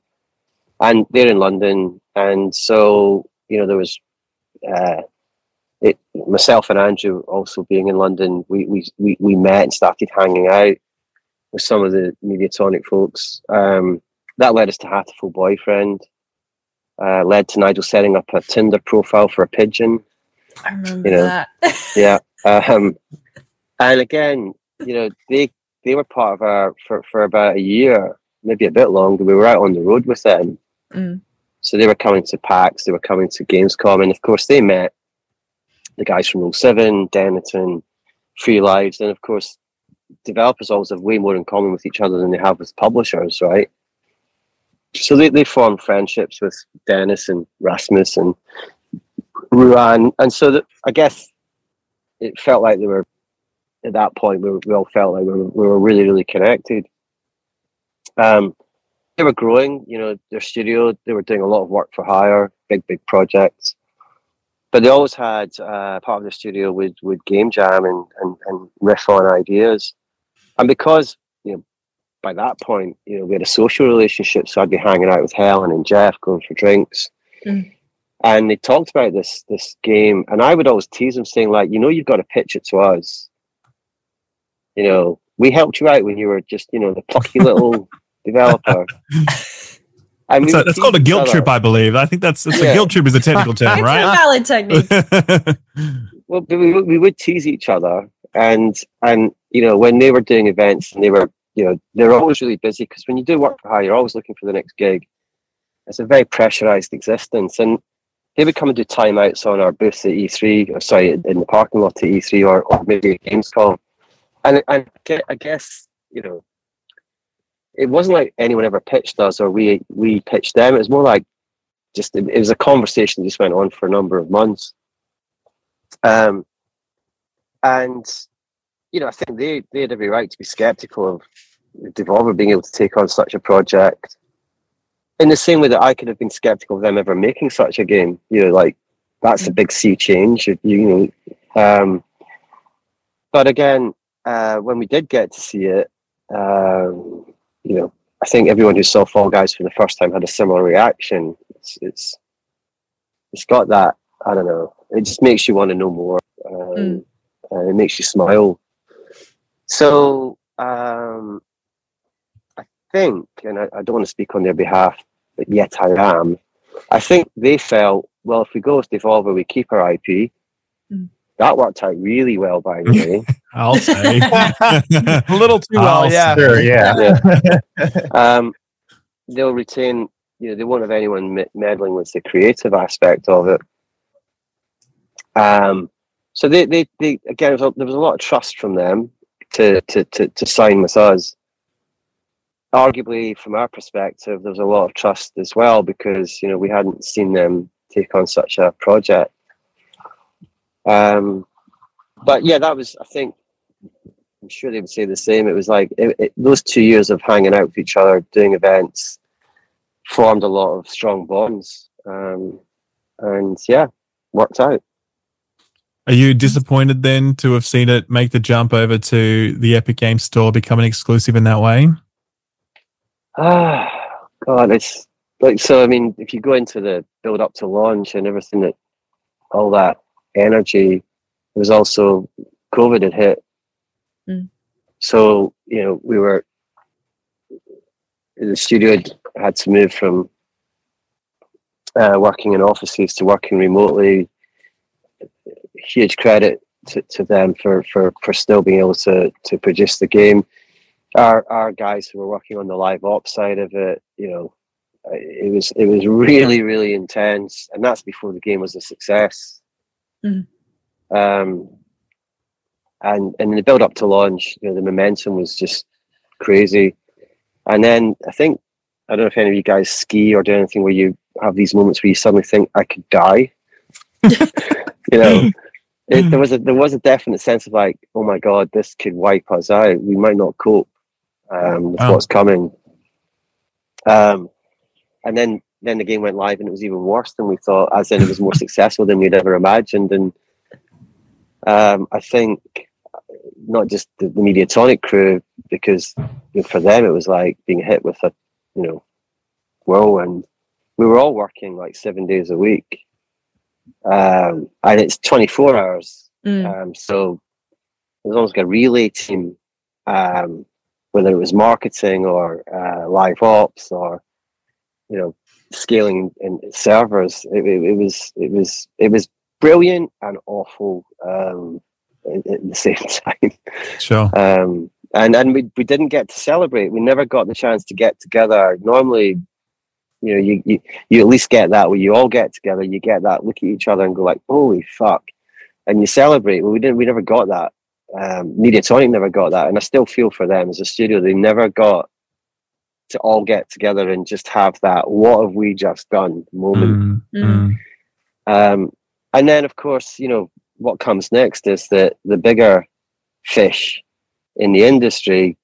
and they're in London, and so you know there was. Uh, it, myself and Andrew also being in London, we, we, we, we met and started hanging out with some of the Mediatonic folks. Um, that led us to Hatoful Boyfriend, uh, led to Nigel setting up a Tinder profile for a pigeon. I remember You know, that. Yeah. Um, and again, you know, they they were part of our for, for about a year, maybe a bit longer. We were out on the road with them. Mm. So they were coming to PAX, they were coming to Gamescom, and of course they met the guys from Rule Seven, Dennaton, Free Lives, and of course developers always have way more in common with each other than they have with publishers, right? So they, they formed friendships with Dennis and Rasmus and Ruan, and so that I guess it felt like they were at that point we, were, we all felt like we were, we were really really connected. Um, they were growing, you know, their studio. They were doing a lot of work for hire, big big projects, but they always had uh, part of the studio would would game jam and, and and riff on ideas, and because you know by that point you know we had a social relationship, so I'd be hanging out with Helen and Jeff, going for drinks. Mm. And they talked about this this game, and I would always tease them, saying like, you know, you've got to pitch it to us. You know, we helped you out when you were just, you know, the plucky little developer. And we So would that's called a tease guilt trip, I believe. I think that's, that's a Yeah. guilt trip is a technical term, It's a right? valid technique. Well, we, we we would tease each other, and and you know when they were doing events and they were you know they're always really busy because when you do work for hire, you're always looking for the next gig. It's a very pressurized existence, and they would come and do timeouts on our booths at E3, or sorry, in the parking lot at E3, or, or maybe at Gamescom, and and I guess you know it wasn't like anyone ever pitched us or we we pitched them. It was more like just it was a conversation that just went on for a number of months. Um, and you know, I think they they had every right to be skeptical of Devolver being able to take on such a project. In the same way that I could have been skeptical of them ever making such a game, you know, like that's a big sea change. You know, um, but again, uh, when we did get to see it, um, you know, I think everyone who saw Fall Guys for the first time had a similar reaction. It's it's it's got that I don't know. It just makes you want to know more. Um, Mm. And it makes you smile. So um, I think, and I, I don't want to speak on their behalf, but yet I am. I think they felt well. If we go with Devolver, we keep our IP. Mm. That worked out really well, by the way. I'll say. a little too well, I'll yeah. Sure, yeah. um, they'll retain, you know, they won't have anyone meddling with the creative aspect of it. Um, so they, they, they again, there was a- lot of trust from them to, to, to, to sign with us. Arguably, from our perspective, there was a lot of trust as well because you know we hadn't seen them take on such a project. Um, but yeah, that was, I think, I'm sure they would say the same. It was like it, it, those two years of hanging out with each other, doing events, formed a lot of strong bonds, um, and yeah, worked out. Are you disappointed then to have seen it make the jump over to the Epic Games Store, become an exclusive in that way? Ah, God, it's like so. I mean, if you go into the build up to launch and everything that, all that energy, it was also COVID had hit. Mm. So you know, we were the studio had, had to move from uh, working in offices to working remotely. Huge credit to, to them for, for, for still being able to, to produce the game. our our guys who were working on the live ops side of it, you know, it was it was really really intense, and that's before the game was a success. Mhm. Um, and and in the build up to launch, you know, the momentum was just crazy. And then I think I don't know if any of you guys ski or do anything where you have these moments where you suddenly think I could die. you know, it, there was a there was a definite sense of like, oh my god, this could wipe us out. We might not cope um, with Wow. what's coming. Um, and then then the game went live, and it was even worse than we thought. As in, it was more successful than we'd ever imagined. And um, I think not just the, the Mediatonic crew, because you know, for them it was like being hit with a you know whirlwind. We were all working like seven days a week, um, and it's twenty four hours. Mm. Um, so there's almost like a relay team, um, whether it was marketing or uh, live ops or you know scaling in servers. It, it, it was it was it was brilliant and awful um, at, at the same time. Sure. Um, and and we, we didn't get to celebrate. We never got the chance to get together. Normally, you know, you, you you at least get that where you all get together. You get that look at each other and go like, "Holy fuck!" and you celebrate. Well, we didn't. We never got that. Um, Mediatonic never got that, and I still feel for them as a studio. They never got to all get together and just have that "What have we just done?" moment. Mm, Mm. mm. Um, and then, of course, you know what comes next is that the bigger fish in the industry,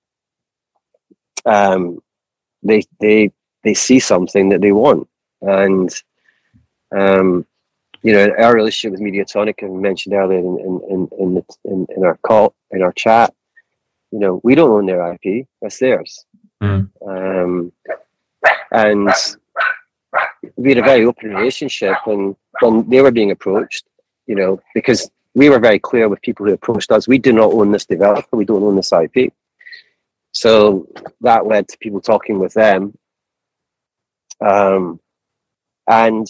um, they they they see something that they want, and um, you know our relationship with Mediatonic, I mentioned earlier in in in in, the, in, in our call in our chat. You know, we don't own their IP; that's theirs. Mm. Um, and we had a very open relationship and when they were being approached, you know, because we were very clear with people who approached us, we do not own this developer, we don't own this IP. So that led to people talking with them. Um, and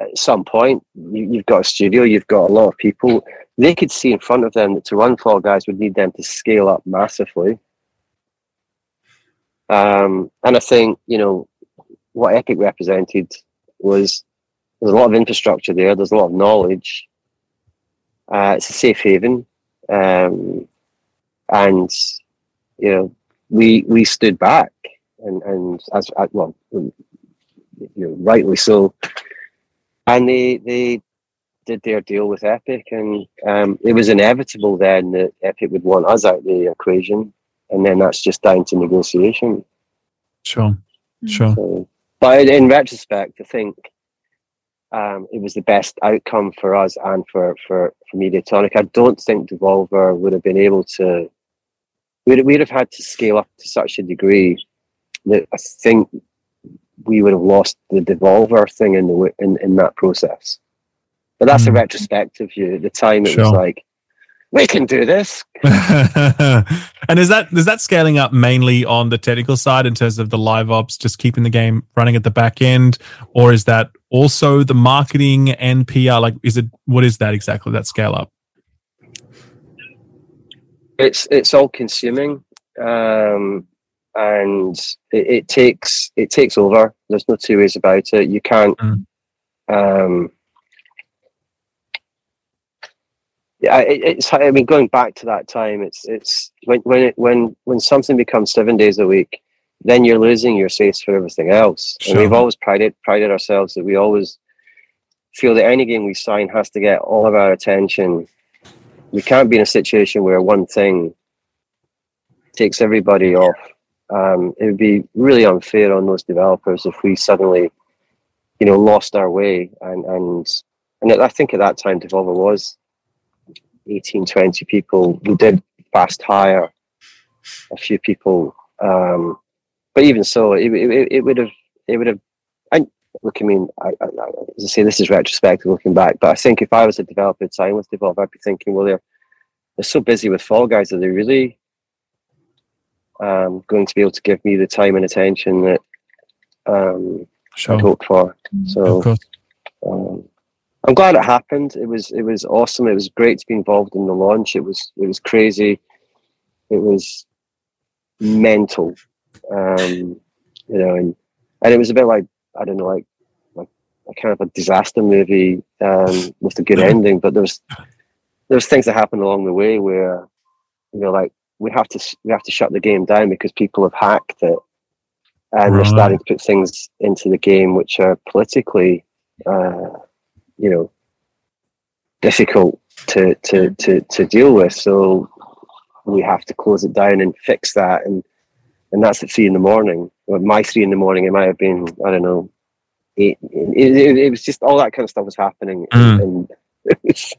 at some point, you, you've got a studio, you've got a lot of people. They could see in front of them that to run Fall Guys would need them to scale up massively. Um, and I think, you know, what Epic represented was there's a lot of infrastructure there, there's a lot of knowledge. Uh, it's a safe haven. Um, and, you know, we we stood back and, and as uh, well, you know, rightly so. And they they did their deal with Epic, and um, it was inevitable then that Epic would want us out of the equation, and then that's just down to negotiation. Sure. Sure. So, but in, in retrospect, I think um, it was the best outcome for us and for for for Mediatonic. I don't think Devolver would have been able to. We'd, we'd have had to scale up to such a degree that I think we would have lost the Devolver thing in the in, in that process. But that's a Mm. retrospective view. At the time, it Sure. was like, we can do this. and is that is that scaling up mainly on the technical side in terms of the live ops, just keeping the game running at the back end, or is that also the marketing and PR? Like, is it what is that exactly? That scale up? it's it's all consuming um and it, it takes it takes over. There's no two ways about it. You can't Mm. um yeah it, it's i mean going back to that time it's it's when when it when when something becomes seven days a week then you're losing your space for everything else. And we've always prided prided ourselves that we always feel that any game we sign has to get all of our attention. We can't be in a situation where one thing takes everybody off. Um, it would be really unfair on those developers if we suddenly, you know, lost our way. And and and I think at that time Devolver was 18, 20 people. We did fast hire a few people, um, but even so, it, it, it would have it would have. And look, I mean, I, I, as I say, this is retrospective looking back, but I think if I was a developer at with Devolver, I'd be thinking, well, they're they're so busy with Fall Guys that they really um, going to be able to give me the time and attention that um, Sure. I'd hoped for. So um, I'm glad it happened. It was it was awesome. It was great to be involved in the launch. It was it was crazy. It was mental. Um, you know, and and it was a bit like I don't know, like like a kind of a disaster movie um, with a good ending. But there's there's things that happen along the way where you know, like we have to we have to shut the game down because people have hacked it, and Right. they're starting to put things into the game which are politically, uh, you know, difficult to to to to deal with. So we have to close it down and fix that, and and that's at three in the morning. Well, my three in the morning, it might have been I don't know. Eight, it, it, it was just all that kind of stuff was happening, Mm. and it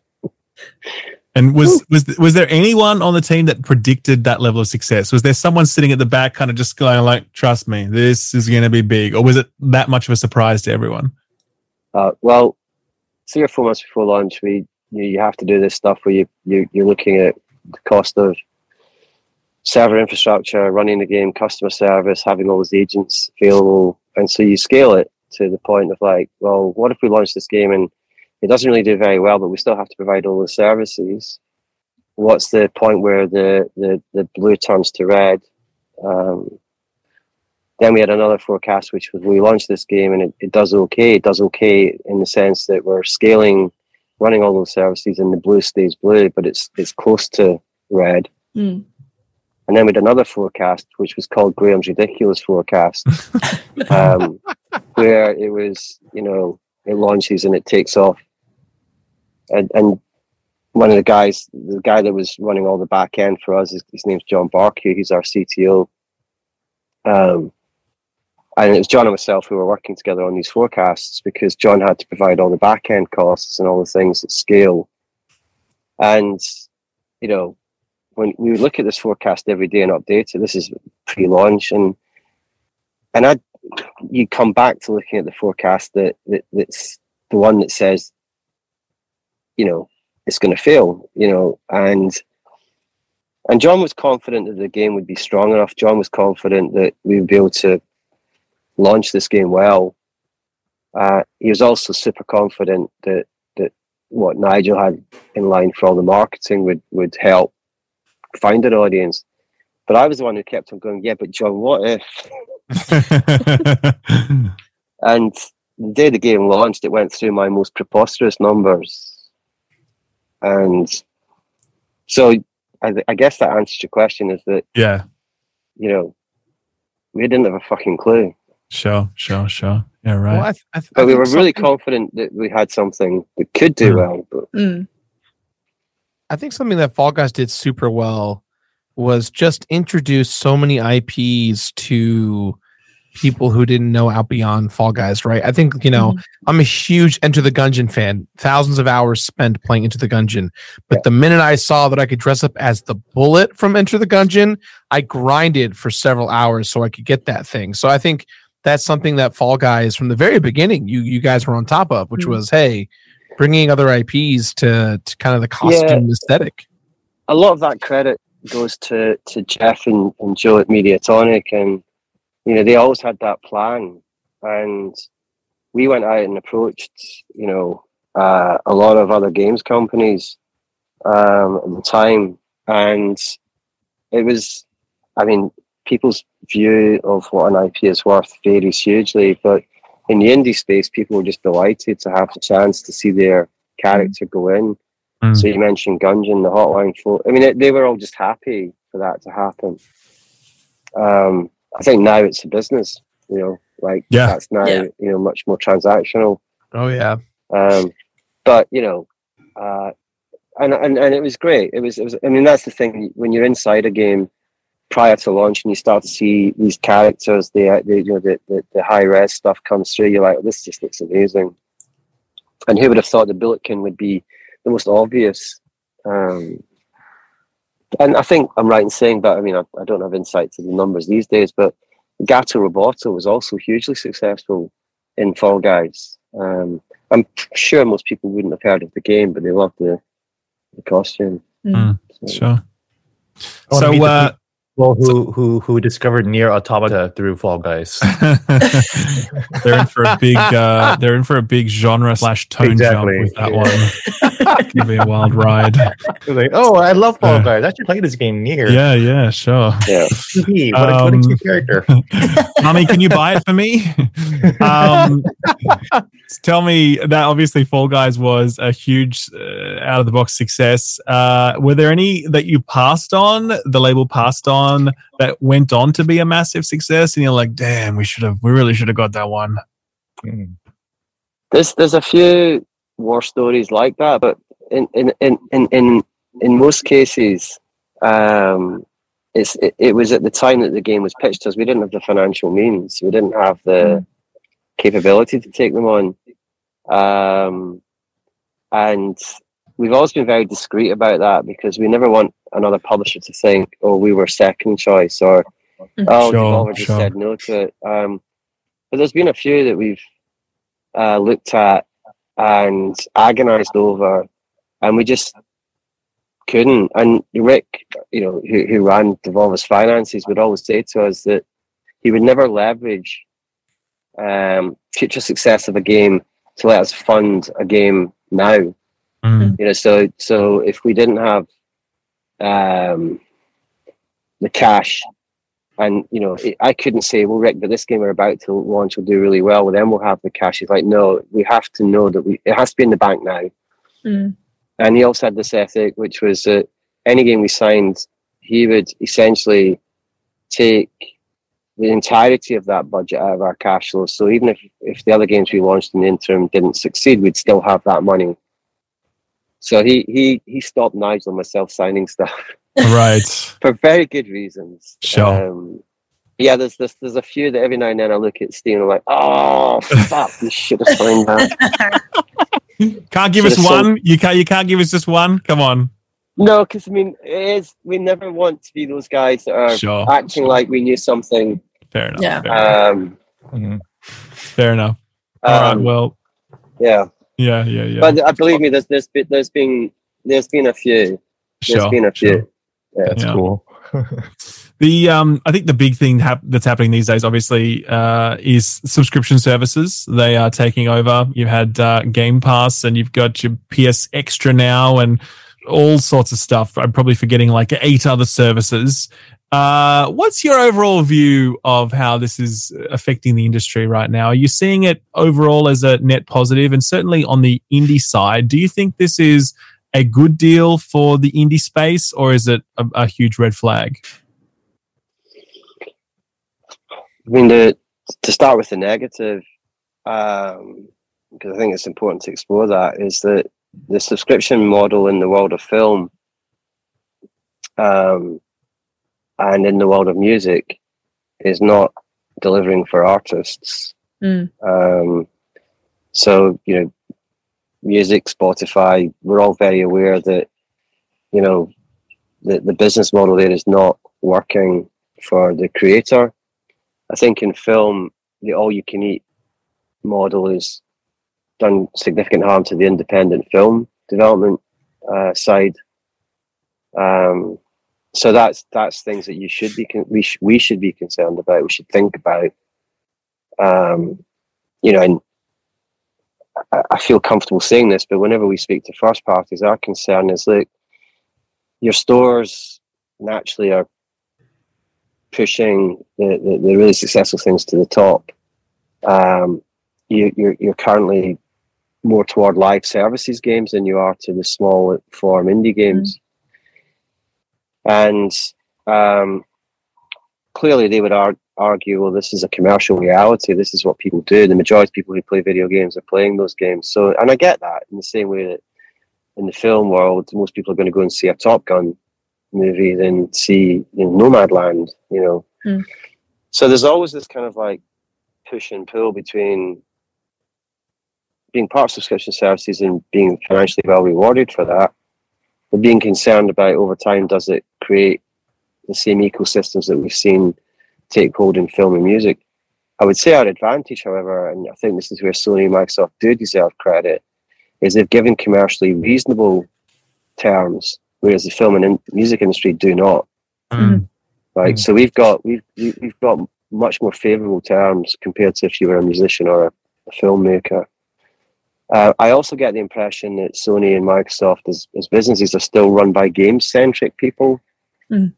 And was was was there anyone on the team that predicted that level of success? Was there someone sitting at the back, kind of just going like, "Trust me, this is going to be big," or was it that much of a surprise to everyone? Uh, well, three or four months before launch, we you, you have to do this stuff where you, you you're looking at the cost of server infrastructure, running the game, customer service, having all those agents available, and so you scale it to the point of like, well, what if we launch this game and it doesn't really do very well, but we still have to provide all the services. What's the point where the the, the blue turns to red? Um, then we had another forecast, which was we launched this game and it, it does okay. It does okay in the sense that we're scaling, running all those services, and the blue stays blue, but it's it's close to red. Mm. And then we had another forecast, which was called Graeme's ridiculous forecast, um, where it was you know it launches and it takes off, and and one of the guys, the guy that was running all the back end for us, his, his name's John Barker. He's our CTO. Um, and it was John and myself who were working together on these forecasts because John had to provide all the back end costs and all the things at scale. And, you know, when we look at this forecast every day and update it, this is pre-launch and and I you come back to looking at the forecast that, that that's the one that says, you know, it's gonna fail, you know, and and John was confident that the game would be strong enough. John was confident that we would be able to launch this game well. Uh, he was also super confident that that what Nigel had in line for all the marketing would would help find an audience. But I was the one who kept on going, yeah, but John, what if? And the day the game launched, it went through my most preposterous numbers. And so I, I guess that answers your question is that, yeah, you know, we didn't have a fucking clue. sure, sure, sure. Yeah, right. Well, I, th- I, th- But we were really something- confident that we had something that could do Mm. well. But Mm. I think something that Fall Guys did super well was just introduce so many IPs to people who didn't know out beyond Fall Guys, right? I think, you know, I'm a huge Enter the Gungeon fan. Thousands of hours spent playing Enter the Gungeon. But Yeah. the minute I saw that I could dress up as the bullet from Enter the Gungeon, I grinded for several hours so I could get that thing. So I think that's something that Fall Guys from the very beginning you you guys were on top of, which Mhm. was hey, bringing other IPs to, to kind of the costume aesthetic. a lot of that credit goes to, to Jeff and, and Joe at Mediatonic, and you know they always had that plan. And we went out and approached, you know, uh, a lot of other games companies um, at the time, and it was, I mean, people's view of what an IP is worth varies hugely, but in the indie space, people were just delighted to have the chance to see their character go in. Mm. So you mentioned Gungeon, the Hotline Folk. I mean, it, they were all just happy for that to happen. Um, I think now it's a business, you know, like Yeah. that's now Yeah. you know much more transactional. Oh yeah. Um, but you know, uh, and, and and it was great. It was it was. I mean, that's the thing when you're inside a game prior to launch and you start to see these characters, the, the you know the, the the high res stuff comes through. You're like, this just looks amazing. And who would have thought the Bulletkin would be the most obvious? Um, and I think I'm right in saying, but I mean, I, I don't have insight to the numbers these days, but Gato Roboto was also hugely successful in Fall Guys. Um, I'm sure most people wouldn't have heard of the game, but they loved the, the costume. Mm. So- Sure. So, meet the uh, people who who who discovered NieR: Automata through Fall Guys. they're in for a big. Uh, they're in for a big genre slash tone Exactly, jump with that yeah. one. It'll be a wild ride. like, oh, I love Fall Uh, Guys. I should play this game NieR. Yeah, yeah, sure. Yeah. What, a, what a Um, cute character. Mummy, can you buy it for me? um, tell me that obviously Fall Guys was a huge uh, out of the box success. Uh, were there any that you passed on, the label passed on, that went on to be a massive success? And you're like, damn, we should have, we really should have got that one. Mm. There's there's a few war stories like that, but in in in in in, in most cases, um, it's it, it was at the time that the game was pitched to us. We didn't have the financial means. We didn't have the capability to take them on, um, and we've always been very discreet about that because we never want another publisher to think, "Oh, we were second choice," or "Oh, Sure, Devolver just sure. said no to it." Um, but there's been a few that we've uh, looked at and agonized over, and we just couldn't. And Rick, you know, who, who ran Devolver's finances, would always say to us that he would never leverage um, future success of a game to let us fund a game now. Mm. You know, so so if we didn't have um, the cash, and you know, it, I couldn't say, well, Rick, but this game we're about to launch will do really well. Well, then we'll have the cash. He's like, no, we have to know that we it has to be in the bank now. Mm. And he also had this ethic, which was that any game we signed, he would essentially take the entirety of that budget out of our cash flow. So even if, if the other games we launched in the interim didn't succeed, we'd still have that money. So he he he stopped Nigel and myself signing stuff Right. for very good reasons. Sure. Um, yeah, there's, there's there's a few that every now and then I look at Steve and I'm like, oh fuck, we should have signed that. Can't give us Should've sold- one. You can't. You can't give us just one. Come on. No, because I mean, it is. We never want to be those guys that are Sure. acting like we knew something. Fair enough. Yeah. Fair enough. Um, Mhm. Fair enough. All right. um, Well. yeah, Yeah. Yeah. Yeah. but uh, believe me, there's there's been there's been there's been a few. There's sure. been a few. sure. That's Yeah. cool. The um, I think the big thing hap- that's happening these days, obviously, uh, is subscription services. They are taking over. You've had uh, Game Pass, and you've got your PS Extra now, and all sorts of stuff. I'm probably forgetting like eight other services. Uh, what's your overall view of how this is affecting the industry right now? Are you seeing it overall as a net positive? and certainly on the indie side? Do you think this is a good deal for the indie space, or is it a, a huge red flag? I mean, to start with the negative, um, because I think it's important to explore that, is that the subscription model in the world of film um, and in the world of music is not delivering for artists. Mm. Um, so, you know, music, Spotify, we're all very aware that, you know, the, the business model there is not working for the creator. I think in film, the all you can eat model has done significant harm to the independent film development uh, side. Um, so that's that's things that you should be con- we sh- we should be concerned about. We should think about. Um, you know, and I, I feel comfortable saying this, but whenever we speak to first parties, our concern is look, your stores naturally are pushing the, the, the really successful things to the top. Um, you, you're, you're currently more toward live services games than you are to the small form indie games. And um, clearly, they would ar- argue, well, this is a commercial reality. This is what people do. The majority of people who play video games are playing those games. So, and I get that in the same way that in the film world, most people are going to go and see a Top Gun movie than see you know, Nomadland. You know, Mm. so there's always this kind of like push and pull between being part of subscription services and being financially well rewarded for that, but being concerned about over time does it create the same ecosystems that we've seen take hold in film and music. I would say our advantage, however, and I think this is where Sony and Microsoft do deserve credit, is they've given commercially reasonable terms, whereas the film and in- music industry do not. Mm. right? So we've got we've we- we've got much more favourable terms compared to if you were a musician or a, a filmmaker. Uh, I also get the impression that Sony and Microsoft as, as businesses are still run by game centric people. Mm.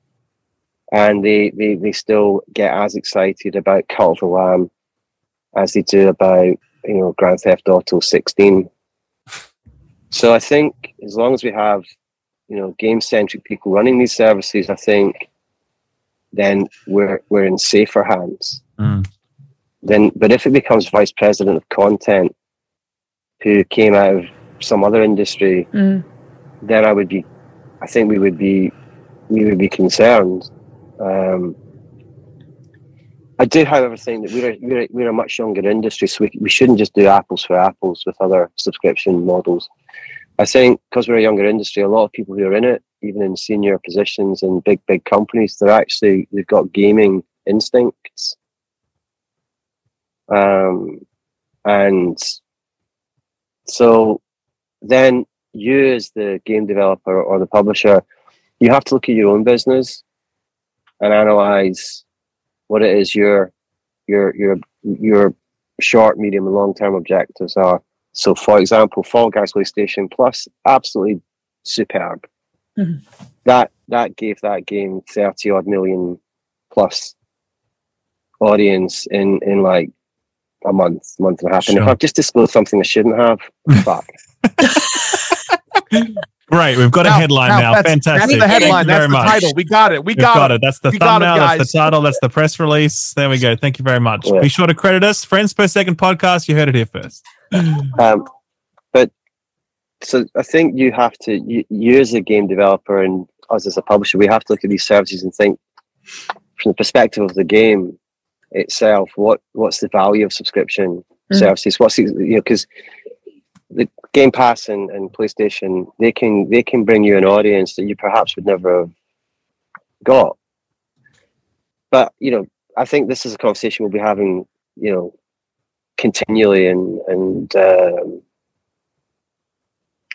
And they, they, they still get as excited about Cult of the Lamb as they do about, you know, Grand Theft Auto 16. So I think as long as we have, you know, game centric people running these services, I think then we're we're in safer hands. Mm. Then but if it becomes vice president of content who came out of some other industry, Mm. then I would be I think we would be we would be concerned. Um, I do, however, think that we're a, we're, a, we're a much younger industry, so we, we shouldn't just do apples for apples with other subscription models. I think because we're a younger industry, a lot of people who are in it, even in senior positions in big, big companies, they're actually, they've got gaming instincts. Um, and so then you, as the game developer or the publisher, you have to look at your own business and analyze what it is your your your your short, medium, and long term objectives are. So, for example, Fall Guys PlayStation Plus, absolutely superb. Mhm. That that gave that game thirty odd million plus audience in in like a month, month and a half. And if I've just disclosed something I shouldn't have, fuck. Great. We've got a headline now. that's, Fantastic. That's the headline. Thank you That's the much. title. We got it. We got, got it. it. That's the We got it, thumbnail. that's the title. That's the press release. There we go. Thank you very much. Yeah. Be sure to credit us. Friends per second podcast. You heard it here first. Um, but so I think you have to, you, you as a game developer and us as a publisher, we have to look at these services and think from the perspective of the game itself, what what's the value of subscription Mm. services? What's the, you know because the Game Pass and, and PlayStation they can they can bring you an audience that you perhaps would never have got. But you know, I think this is a conversation we'll be having, you know, continually and and um,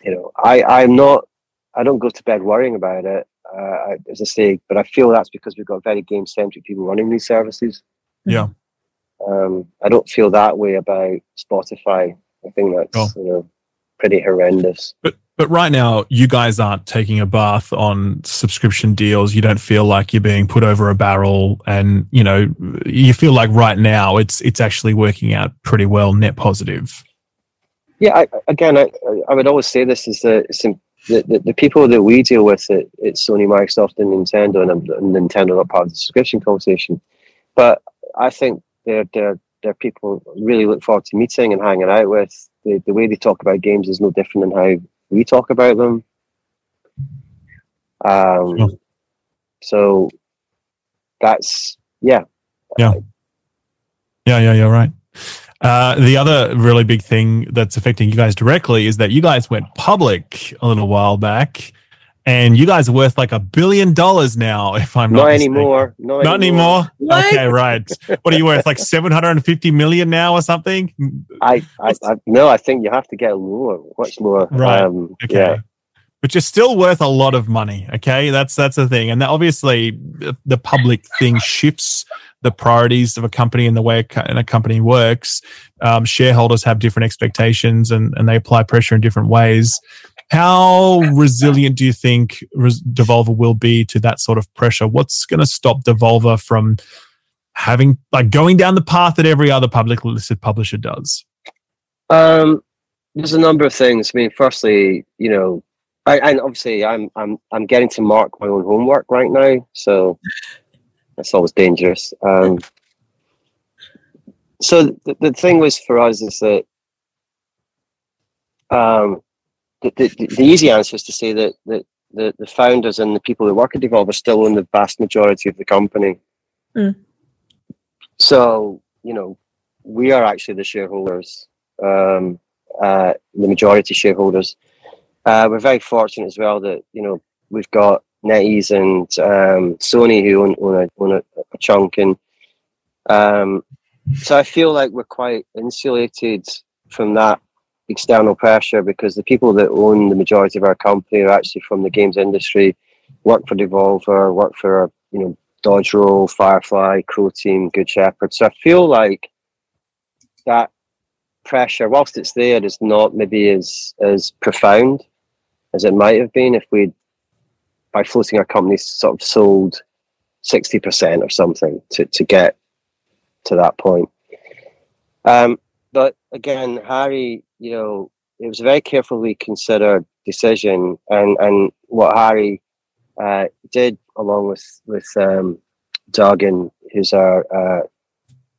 you know i i'm not i don't go to bed worrying about it uh, as i say but i feel that's because we've got very game centric people running these services Yeah. um i don't feel that way about spotify i think that's you know pretty horrendous But but right now, you guys aren't taking a bath on subscription deals. You don't feel like you're being put over a barrel, and you know you feel like right now it's it's actually working out pretty well, net positive. yeah I, again I, I would always say this is that the, the, the people that we deal with at, at sony microsoft and nintendo and, and nintendo are not part of the subscription conversation but i think they're they're they're people really look forward to meeting and hanging out with the, the way they talk about games is no different than how we talk about them um Sure. so that's yeah Yeah, yeah, yeah. You're Right. Uh, the other really big thing that's affecting you guys directly is that you guys went public a little while back, and you guys are worth like a billion dollars now. If I'm not, not, anymore not, Not anymore. What? Okay, right. What are you worth? Like 750 million now or something? I, I, I no, I think you have to get lower, much lower. Right. Um, Okay. Yeah. But you're still worth a lot of money. Okay. That's that's the thing. And that obviously the- the public thing shifts the priorities of a company and the way a, and a company works. Um, shareholders have different expectations and, and they apply pressure in different ways. How resilient do you think Devolver will be to that sort of pressure? What's going to stop Devolver from having like going down the path that every other public listed publisher does? Um, there's a number of things. I mean, firstly, you know, I, and obviously, I'm I'm I'm getting to mark my own homework right now, so that's always dangerous. Um, so the, the thing was for us is that um, the, the, the easy answer is to say that, that the, the founders and the people who work at Devolver still own the vast majority of the company. Mm. So, you know, we are actually the shareholders, um, uh, the majority shareholders. Uh, we're very fortunate as well that, you know, we've got NetEase and um, Sony who own, own, a, own a, a chunk. And um, so I feel like we're quite insulated from that external pressure because the people that own the majority of our company are actually from the games industry, work for Devolver, work for you know Dodge Roll, Firefly, Croteam, Good Shepherd. So I feel like that pressure, whilst it's there, is not maybe as as profound as it might have been if we'd by floating our company, sort of sold sixty percent or something to to get to that point. Um, but again, Harry, you know, it was a very carefully considered decision, and and what Harry uh, did along with with um, who's our uh,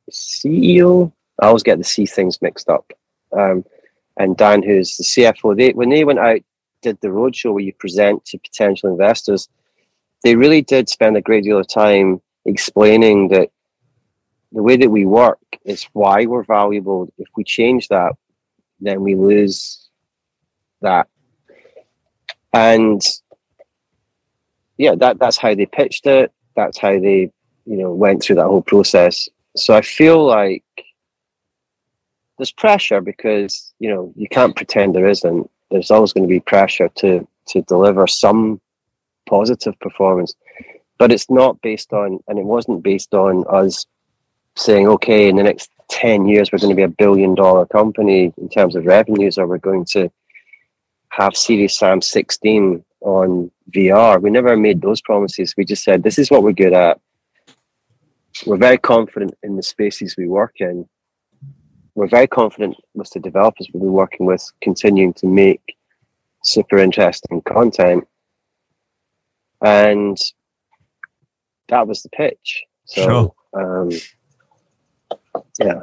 CEO. I always get the C things mixed up. Um, and Dan, who's the CFO, they when they went out did the roadshow where you present to potential investors, they really did spend a great deal of time explaining that the way that we work is why we're valuable. If we change that, then we lose that. And yeah, that that's how they pitched it. That's how they, you know, went through that whole process. So I feel like there's pressure because you know you can't pretend there isn't. There's always going to be pressure to to deliver some positive performance, but it's not based on, and it wasn't based on us saying, okay, in the next ten years we're going to be a billion dollar company in terms of revenues, or we're going to have Serious Sam 16 on VR. We never made those promises. We just said this is what we're good at. We're very confident in the spaces we work in we're very confident with the developers we've been working with continuing to make super interesting content. And that was the pitch. So, sure. um, yeah.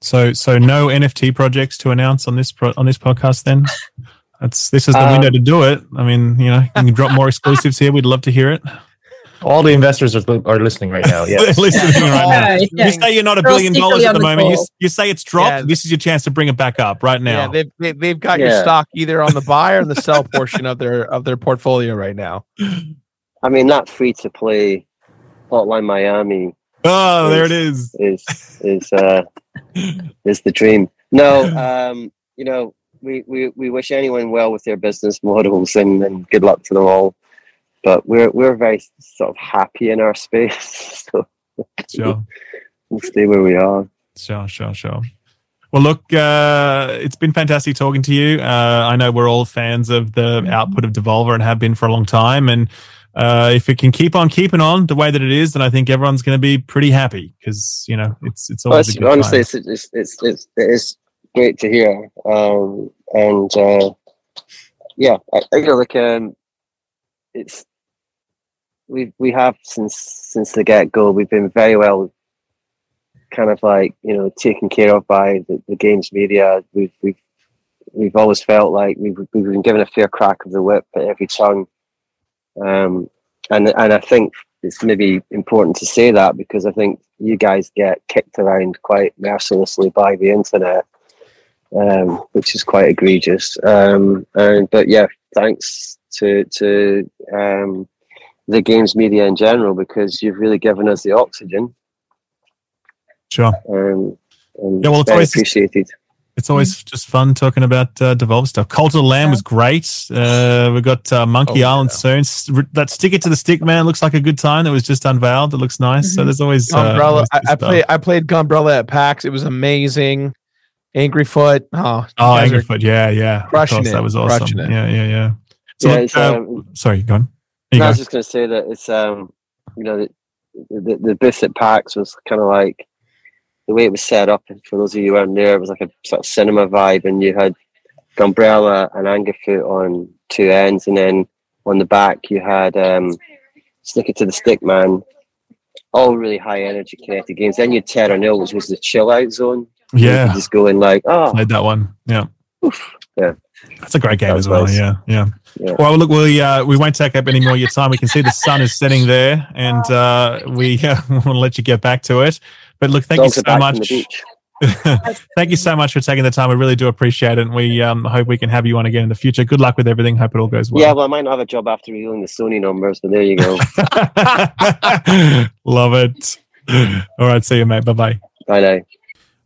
So, so no NFT projects to announce on this pro- on this podcast. Then, that's this is the um, window to do it. I mean, you know, you can drop more exclusives here. We'd love to hear it. All the investors are, are listening right now. Yes. listening right now. Yeah. You say you're not a billion dollars at the, the moment. You, you, say it's dropped. Yeah. This is your chance to bring it back up right now. Yeah, they've, they, have they have got your stock either on the buy or the sell portion of their of their portfolio right now. I mean, that free to play Hotline Miami. Oh, is, there it is. Is is uh, is the dream? No, um, you know, we, we we wish anyone well with their business models and, and good luck to them all but we're we're very sort of happy in our space. so sure. we'll stay where we are. Sure, sure, sure. Well, look, uh, it's been fantastic talking to you. Uh, I know we're all fans of the output of Devolver and have been for a long time. And uh, if it can keep on keeping on the way that it is, then I think everyone's going to be pretty happy because you know it's it's always well, it's, honestly it's, it's, it's it's it is great to hear. Um, and uh, yeah, I, I feel like um, it's we we have since since the get go. We've been very well, kind of like you know taken care of by the, the games media. We've we've we've always felt like we've we've been given a fair crack of the whip at every turn, um, and and I think it's maybe important to say that because I think you guys get kicked around quite mercilessly by the internet, um, which is quite egregious. Um, and but yeah, thanks to to um, the games media in general because you've really given us the oxygen. Sure. Um, yeah, well, it's always appreciated. It's always mm. just fun talking about uh, Devolver stuff. Cult of the Lamb was great. Uh, we've got uh, Monkey oh, Island yeah. soon. That Stick It to the Stick Man looks like a good time. That was just unveiled. It looks nice. Mm-hmm. So there's always uh, Gunbrella. I, I played. I played Gunbrella at PAX. It was amazing. Angry Foot. Oh, oh Angry Foot. Yeah, yeah. Crushing it. That was awesome. Yeah, yeah, yeah. So, yeah, uh, um, sorry, go on. No, I was just going to say that it's um, you know, the the, the booth at PAX was kind of like the way it was set up. And for those of you who weren't there, it was like a sort of cinema vibe, and you had Gunbrella and Angerfoot on two ends, and then on the back you had um, Stick It to the Stick Man. All really high energy kinetic games. Then you had Terra Nil, which was the chill out zone. Yeah, just going like, oh, played that one. Yeah, Oof. yeah. That's a great game as well. Nice. Yeah, yeah, yeah. Well, look, we uh, we won't take up any more of your time. We can see the sun is setting there, and uh, we uh, want to let you get back to it. But look, thank Dogs you so much. thank you so much for taking the time. We really do appreciate it. And we um, hope we can have you on again in the future. Good luck with everything. Hope it all goes well. Yeah, well, I might not have a job after revealing the Sony numbers, but there you go. Love it. All right. See you, mate. Bye bye. Bye now.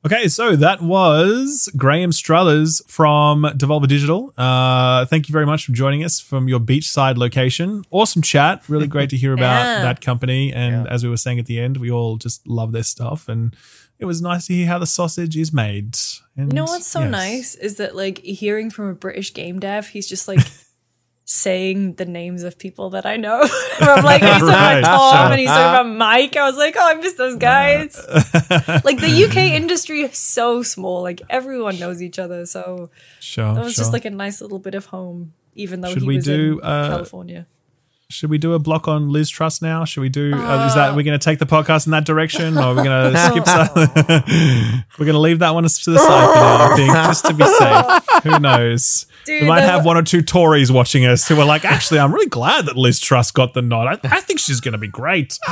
Okay, so that was Graeme Struthers from Devolver Digital. Uh, thank you very much for joining us from your beachside location. Awesome chat. Really great to hear about Yeah. that company. And Yeah. as we were saying at the end, we all just love their stuff. And it was nice to hear how the sausage is made. And You know what's so yes. nice is that like hearing from a British game dev, he's just like saying the names of people that I know. I'm like, he's talking Right, about Tom and he's talking about Mike. I was like, oh, I miss those guys. like the UK industry is so small. Like everyone knows each other. So Sure. that was sure. just like a nice little bit of home, even though Should he we was do, in uh, California. Should we do a block on Liz Truss now? Should we do? Uh, is that we're going to take the podcast in that direction, or we're going to skip? some- we're going to leave that one to the side for now. I think just to be safe. Who knows? Dude, we might have one or two Tories watching us who are like, actually, I'm really glad that Liz Truss got the nod. I, I think she's going to be great.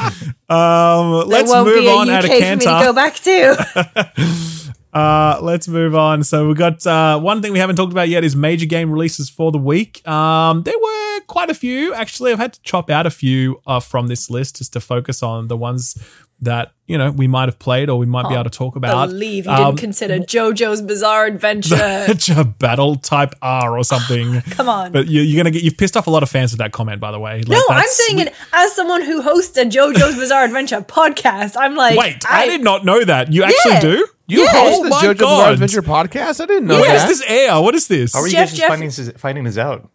Um, let's move on UK out of for me to Cantor. go back to. Uh, let's move on. So we've got uh, one thing we haven't talked about yet is major game releases for the week. Um, there were quite a few actually. I've had to chop out a few uh, from this list just to focus on the ones that you know we might have played or we might be able to talk about. believe you Um, didn't consider JoJo's Bizarre Adventure. a battle type R or something. Come on. But you, you're gonna get you've pissed off a lot of fans with that comment, by the way. Like, no, I'm that's- saying it as someone who hosts a JoJo's Bizarre Adventure podcast. I'm like, Wait, I, did not know that. You actually Yeah. do. You Yeah. host Oh the my JoJo's God. Bizarre Adventure podcast? I didn't know When that. does this air? What is this? How are you Jeff- guys Jeff- finding this, finding this out?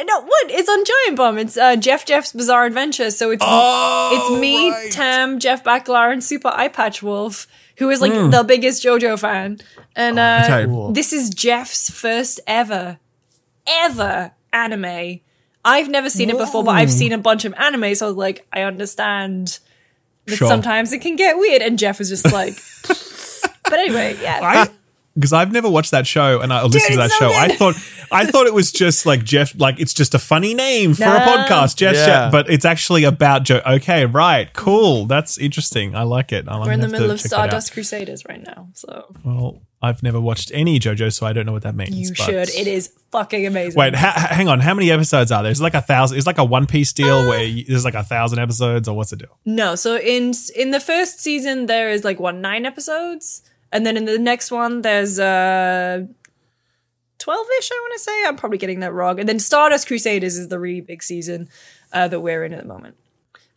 No, what? It's on Giant Bomb. It's uh, Jeff Jeff's Bizarre Adventure. So it's Oh, it's me, right. Tam, Jeff Bakalar, and Super Eye Patch Wolf, who is like the biggest JoJo fan. And uh, okay. This is Jeff's first ever, ever anime. I've never seen it before, but I've seen a bunch of anime, so I was like, I understand that Sure. sometimes it can get weird. And Jeff was just like, but anyway, yeah. I because I've never watched that show and I listened to that so show. I thought I thought it was just like Jeff, like it's just a funny name for a podcast, Jeff. Yeah. Jeff, but it's actually about Joe. Okay, right, cool. That's interesting. I like it. I'm We're in the middle of check that. Stardust Crusaders right now, so Well, I've never watched any JoJo, so I don't know what that means. you but- should. It is fucking amazing. Wait, ha- ha- hang on. How many episodes are there? Is it like a thousand? It's like a One Piece deal Uh. where you, there's like a thousand episodes, or what's the deal? No, so in in the first season there is like what nine episodes, and then in the next one there's uh twelve ish. I want to say I'm probably getting that wrong. And then Stardust Crusaders is the really big season uh, that we're in at the moment.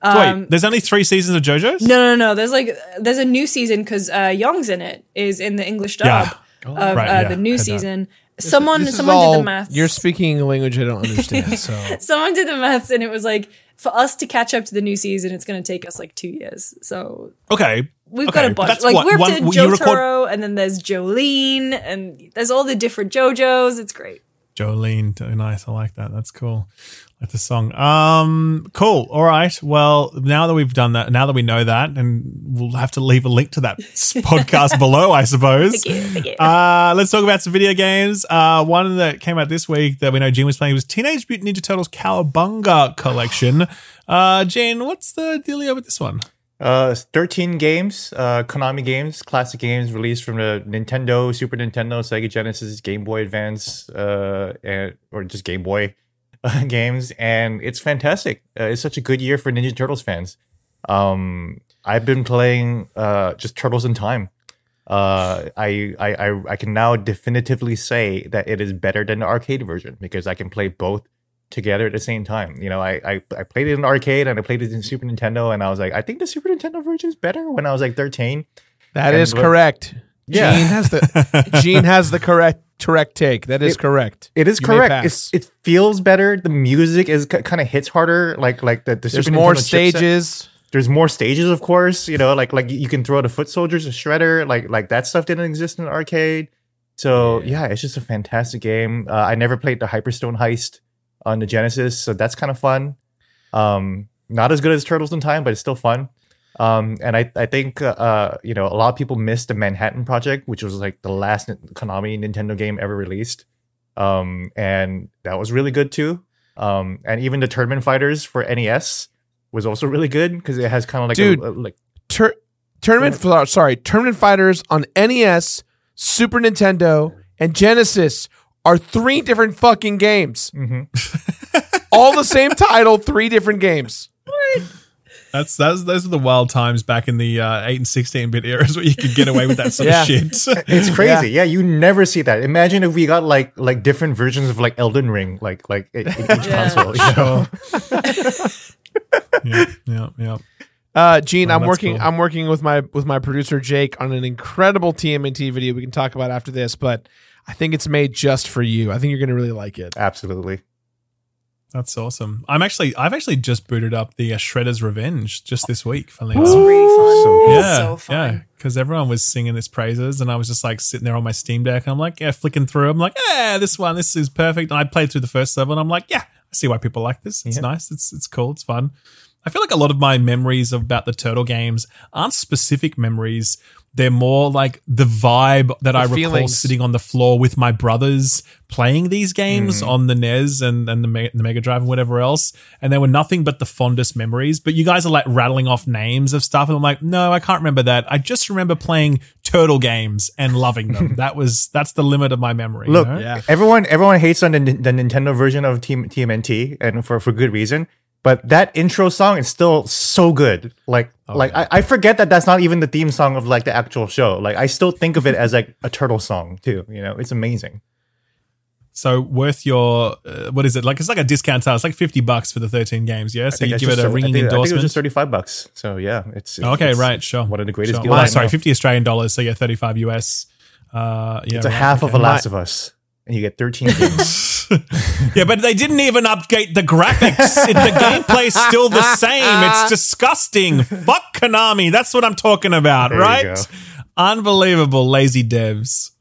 So wait, there's only three seasons of JoJo's. Um, No, no, no. There's like there's a new season because uh, Young's in it is in the English dub Yeah. of Right, uh, yeah, the new heard that. season. someone This is someone all- did the maths. You're speaking a language I don't understand. So someone did the maths and it was like for us to catch up to the new season, it's going to take us like two years. So Okay, We've Okay, got a bunch. Like what, we're up to you record- Jotaro, and then there's Jolyne, and there's all the different JoJos. It's great. Jolene, nice. I like that. That's cool. I like the song. Um, cool. All right. Well, now that we've done that, now that we know that, and we'll have to leave a link to that podcast below, I suppose. Thank you, thank you. Uh, let's talk about some video games. Uh, one that came out this week that we know Gene was playing was Teenage Mutant Ninja Turtles Cowabunga Collection. Uh, Gene, what's the dealio with this one? Uh, 13 games, uh, Konami games, classic games released from the Nintendo, Super Nintendo, Sega Genesis, Game Boy Advance, uh, and, or just Game Boy uh, games. And it's fantastic. Uh, it's such a good year for Ninja Turtles fans. Um, I've been playing uh, just Turtles in Time. Uh, I, I, I, I can now definitively say that it is better than the arcade version because I can play both together at the same time. You know, I, I I played it in arcade and I played it in Super Nintendo, and I was like, I think the Super Nintendo version is better when I was like 13. that And is correct. Yeah. Gene has the Gene has the correct correct take. That is It- correct. It is You correct. It's, it feels better. The music is kind of hits harder. Like like the, the There's Super more Nintendo chipset. stages. There's more stages, of course. You know, like like you can throw the foot soldiers, a shredder, like like that stuff didn't exist in arcade. So yeah, it's just a fantastic game. Uh, I never played the Hyperstone Heist on the Genesis, so that's kind of fun. Um, not as good as Turtles in Time, but it's still fun. Um, and I I think uh, uh you know a lot of people missed the Manhattan Project, which was like the last Konami Nintendo game ever released. Um, and that was really good too. Um, and even the Tournament Fighters for NES was also really good because it has kind of like Dude. a, a- like Tur- tournament sorry, Tournament Fighters on NES, Super Nintendo, and Genesis are three different fucking games. mhm. All the same title, three different games. That's that's those are the wild times back in the uh, eight and sixteen bit eras where you could get away with that sort Yeah. of shit. It's crazy. Yeah. you never see that. Imagine if we got like like different versions of like Elden Ring, like like in, in each Yeah. console. You know? yeah, yeah, yeah. Uh, Gene, Oh, I'm working. cool. I'm working with my with my producer Jake on an incredible TMNT video. We can talk about after this, but I think it's made just for you. I think you're going to really like it. Absolutely. That's awesome. I'm actually I've actually just booted up the uh, Shredder's Revenge just this week. Funnily It's really fun. So It's Yeah, so fun. yeah, because everyone was singing its praises, and I was just like sitting there on my Steam Deck. And I'm like, yeah, flicking through. I'm like, yeah, this one, this is perfect. And I played through the first level, and I'm like, yeah, I see why people like this. It's Yeah. nice. It's it's cool. It's fun. I feel like a lot of my memories about the turtle games aren't specific memories. They're more like the vibe that I recall feelings. sitting on the floor with my brothers playing these games Mm. on the NES and, and the, Me- the Mega Drive and whatever else. And they were nothing but the fondest memories. But you guys are like rattling off names of stuff. And I'm like, no, I can't remember that. I just remember playing turtle games and loving them. that was, that's the limit of my memory. you Look, know? Yeah. everyone everyone hates on the, the Nintendo version of Team TMNT, and for for good reason. But that intro song is still so good. Like like I, I forget that that's not even the theme song of like the actual show. Like I still think of it as like a turtle song too. You know, it's amazing. So worth your, uh, what is it? Like, it's like a discount sale. It's like 50 bucks for the 13 games. Yeah. So you give it a ringing I think, I think it was endorsement. just thirty five bucks. So yeah, it's, it's okay. it's right. Sure. One of the greatest Sure. deals. Oh, sorry. 50 Australian dollars. So yeah, 35 US. Uh, yeah. It's a right, half of okay. a Last of Us, and you get thirteen games. yeah, but they didn't even update the graphics. The gameplay's still the same. It's disgusting. Fuck Konami. That's what I'm talking about, There right? Unbelievable, lazy devs.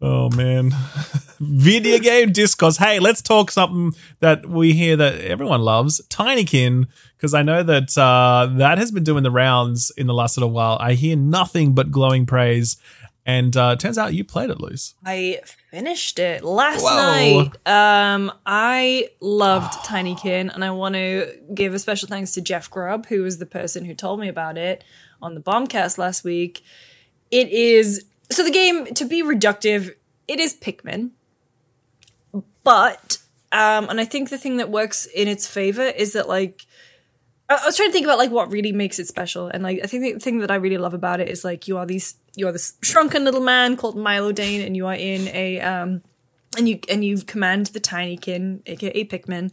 Oh man. Video game discourse. Hey, let's talk something that we hear that everyone loves, Tinykin, because I know that uh, that has been doing the rounds in the last little while. I hear nothing but glowing praise, and uh, turns out you played it loose. I finished it last Whoa. night. Um, I loved Tinykin, and I want to give a special thanks to Jeff Grubb, who was the person who told me about it on the Bombcast last week. It is so the game to be reductive. It is Pikmin, but um, and I think the thing that works in its favor is that like I was trying to think about like what really makes it special, and like I think the thing that I really love about it is like you are these you are this shrunken little man called Milodane, and you are in a um and you and you command the Tinykin, aka Pikmin,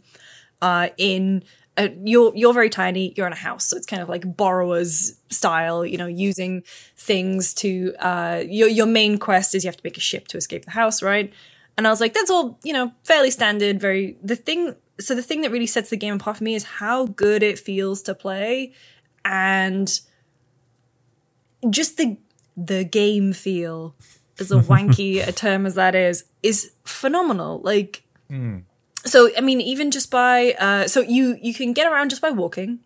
uh, in a, you're you're very tiny. You're in a house, so it's kind of like borrowers style. You know, using things to uh, your your main quest is you have to make a ship to escape the house, right? And I was like, that's all you know, fairly standard. Very the thing. So the thing that really sets the game apart for me is how good it feels to play, and just the the game feel, as a wanky a term as that is, is phenomenal. Like so i mean even just by uh so you you can get around just by walking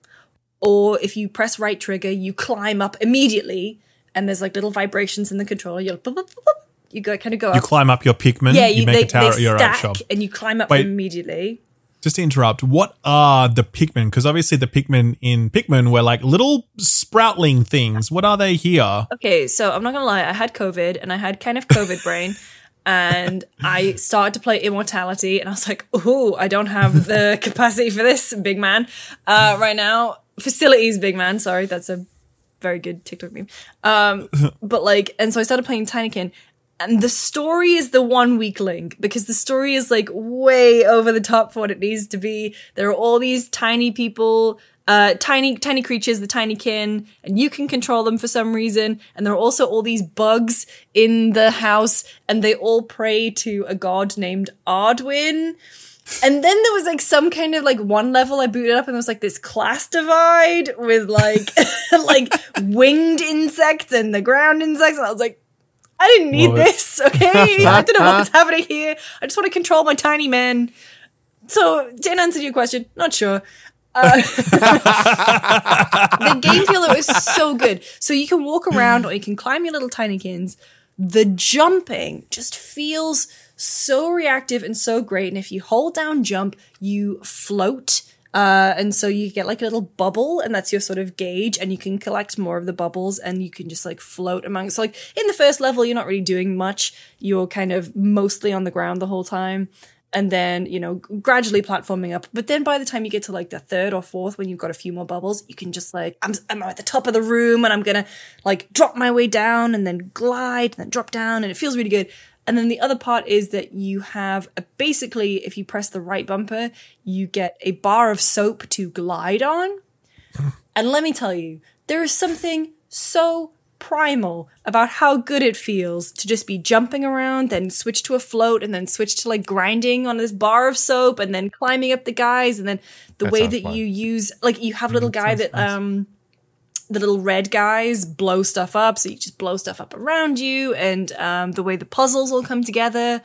or if you press right trigger you climb up immediately and there's like little vibrations in the controller you're like, you go kind of go up. You up climb up your Pikmin. yeah you, you, make they, a tower they at your stack shop. and you climb up Wait. immediately Just to interrupt, what are the Pikmin? Because obviously the Pikmin in Pikmin were like little sproutling things. What are they here? Okay, so I'm not gonna lie, I had COVID and I had kind of COVID brain. And I started to play Immortality, and I was like, "Oh, I don't have the capacity for this, big man, uh, right now." Facilities, big man. Sorry, that's a very good TikTok meme. Um, but like, and so I started playing Tinykin, and the story is the one weak link because the story is like way over the top for what it needs to be. There are all these tiny people, uh, tiny, tiny creatures, the tiny kin, and you can control them for some reason. And there are also all these bugs in the house, and they all pray to a god named Ardwin. And then there was like some kind of like one level I booted up and there was like this class divide with like like winged insects and the ground insects. And I was like, I didn't need it. this, okay? I don't know what's happening here. I just want to control my tiny man. So to answer your question, not sure. Uh, the game feel though is so good. So you can walk around or you can climb your little tinykins. The jumping just feels so reactive and so great. And if you hold down jump, you float. Uh, and so you get like a little bubble, and that's your sort of gauge, and you can collect more of the bubbles, and you can just like float among. So like in the first level, you're not really doing much. You're kind of mostly on the ground the whole time. and then you know gradually platforming up but then by the time you get to like the third or fourth when you've got a few more bubbles you can just like i'm, I'm at the top of the room and i'm gonna like drop my way down and then glide and then drop down and it feels really good and then the other part is that you have a, basically if you press the right bumper you get a bar of soap to glide on and let me tell you there is something so primal about how good it feels to just be jumping around, then switch to a float, and then switch to like grinding on this bar of soap, and then climbing up the guys, and then the That way that fun. you use like you have a little guy sounds that nice. um the little red guys blow stuff up, so you just blow stuff up around you, and um, the way the puzzles all come together.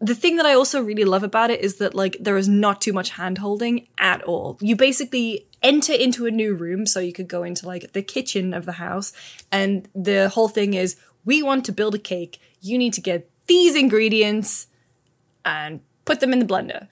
The thing that I also really love about it is that like there is not too much hand holding at all. You basically enter into a new room, so you could go into like the kitchen of the house, and the whole thing is we want to build a cake. You need to get these ingredients and put them in the blender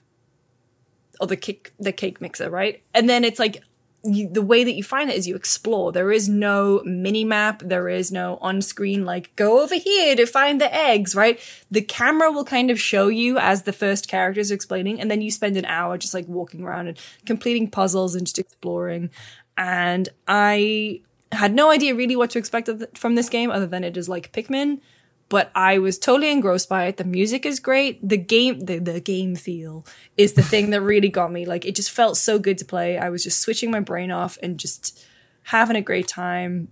or the cake the cake mixer, right? And then it's like you, the way that you find it is you explore. There is no mini map. There is no on screen like go over here to find the eggs, right? The camera will kind of show you as the first characters are explaining, and then you spend an hour just like walking around and completing puzzles and just exploring. And I had no idea really what to expect from this game other than it is like Pikmin but I was totally engrossed by it. The music is great. The game, the, the game feel is the thing that really got me. Like it just felt so good to play. I was just switching my brain off and just having a great time.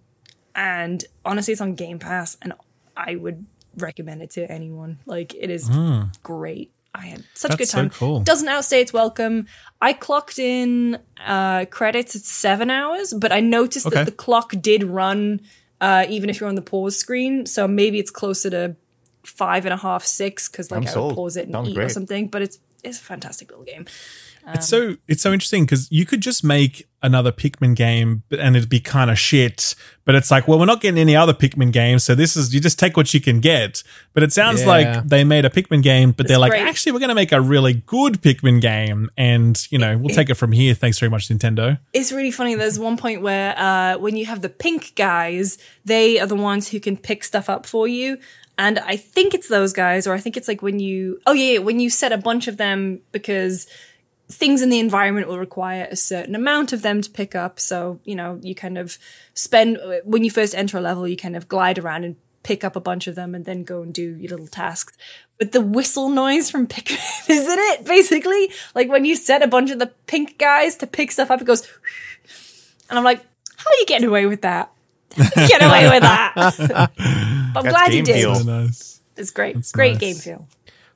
And honestly, it's on Game Pass, and I would recommend it to anyone. Like it is great. I had such a. That's good so time. cool. Doesn't outstay its welcome. I clocked in uh, credits at seven hours, but I noticed Okay. that the clock did run uh, even if you're on the pause screen. So maybe it's closer to five and a half, six, because like I'm I sold. would pause it and Sounds eat or something. But it's it's a fantastic little game. It's so it's so interesting because you could just make another Pikmin game and it'd be kind of shit. But it's like, well, we're not getting any other Pikmin games, so this is you just take what you can get. But it sounds Yeah. like they made a Pikmin game, but they're like, great. actually, we're going to make a really good Pikmin game, and you know, we'll take it from here. Thanks very much, Nintendo. It's really funny. There's one point where uh, when you have the pink guys, they are the ones who can pick stuff up for you. And I think it's those guys, or I think it's like when you, oh yeah, yeah, when you set a bunch of them because things in the environment will require a certain amount of them to pick up. So, you know, you kind of spend, when you first enter a level, you kind of glide around and pick up a bunch of them and then go and do your little tasks. But the whistle noise from Pikmin, isn't it? Basically, like when you set a bunch of the pink guys to pick stuff up, it goes, and I'm like, how are you getting away with that? Get away with that. But I'm That's glad you did. feel. So nice. It's great. great nice. game feel.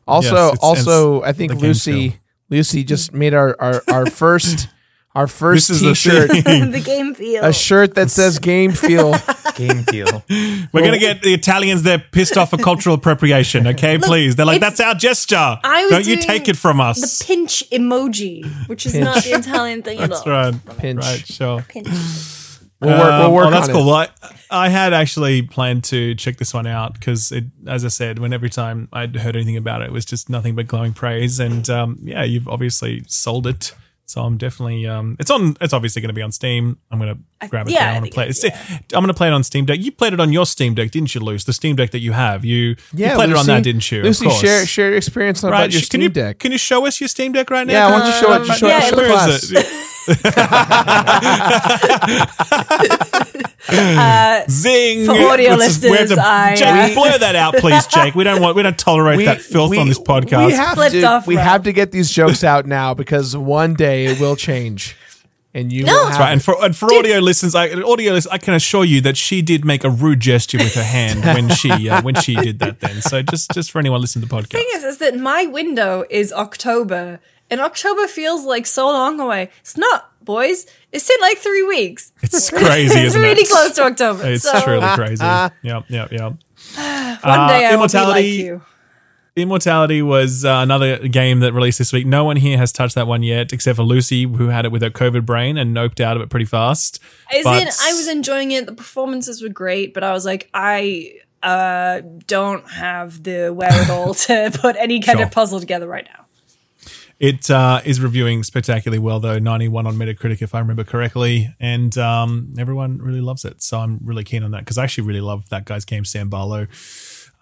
Also, Yes, also, I think Lucy, feel. Lucy just made our our, our first our first This is the T-shirt, thing. the game feel. a shirt that says "Game Feel." Game feel. We're gonna get the Italians. They're pissed off at cultural appropriation. Okay, please. They're like, that's our gesture. I was Don't you take it from us? the pinch emoji, which is not the Italian thing at all. That's all. right. Pinch. Right. Sure. Pinch. We'll work. We'll Um, oh, that's on cool. it. Well, I, I had actually planned to check this one out because, as I said, when every time I'd heard anything about it, it was just nothing but glowing praise. And um, yeah, you've obviously sold it. So I'm definitely um, it's on. It's obviously going to be on Steam. I'm going to grab it. yeah, down. I I'm going to play it. it's- It's- I'm going to play it on Steam Deck. You played it on your Steam Deck, didn't you, Luce? The Steam Deck that you have. You Yeah, you played it on that, didn't you? Lucy, course. share share your experience about Right, your sh- Steam can you Deck. can you show us your Steam Deck right now? Yeah, why don't you show it- Um, show it- show the where class. is it? Zing! for audio Let's we have listeners, to- I, Jake, uh, blur that out, please, Jake. We don't want we don't tolerate that filth on this podcast. We have Flipped to. off, we Rob. have to get these jokes out now because one day it will change, and you. No, that's Right, and for and for audio listeners, I, audio listeners, I can assure you that she did make a rude gesture with her hand when she uh, when she did that. Then, so just just for anyone listening to the podcast, the thing is, is that my window is October, and October feels like so long away. It's not, boys. It's in like three weeks. it's crazy, it's isn't really it? close to October. It's so truly crazy. Yep, yep, yep. one Uh, day I will be like Immortality- you. Immortality was uh, another game that released this week. No one here has touched that one yet, except for Lucy, who had it with her COVID brain and noped out of it pretty fast. As But- in, I was enjoying it. The performances were great, but I was like, I uh, don't have the wherewithal to put any kind Sure. of puzzle together right now. It uh, is reviewing spectacularly well, though 91 on Metacritic, if I remember correctly, and um, everyone really loves it. So I'm really keen on that because I actually really love that guy's game, Sam Barlow.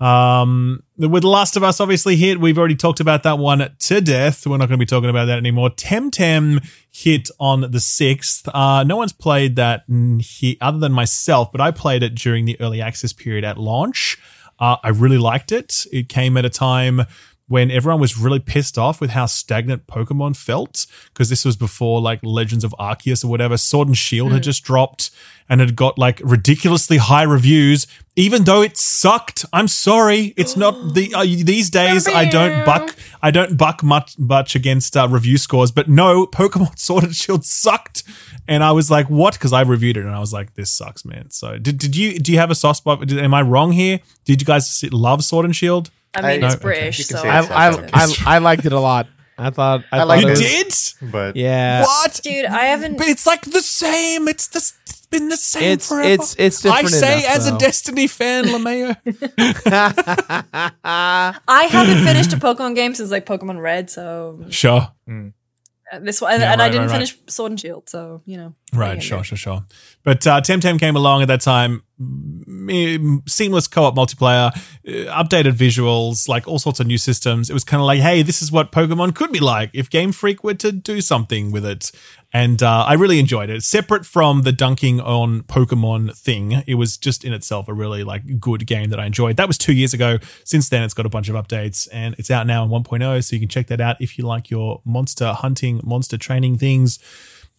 Um, with Last of Us obviously hit, we've already talked about that one to death. We're not going to be talking about that anymore. Temtem hit on the 6th. Uh, no one's played that he, other than myself, but I played it during the early access period at launch. Uh, I really liked it. It came at a time when everyone was really pissed off with how stagnant Pokemon felt because this was before like Legends of Arceus or whatever. Sword and Shield had just dropped and had got like ridiculously high reviews, even though it sucked. I'm sorry, it's not the uh, these days. I don't buck. I don't buck much much against uh, review scores, but no, Pokemon Sword and Shield sucked, and I was like, what? Because I reviewed it and I was like, this sucks, man. So did did you do you have a soft spot? Did, am I wrong here? Did you guys love Sword and Shield? I mean, I- it's No. British, You can so say I, I. I, I liked it a lot. I thought I, I thought like it You did? But Yeah. What? dude, I haven't. But it's like the same. It's the it's been the same It's- forever. it's- it's I say enough, as a. Destiny fan, Lameo. I haven't finished a Pokemon game since like Pokemon Red, so sure. uh, this one, and, Yeah, and I didn't right, right. finish Sword and Shield, so you know. Right, hang sure, sure, sure. But uh, Temtem came along at that time, mm, seamless co-op multiplayer, uh, updated visuals, like all sorts of new systems. It was kind of like, hey, this is what Pokemon could be like if Game Freak were to do something with it. And uh, I really enjoyed it. Separate from the dunking on Pokemon thing, it was just in itself a really like good game that I enjoyed. That was two years ago. Since then, it's got a bunch of updates and it's out now in 1.0, so you can check that out if you like your monster hunting, monster training things.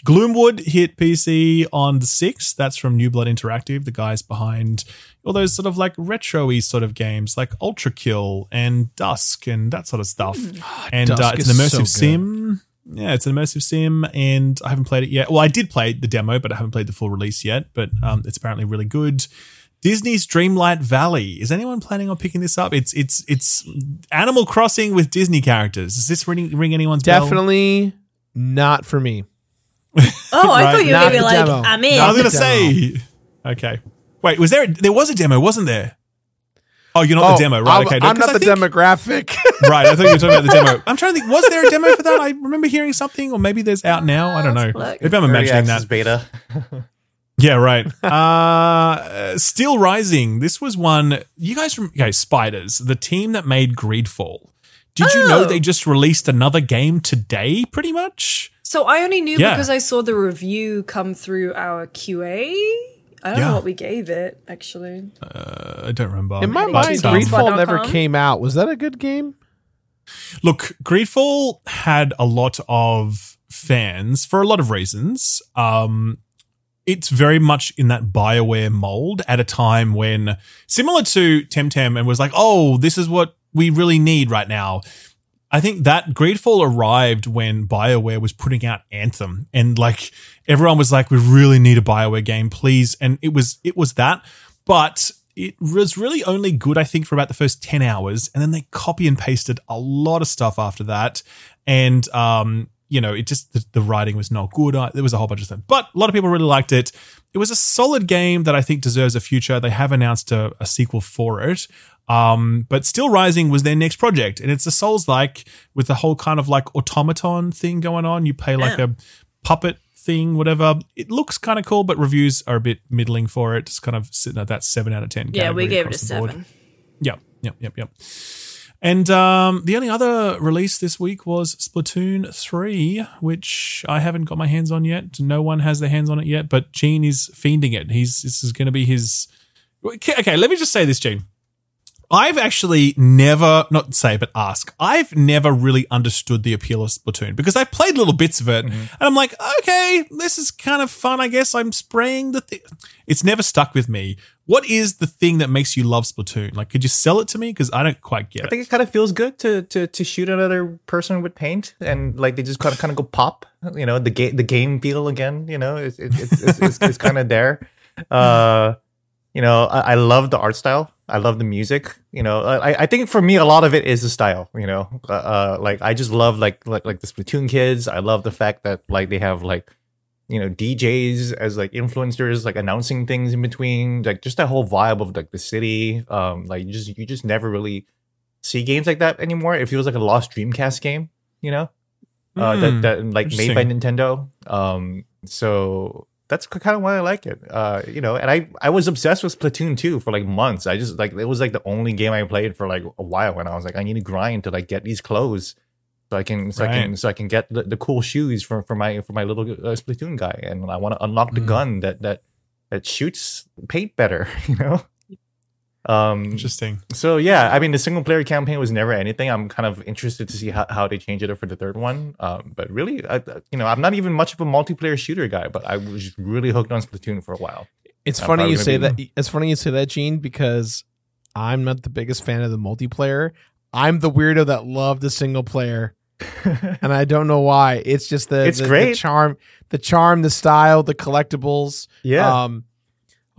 Gloomwood hit PC on the 6th. That's from New Blood Interactive, the guys behind all those sort of like retro-y sort of games like Ultrakill and Dusk and that sort of stuff. and uh, it's an immersive so sim. Yeah, it's an immersive sim, and I haven't played it yet. Well, I did play the demo, but I haven't played the full release yet. But um, it's apparently really good. Disney's Dreamlight Valley. Is anyone planning on picking this up? It's it's it's Animal Crossing with Disney characters. Does this ring, ring anyone's bell? Definitely not for me. Oh, I Right, thought you were gonna be like, demo. I'm in. I was gonna say. Okay. Wait, was there? There was a demo, wasn't there? Oh, you're not the demo, right? I'm, okay, I'm not the think- demographic. Right, I thought you were talking about the demo. I'm trying to think. Was there a demo for that? I remember hearing something, or maybe there's out now. I don't know. Look. Maybe I'm imagining access that. beta. Yeah, right. uh, Steelrising. This was one. You guys, rem- okay? Spiders, the team that made Greedfall. Did you know Oh. they just released another game today? Pretty much. So I only knew Yeah. because I saw the review come through our QA. I don't Yeah. know what we gave it actually. Uh, I don't remember. In my mind, Greedfall never came out. Was that a good game? Look, Greedfall had a lot of fans for a lot of reasons. Um, it's very much in that Bioware mold at a time when, similar to Temtem, and was like, oh, this is what we really need right now. I think that Greedfall arrived when BioWare was putting out Anthem and like everyone was like we really need a BioWare game please and it was it was that but it was really only good I think for about the first 10 hours and then they copy and pasted a lot of stuff after that and um you know it just the, the writing was not good Uh, there was a whole bunch of stuff but a lot of people really liked it. It was a solid game that I think deserves a future. They have announced a, a sequel for it um, but Steelrising was their next project, and it's a Souls like with the whole kind of like automaton thing going on. You play like Yeah. a puppet thing, whatever. It looks kind of cool, but reviews are a bit middling for it. It's kind of sitting at that seven out of ten. Yeah, we gave it a seven. Yep, yep, yep, yep. And um, the only other release this week was Splatoon 3, which I haven't got my hands on yet. No one has their hands on it yet, but Gene is fiending it. He's this is going to be his. Okay, let me just say this, Gene. I've actually never, not say, but ask. I've never really understood the appeal of Splatoon because I've played little bits of it and I'm like, okay, this is kind of fun. I guess I'm spraying the thing. It's never stuck with me. What is the thing that makes you love Splatoon? Like, could you sell it to me? Because I don't quite get it. I think it kind of feels good to to to shoot another person with paint and like they just kind of kind of go pop. You know, the game the game feel again. You know, it's it's it's, it's, it's, it's kind of there. Uh, you know, I, I love the art style. I love the music. You know, I I think for me a lot of it is the style. You know, uh, uh like I just love like like like the Splatoon kids. I love the fact that like they have like you know DJs as like influencers like announcing things in between like just that whole vibe of like the city um like you just you just never really see games like that anymore it feels like a lost dreamcast game you know uh Hmm, that, that like made by nintendo um so that's kind of why I like it. Uh, you know, and I I was obsessed with Splatoon 2 for like months. I just like it was like the only game I played for like a while when I was like I need to grind to like get these clothes so I can so I can so I can get the, the cool shoes for for my for my little uh, Splatoon guy and I want to unlock the Mm. gun that that that shoots paint better, you know. Um Interesting. so yeah, I mean the single player campaign was never anything. I'm kind of interested to see how, how they change it up for the third one. Um, but really, I, you know, I'm not even much of a multiplayer shooter guy, but I was really hooked on Splatoon for a while. It's I'm funny you say be- that. It's funny you say that, Gene, because I'm not the biggest fan of the multiplayer. I'm the weirdo that loved the single player, and I don't know why. It's just the It's the, the great. charm, the charm, the style, the collectibles. Yeah, Um,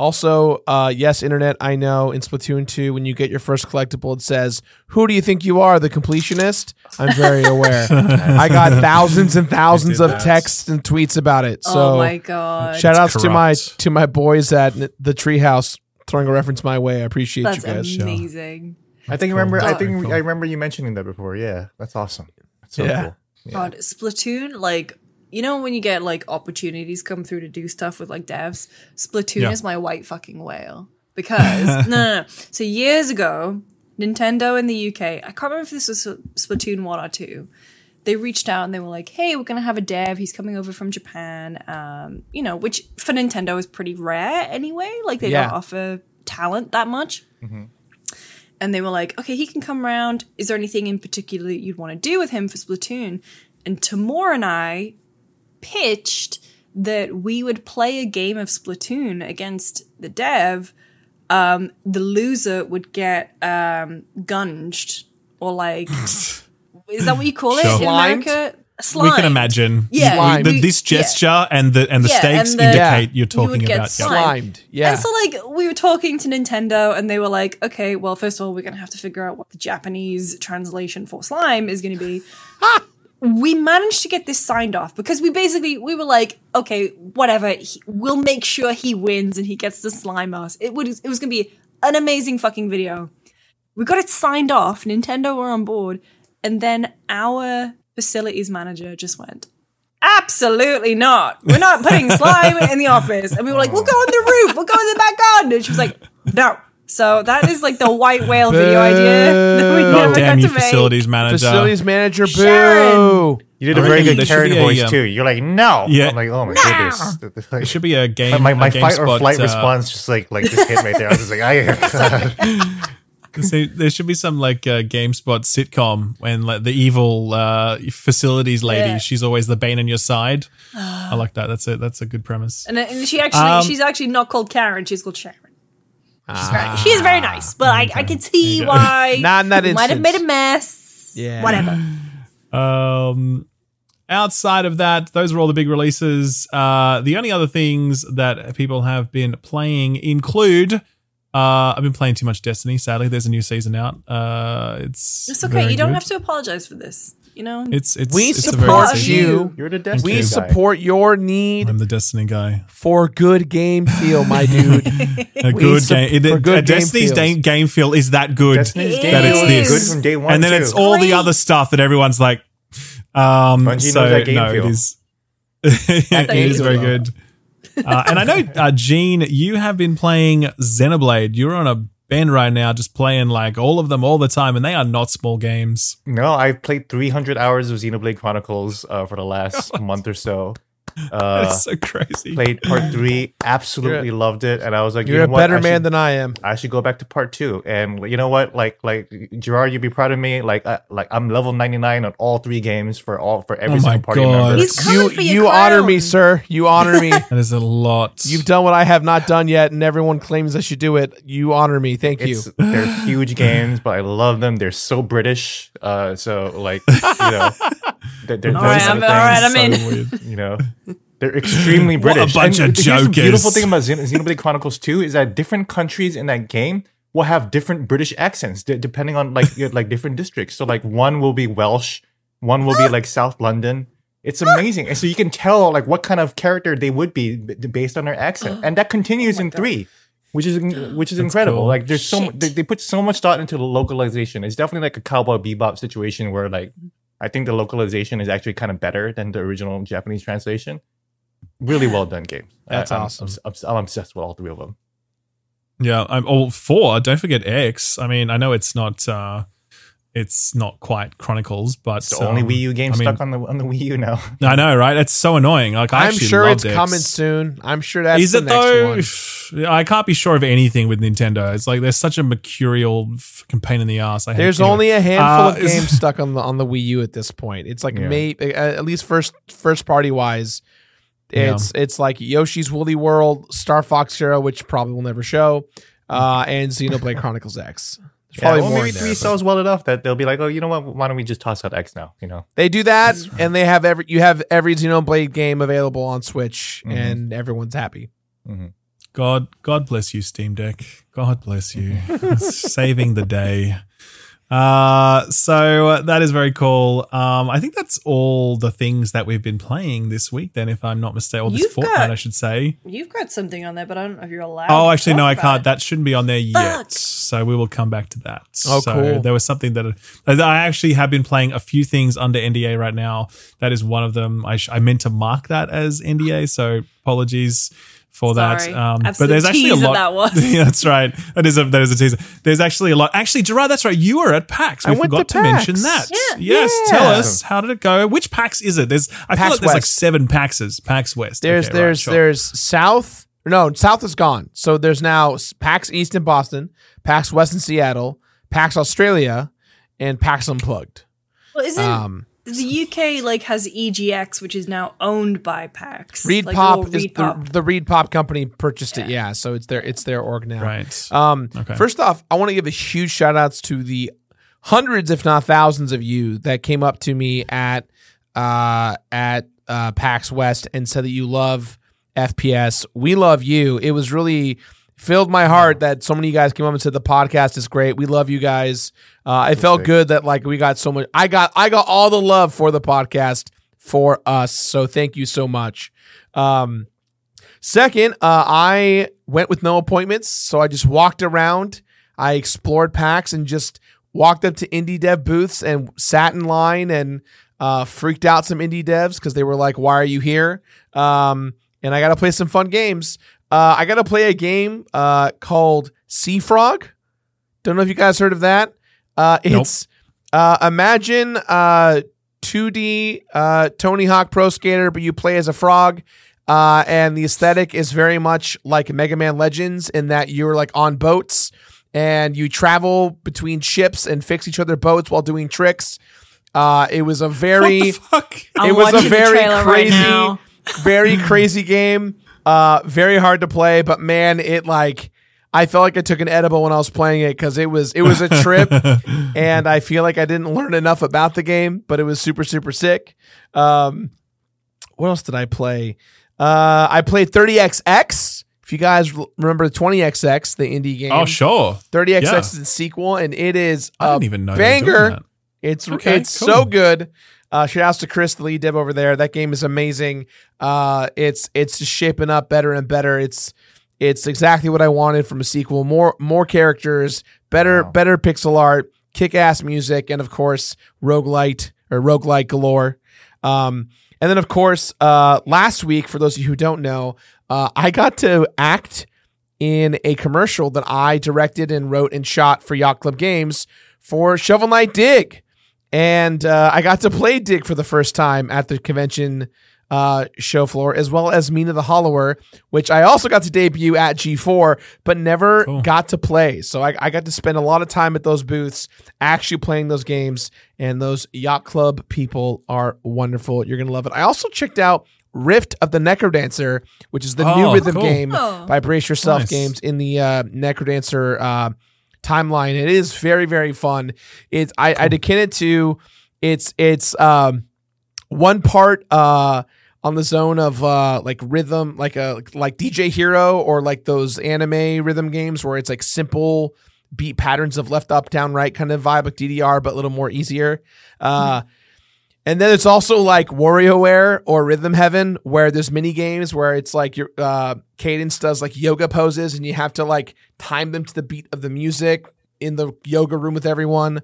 also, uh, yes, internet. I know in Splatoon 2, when you get your first collectible, it says, "Who do you think you are, the completionist?" I'm very aware. I got thousands and thousands of that. texts and tweets about it. So oh my god. Shout outs to my to my boys at N- the Treehouse throwing a reference my way. I appreciate That's you guys. amazing. I think I remember. I think Cool. I remember you mentioning that before. Yeah, that's awesome. That's so Yeah. cool. Yeah. God, Splatoon, like you know when you get like opportunities come through to do stuff with like devs, Splatoon Yeah. is my white fucking whale. Because no, no, no. So years ago, Nintendo in the UK, I can't remember if this was Splatoon one or two. They reached out and they were like, "Hey, we're gonna have a dev. He's coming over from Japan. Um, you know, which for Nintendo is pretty rare anyway. Like they Yeah. don't offer talent that much." and they were like, okay, he can come around. Is there anything in particular that you'd want to do with him for Splatoon? And Tamor and I pitched that we would play a game of Splatoon against the dev. Um, the loser would get um, gunged or like, is that what you call it Sure. in Slimed? We can imagine. Yeah, Slimed. The- we- this yeah. gesture and the and the Yeah, stakes and the- indicate you're talking get about. slimed. Slimed. Yeah. And so, like, we were talking to Nintendo, and they were like, okay, well, first of all, we're going to have to figure out what the Japanese translation for slime is going to be. we managed to get this signed off because we basically we were like, okay, whatever, he, we'll make sure he wins and he gets the slime us. It would it was to be an amazing fucking video. We got it signed off. Nintendo were on board, and then our facilities manager just went. Absolutely not. We're not putting slime in the office. And we were like, we'll go on the roof. We'll go in the back garden. And she was like, no. So that is like the white whale video idea that we Boo. never God damn got you, to make. facilities manager. Facilities manager. Boo. Sharon. You did a I very reckon good there should Karen be a, voice um, too. You're like, no. Yeah. I'm like, oh my goodness. It should be a game. my my a fight or GameSpot, flight uh, response just like like just hit right there. I was just like, I So there should be some like uh, GameSpot sitcom when like the evil uh, facilities lady, Yeah. she's always the bane on your side. I like that. That's a that's a good premise. And, and she actually, Um, she's actually not called Karen. She's called Sharon. She's very, she is very nice, but I, I can see why Not in that we might have instance. made a mess. Yeah. Whatever. Um, outside of that, those were all the big releases. Uh, the only other things that people have been playing include. Uh, I've been playing too much Destiny. Sadly, there's a new season out. Uh, it's It's okay. very You don't good. have to apologize for this. You know, It's it's We it's support you. you. You're the Destiny We guy. support your need I'm the Destiny guy. for good game feel, my dude. A good sup- game. It, for good game Destiny's feels. game, game feel is that good Destiny's It game that it's this, good from day one. and then too. it's all the other stuff that everyone's like. Um, Bungie so that game no, feel. it is. it is very good. Uh, and I know, uh, Gene, you have been playing Xenoblade. You're on a bend right now, just playing like all of them all the time, and they are not small games. No, I've played 300 hours of Xenoblade Chronicles uh, for the last month or so. Uh, That's so crazy. played part three, absolutely loved it, and I was like, You're you a know what? better I man should- than I am. I should go back to part two. And you know what? Like, like Gerard, you'd be proud of me. Like, uh, like I'm level 99 on all three games for all for every Oh single party God. member. He's coming You for your you honor me, sir. You honor me. That is a lot. You've done what I have not done yet, and everyone claims I should do it. You honor me. Thank you. They're huge games, but I love them. They're so British. Uh, so like, you know, they're, they're All right, I'm- all right, I'm in. weird. You know, they're extremely What a British. bunch of here's the beautiful thing about Xen- Xenoblade Chronicles 2 is that different countries in that game will have different British accents d- depending on like your- like different districts. So like one will be Welsh, one will be like South London. It's amazing, and so you can tell like what kind of character they would be b- based on their accent, and that continues in three, which is which is incredible. cool. Like there's so they, they put so much thought into the localization. It's definitely like a cowboy bebop situation where like I think the localization is actually kind of better than the original Japanese translation. really well done game. That's I, I'm- awesome. I'm, obsessed with all three of them. Yeah, I'm all oh four. Don't forget X. I mean, I know it's not uh it's not quite Chronicles, but It's the only um, Wii U game I mean- stuck on the on the Wii U now. I know, right? It's so annoying. Like I I'm sure it's X. coming soon. I'm sure that's Is the it next though? one. I can't be sure of anything with Nintendo. It's like there's such a mercurial fucking pain in the ass. I hate There's anyway. only a handful Uh, of games stuck on the on the Wii U at this point. It's like Yeah. may uh, at least first first party wise. It's it's like Yoshi's Woolly World, Star Fox Zero, which probably will never show, uh, and Xenoblade Chronicles X. There's Yeah, probably well, more maybe in there, three but- sells well enough that they'll be like, oh, you know what? Why don't we just toss out X now? You know, They do that, and they have every you have every Xenoblade game available on Switch, Mhm. and everyone's happy. God, God bless you, Steam Deck. God bless you, saving the day. Uh, so uh, that is very cool. Um, I think that's all the things that we've been playing this week. Then, if I'm not mistaken, or this You've fortnight, got- I should say. You've got something on there, but I don't know if you're allowed. Oh, to actually, no, I can't. it. That shouldn't be on there yet. Fuck. So we will come back to that. Oh, so cool. There was something that I actually have been playing a few things under NDA right now. That is one of them. I, sh- I meant to mark that as NDA. So apologies for Sorry. that. Um, but there's actually a lot. that was. yeah, that's right. That is a that is a teaser. There's actually a lot. Actually, Gerard, that's right. You were at PAX. We I went forgot to to, mention that. Yeah. Yes. Yeah. Tell us how did it go? Which PAX is it? There's I feel like there's like seven PAXes. PAX West. There's Okay, right, there's sure. there's South. No, South is gone. So there's now PAX East in Boston, PAX West in Seattle, PAX Australia, and PAX Unplugged. Well, isn't Um, the UK like has EGX, which is now owned by PAX? Reed like, Pop little is Reed the, Pop. the ReedPop company purchased it. Yeah. Yeah, so it's their it's their org now. right. Um, Okay. First off, I want to give a huge shout outs to the hundreds, if not thousands, of you that came up to me at uh, at uh, PAX West and said that you love FPS. We love you. It was really filled my heart that so many of you guys came up and said the podcast is great. We love you guys. Uh, it felt good that like we got so much. I got I got all the love for the podcast for us. So thank you so much. Um, Second, uh, I went with no appointments, so I just walked around. I explored PAX and just walked up to indie dev booths and sat in line and uh, freaked out some indie devs because they were like, "Why are you here?" Um, and I got to play some fun games. Uh, I got to play a game uh, called Sea Frog. Don't know if you guys heard of that. Uh, Nope. it's uh, imagine uh, 2D uh, Tony Hawk Pro Skater, but you play as a frog. Uh, and the aesthetic is very much like Mega Man Legends in that you're like on boats and you travel between ships and fix each other boats while doing tricks. Uh, it was a very what the fuck? I'm it was a very trailer right crazy, very crazy game. Uh, very hard to play, but man, it like I felt like I took an edible when I was playing it because it was it was a trip, and I feel like I didn't learn enough about the game, but it was super super sick. Um, what else did I play? Uh, I played 30xx. If you guys remember 20xx, the indie game, Oh, sure. 30xx yeah. is a sequel, and it is I a didn't even know they were doing banger. It's Okay, it's cool. so good. Uh, shout outs to Chris, the lead dev over there. That game is amazing. Uh, it's it's just shaping up better and better. It's it's exactly what I wanted from a sequel. More more characters, better Wow. better pixel art, kick ass music, and of course roguelite or roguelite galore. Um, and then of course, uh, last week, for those of you who don't know, uh, I got to act in a commercial that I directed and wrote and shot for Yacht Club Games for Shovel Knight Dig. And uh, I got to play Dig for the first time at the convention uh, show floor, as well as Mina the Hollower, which I also got to debut at G4, but never Cool. got to play. So I, I got to spend a lot of time at those booths actually playing those games. And those Yacht Club people are wonderful. You're going to love it. I also checked out Rift of the Necrodancer, which is the new Oh, rhythm cool. game Oh. by Brace Yourself Nice. Games in the uh, Necrodancer uh, timeline. It is very very fun. It's I I'd akin it to it's it's um one part uh on the zone of uh like rhythm like a like DJ Hero or like those anime rhythm games where it's like simple beat patterns of left up down right kind of vibe like DDR but a little more easier. Uh and then it's also like WarioWare or Rhythm Heaven, where there's mini games where it's like your uh, Cadence does like yoga poses, and you have to like time them to the beat of the music in the yoga room with everyone.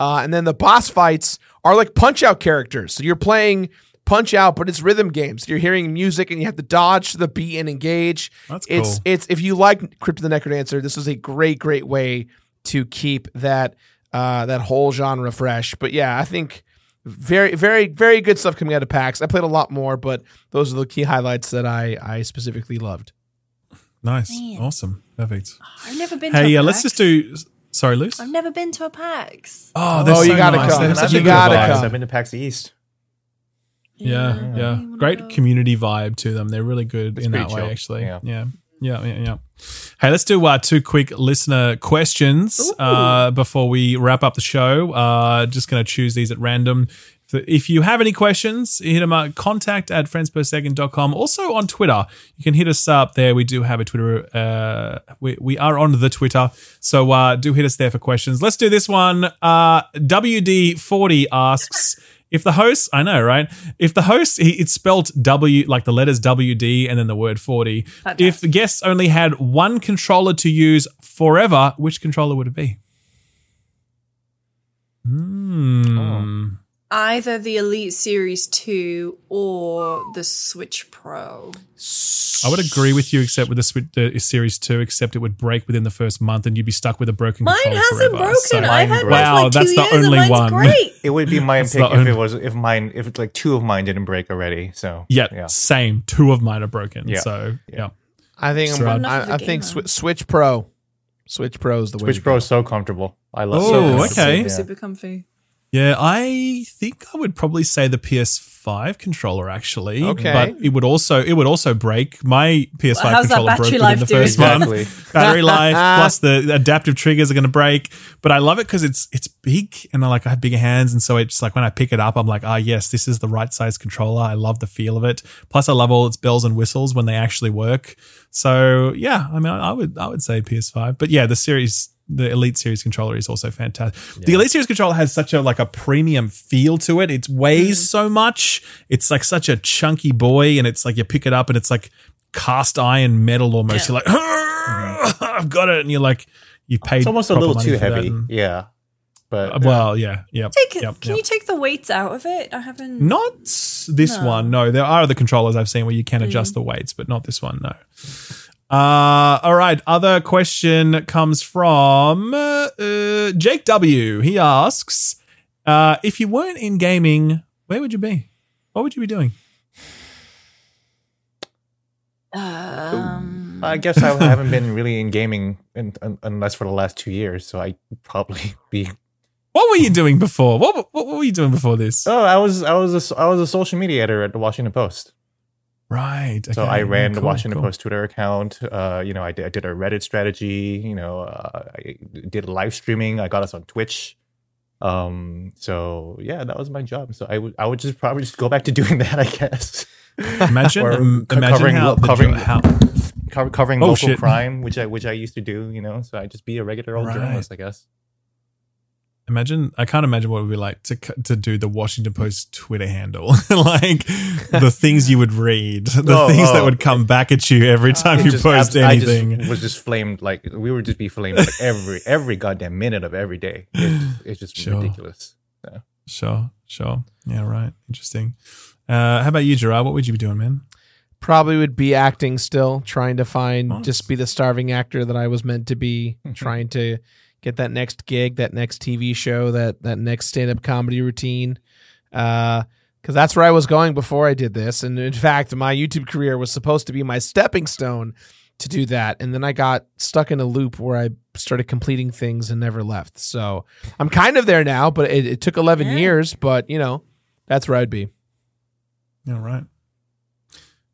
Uh, and then the boss fights are like punch out characters. So you're playing Punch Out, but it's rhythm games. You're hearing music and you have to dodge to the beat and engage. That's It's cool. it's if you like Crypt of the Necrodancer, this is a great great way to keep that uh that whole genre fresh. But yeah, I think very very very good stuff coming out of PAX. I played a lot more, but those are the key highlights that I I specifically loved. Nice. Man. Awesome. Perfect. Oh, I've never been. to Hey, a yeah, let's just do. Sorry, Luce. I've never been to a PAX. Oh, oh they're Oh, you gotta nice. come. They have I've such been a good gotta vibe. come. I've been to PAX East. Yeah, Yeah, yeah. Great community vibe to them. They're really good It's in that pretty way, chill. actually. Yeah. Yeah. Yeah. Yeah, yeah, Hey, let's do uh, two quick listener questions uh, before we wrap up the show. Uh, just going to choose these at random. If- you have any questions, hit them at contact at friendspersecond.com. Also on Twitter, you can hit us up there. We do have a Twitter. Uh, we, we are on the Twitter. So uh, do hit us there for questions. Let's do this one. Uh, WD40 asks if the host, I know, right? If the host, he, it's spelled W, like the letters WD and then the word 40. If the guests only had one controller to use forever, which controller would it be? Hmm. Either the Elite Series 2 or the Switch Pro. I would agree with you, except with the, Switch- the Series 2, except it would break within the first month and you'd be stuck with a broken Mine controller hasn't forever. broken. So- I've had mine Wow, like two that's the years and only one. great. It would be my That's pick if only- it was if mine if it's like two of mine didn't break already. So yeah, same. Two of mine are broken. Yeah. So, yeah. I think So- I'm, I, I think gamer. Swi- Switch Pro, Switch Pro is the way. Switch to Pro go. is so comfortable. I love. Oh, so okay. Super, super comfy. Yeah, I think I would probably say the PS5 controller actually. Okay. But it would also it would also break. My PS5 Well, controller broke battery within the first month. Exactly. Battery life plus the adaptive triggers are going to break. But I love it because it's it's big and I like I have bigger hands and so it's like when I pick it up I'm like ah yes this is the right size controller. I love the feel of it. Plus I love all its bells and whistles when they actually work. So yeah, I mean I would I would say PS5. But yeah, the series the Elite Series controller is also fantastic. The Elite Series controller has such a like a premium feel to it. It weighs so much. It's like such a chunky boy, and it's like you pick it up and it's like cast iron metal almost. You're like, I've got it, and you're like, you paid. It's almost a little too heavy. and- Yeah, but Uh, well, yeah, yeah. Take. Yep, can yep. you take the weights out of it? I haven't. Not this No. one. No, there are other controllers I've seen where you can adjust the weights, but not this one. No. Uh, all right. Other question comes from uh, uh, Jake W. He asks, uh, if you weren't in gaming, where would you be? What would you be doing? Um, I guess I haven't been really in gaming in, un, unless for the last two years. So I probably be. What were you doing before? What, what, what were you doing before this? Oh, I was I was a, I was a social media editor at the Washington Post. Right. So I ran yeah, the Washington cool. Post Twitter account. Uh, you know, I did, I did a Reddit strategy. You know, uh, I did live streaming. I got us on Twitch. Um, so yeah, that was my job. So I would I would just probably just go back to doing that. I guess. Imagine, Or um, co- imagine covering how, lo- covering- jo- how Co- covering Oh, local shit. crime, which I which I used to do. You know, so I just be a regular old Right. journalist. I guess. Imagine, I can't imagine what it would be like to to do the Washington Post Twitter handle, like the things you would read, the No, things that oh. would come back at you every time you just post abs- I anything. just was just flamed like we would just be flamed like every every goddamn minute of every day. It's, it's just Sure. ridiculous. Sure, sure, yeah, right, interesting. Uh, how about you, Gerard? What would you be doing, man? Probably would be acting still, trying to find Nice. just be the starving actor that I was meant to be, trying to get that next gig, that next TV show, that that next stand up comedy routine. Uh because that's where I was going before I did this. And in fact, my YouTube career was supposed to be my stepping stone to do that. And then I got stuck in a loop where I started completing things and never left. So I'm kind of there now, but it, it took 11 Yeah. years. But, you know, that's where I'd be. Yeah, right.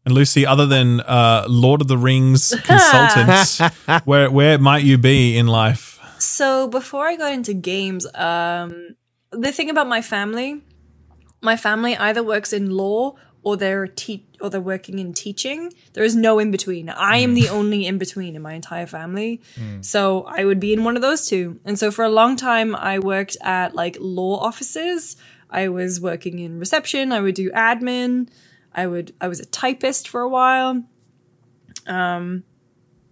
And Lucy, other than uh, Lord of the Rings consultant, where where might you be in life? So before I got into games, um, the thing about my family, my family either works in law or they're te- or they're working in teaching. There is no in between. I am the only in between in my entire family. So I would be in one of those two. And so for a long time, I worked at like law offices. I was working in reception. I would do admin. I would. I was a typist for a while. Um,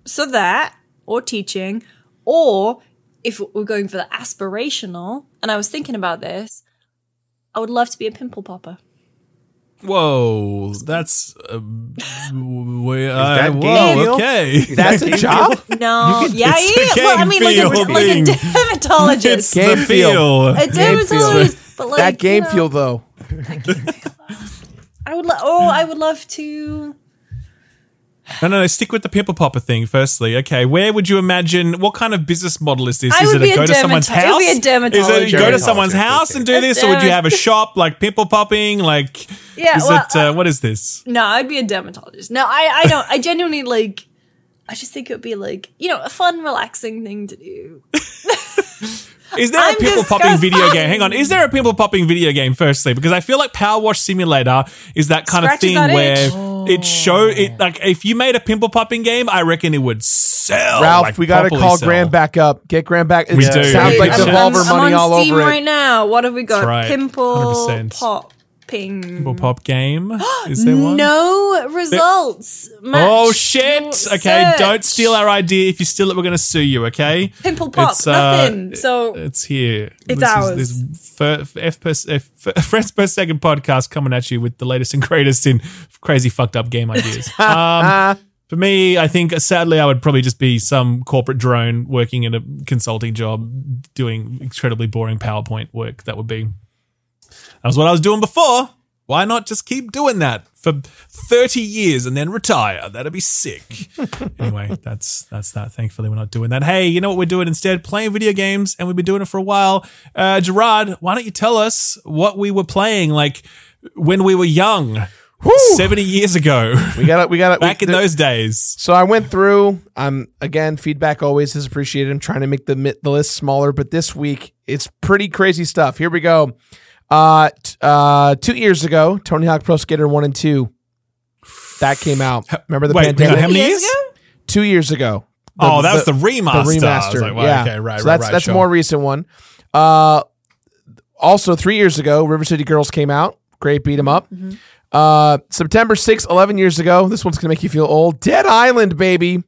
so that or teaching, or if we're going for the aspirational, and I was thinking about this, I would love to be a pimple popper. Whoa, that's uh, we, uh, that whoa, game feel? okay. That's a job. No, yeah, it's the yeah. Well, I game mean, like a, feel like a thing. dermatologist. It's Game the feel. feel. a dermatologist, but like that game you know, feel though. I would. Lo- oh, I would love to. No, no, no. Stick with the pimple popper thing. Firstly, okay. Where would you imagine? What kind of business model is this? I is would it be a a go to someone's dermato- it would house? be a Is it you go to someone's house and do A this, or would you have a shop like pimple popping? Like, Yeah, is well, it uh, what is this? No, I'd be a dermatologist. No, I, I don't. I genuinely like. I just think it would be like you know a fun, relaxing thing to do. Is there I'm a pimple popping video game? Hang on. Is there a pimple popping video game? Firstly, because I feel like PowerWash Simulator is that kind Scratches of thing where itch. it oh. show it like if you made a pimple popping game, I reckon it would sell. Ralph, like, we got to call sell. Graeme back up. Get Graeme back. It We sounds do. like Wait, I'm, Devolver I'm, money I'm on all Steam over it. right now. What have we got? right. Pimple 100%. Popping. Pimple pop game. Is there one? No results. Match Oh shit! Okay, don't steal our idea. If you steal it, we're going to sue you. Okay? Pimple pop. It's, uh, nothing. So It's here. It's this ours. Is, this f- f per, f- friends per second podcast coming at you with the latest and greatest in crazy fucked up game ideas. um, for me, I think sadly I would probably just be some corporate drone working in a consulting job, doing incredibly boring PowerPoint work. That would be. That was what I was doing before. Why not just keep doing that for 30 years and then retire? That'd be sick. anyway, that's that's that. Thankfully, we're not doing that. Hey, you know what we're doing instead? Playing video games, and we've been doing it for a while. Uh, Gerard, why don't you tell us what we were playing like when we were young, 70 years ago, We got it. We got it. back in those days? So I went through. I'm um, again, feedback always is appreciated. I'm trying to make the the list smaller, but this week it's pretty crazy stuff. Here we go. Uh, t- uh, two years ago, Tony Hawk Pro Skater One and Two, that came out. Remember the Wait, pandemic? how many years years? Two years ago. The- oh, that was the remaster. the I was remaster. like, well, yeah. okay, right, so right, that's right, that's sure. a more recent one. Uh, also three years ago, River City Girls came out. Great beat 'em up. Mm-hmm. Uh, September 6th, 11 years ago. This one's gonna make you feel old. Dead Island, baby.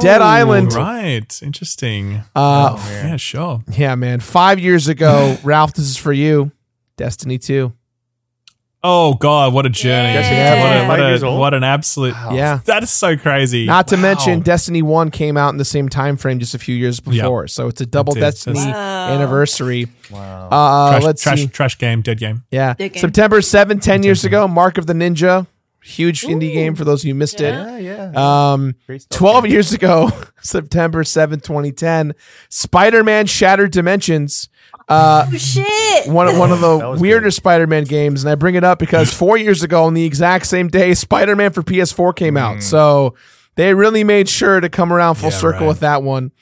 Dead Oh, Island. Right. Interesting. Uh, yeah, sure. yeah, man. Five years ago, Ralph, this is for you. Destiny 2. Oh God, what a journey! Yeah. What, a, what, a, what an absolute! Yeah. that is so crazy. Not to Wow. mention, Destiny 1 came out in the same time frame just a few years before. So it's a double did. Destiny That's- anniversary. Wow. Uh, trash, let's trash, see. trash game, dead game. Yeah. Big game. September 7, 10 years ago, Mark of the Ninja. Huge indie game for those of you who missed Yeah. yeah, yeah. it. Um, 12 man. years ago, September 7, 2010, Spider Man Shattered Dimensions. Uh, Oh, shit. one, one of the was weirder. Spider Man games. And I bring it up because four years ago, on the exact same day, Spider Man for PS4 came out. So they really made sure to come around full Yeah, circle right. with that one.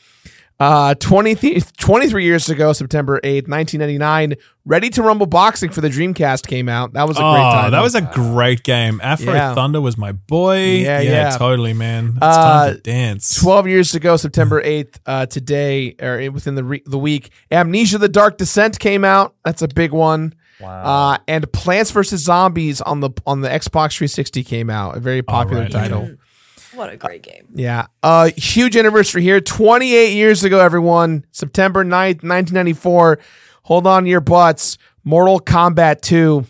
Uh, 20 th- 23 years ago, September 8th, 1999, Ready to Rumble Boxing for the Dreamcast came out. That was a great Oh, time. that was a great game. Afro Yeah. Thunder was my boy. Yeah, yeah. totally, man. It's Uh, time to dance. 12 years ago, September 8th, uh, today, or within the re- the week, Amnesia the Dark Descent came out. That's a big one. Wow. Uh, and Plants vs. Zombies on the on the Xbox 360 came out. A very popular right. title. What a great game. Yeah. Uh, huge anniversary here. 28 years ago, everyone. September 9th, 1994. Hold on to your butts. Mortal Kombat 2.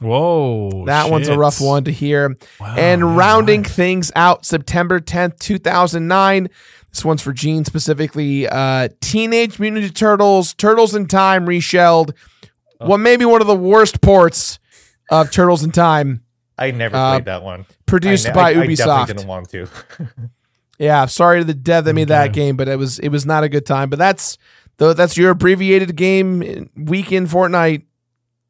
Whoa, That one's a rough one to hear. Wow, and rounding right. things out, September 10th, 2009. This one's for Gene specifically. Uh, Teenage Mutant Ninja Turtles, Turtles in Time reshelled. Oh. Well, maybe one of the worst ports of Turtles in Time, I never uh, played that one. produced I, ne- by I, I Ubisoft. definitely didn't want to. Yeah, sorry to the dev that made that game, but it was it was not a good time. But that's though that's your abbreviated game weekend Fortnite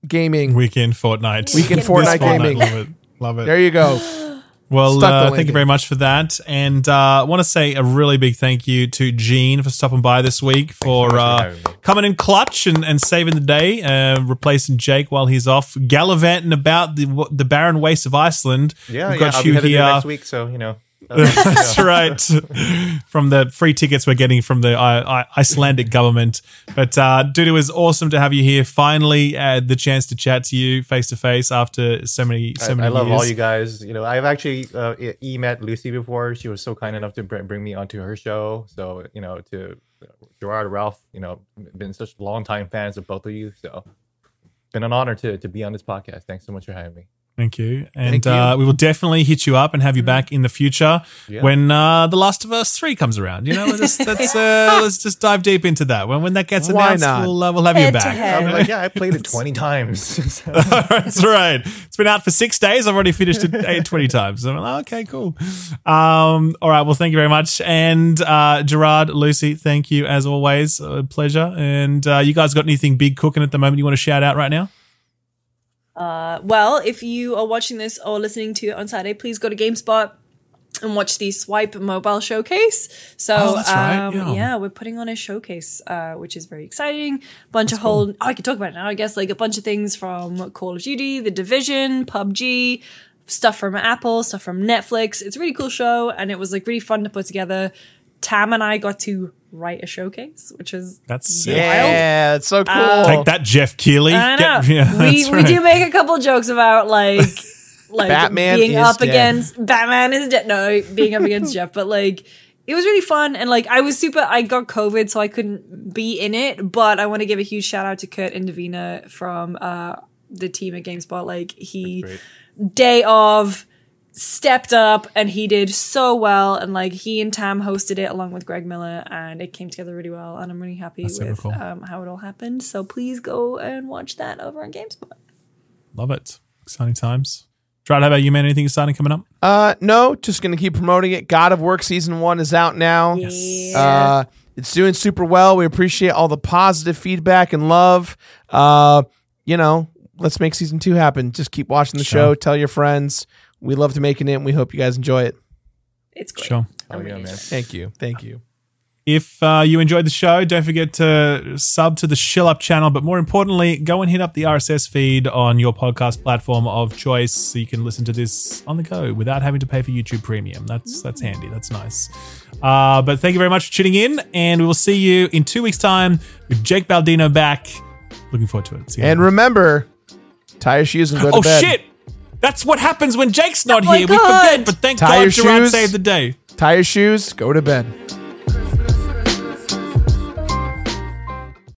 gaming. Weekend Fortnite. Weekend This Fortnite gaming. Love it. Love it. there you go. Well, uh, thank you very much for that, and uh, I want to say a really big thank you to Gene for stopping by this week for, so much for uh, coming in clutch and, and saving the day, uh, replacing Jake while he's off gallivanting about the the barren wastes of Iceland. Yeah, We've yeah. got I'll be you here. next week, so you know. That's right. from the free tickets we're getting from the I- I- Icelandic government. But, uh, dude, it was awesome to have you here. Finally, uh, the chance to chat to you face to face after so many, so I, many I love years. all you guys. You know, I've actually uh, e met Lucy before. She was so kind enough to bring me onto her show. So you know, to Gerard, Ralph, you know, been such long time fans of both of you. So been an honor to to be on this podcast. Thanks so much for having me. Thank you. And Thank you. Uh, we will definitely hit you up and have you back in the future when uh, The Last of Us 3 comes around. You know, let's, just, let's, uh, let's just dive deep into that. When, when that gets Why announced, not? we'll, uh, we'll have you Head to back. head. I'm like, yeah, I played it 20 times. That's right. It's been out for six days. I've already finished it eight, 20 times. So I'm like, okay, cool. Um, all right. Well, thank you very much. And uh, Gerard, Lucy, thank you as always. A pleasure. And uh, you guys got anything big cooking at the moment you want to shout out right now? Uh, well, if you are watching this or listening to it on Saturday, please go to GameSpot and watch the Swipe Mobile Showcase. So, Oh, that's right, um, yeah. yeah. we're putting on a showcase, uh, which is very exciting. Bunch of whole, oh, I can talk about it now, I guess, like a bunch of things from Call of Duty, The Division, PUBG, stuff from Apple, stuff from Netflix. It's a really cool show, and it was like really fun to put together. Tam and I got to write a showcase, which is That's sick. Yeah, it's so cool. Uh, Take that, Geoff Keighley. I know. Get- yeah, we that's we do make a couple jokes about like like Batman being up dead. against Batman is dead. No, being up against Geoff, but like it was really fun and like I was super. I got COVID, so I couldn't be in it. But I want to give a huge shout out to Kurt and Davina from uh the team at GameSpot. Like he day of stepped up and he did so well and like he and Tam hosted it along with Greg Miller and it came together really well and I'm really happy That's with cool. um, how it all happened so please go and watch that over on GameSpot Love it. Exciting times. Gerard, how about you, man? Anything exciting coming up? Uh, no, just gonna keep promoting it. God of Work season one is out now. Yeah. Uh, it's doing super well. We appreciate all the positive feedback and love. Uh, you know, let's make season two happen. Just keep watching the show. Tell your friends. We love to making it. and We hope you guys enjoy it. it's great Sure. Oh, yeah, man. Thank you. Thank you. If uh, you enjoyed the show, don't forget to sub to the Skill Up channel. But more importantly, go and hit up the RSS feed on your podcast platform of choice, so you can listen to this on the go without having to pay for YouTube Premium. That's that's handy. That's nice. Uh, but thank you very much for tuning in, and we will see you in two weeks' time with Jake Baldino back. Looking forward to it. See you And later. remember, tie your shoes and go to oh bed. shit! That's what happens when Jake's not Oh my here. We God. forget, but thank Tie God your Gerard shoes. saved the day. Tie your shoes. Go to bed.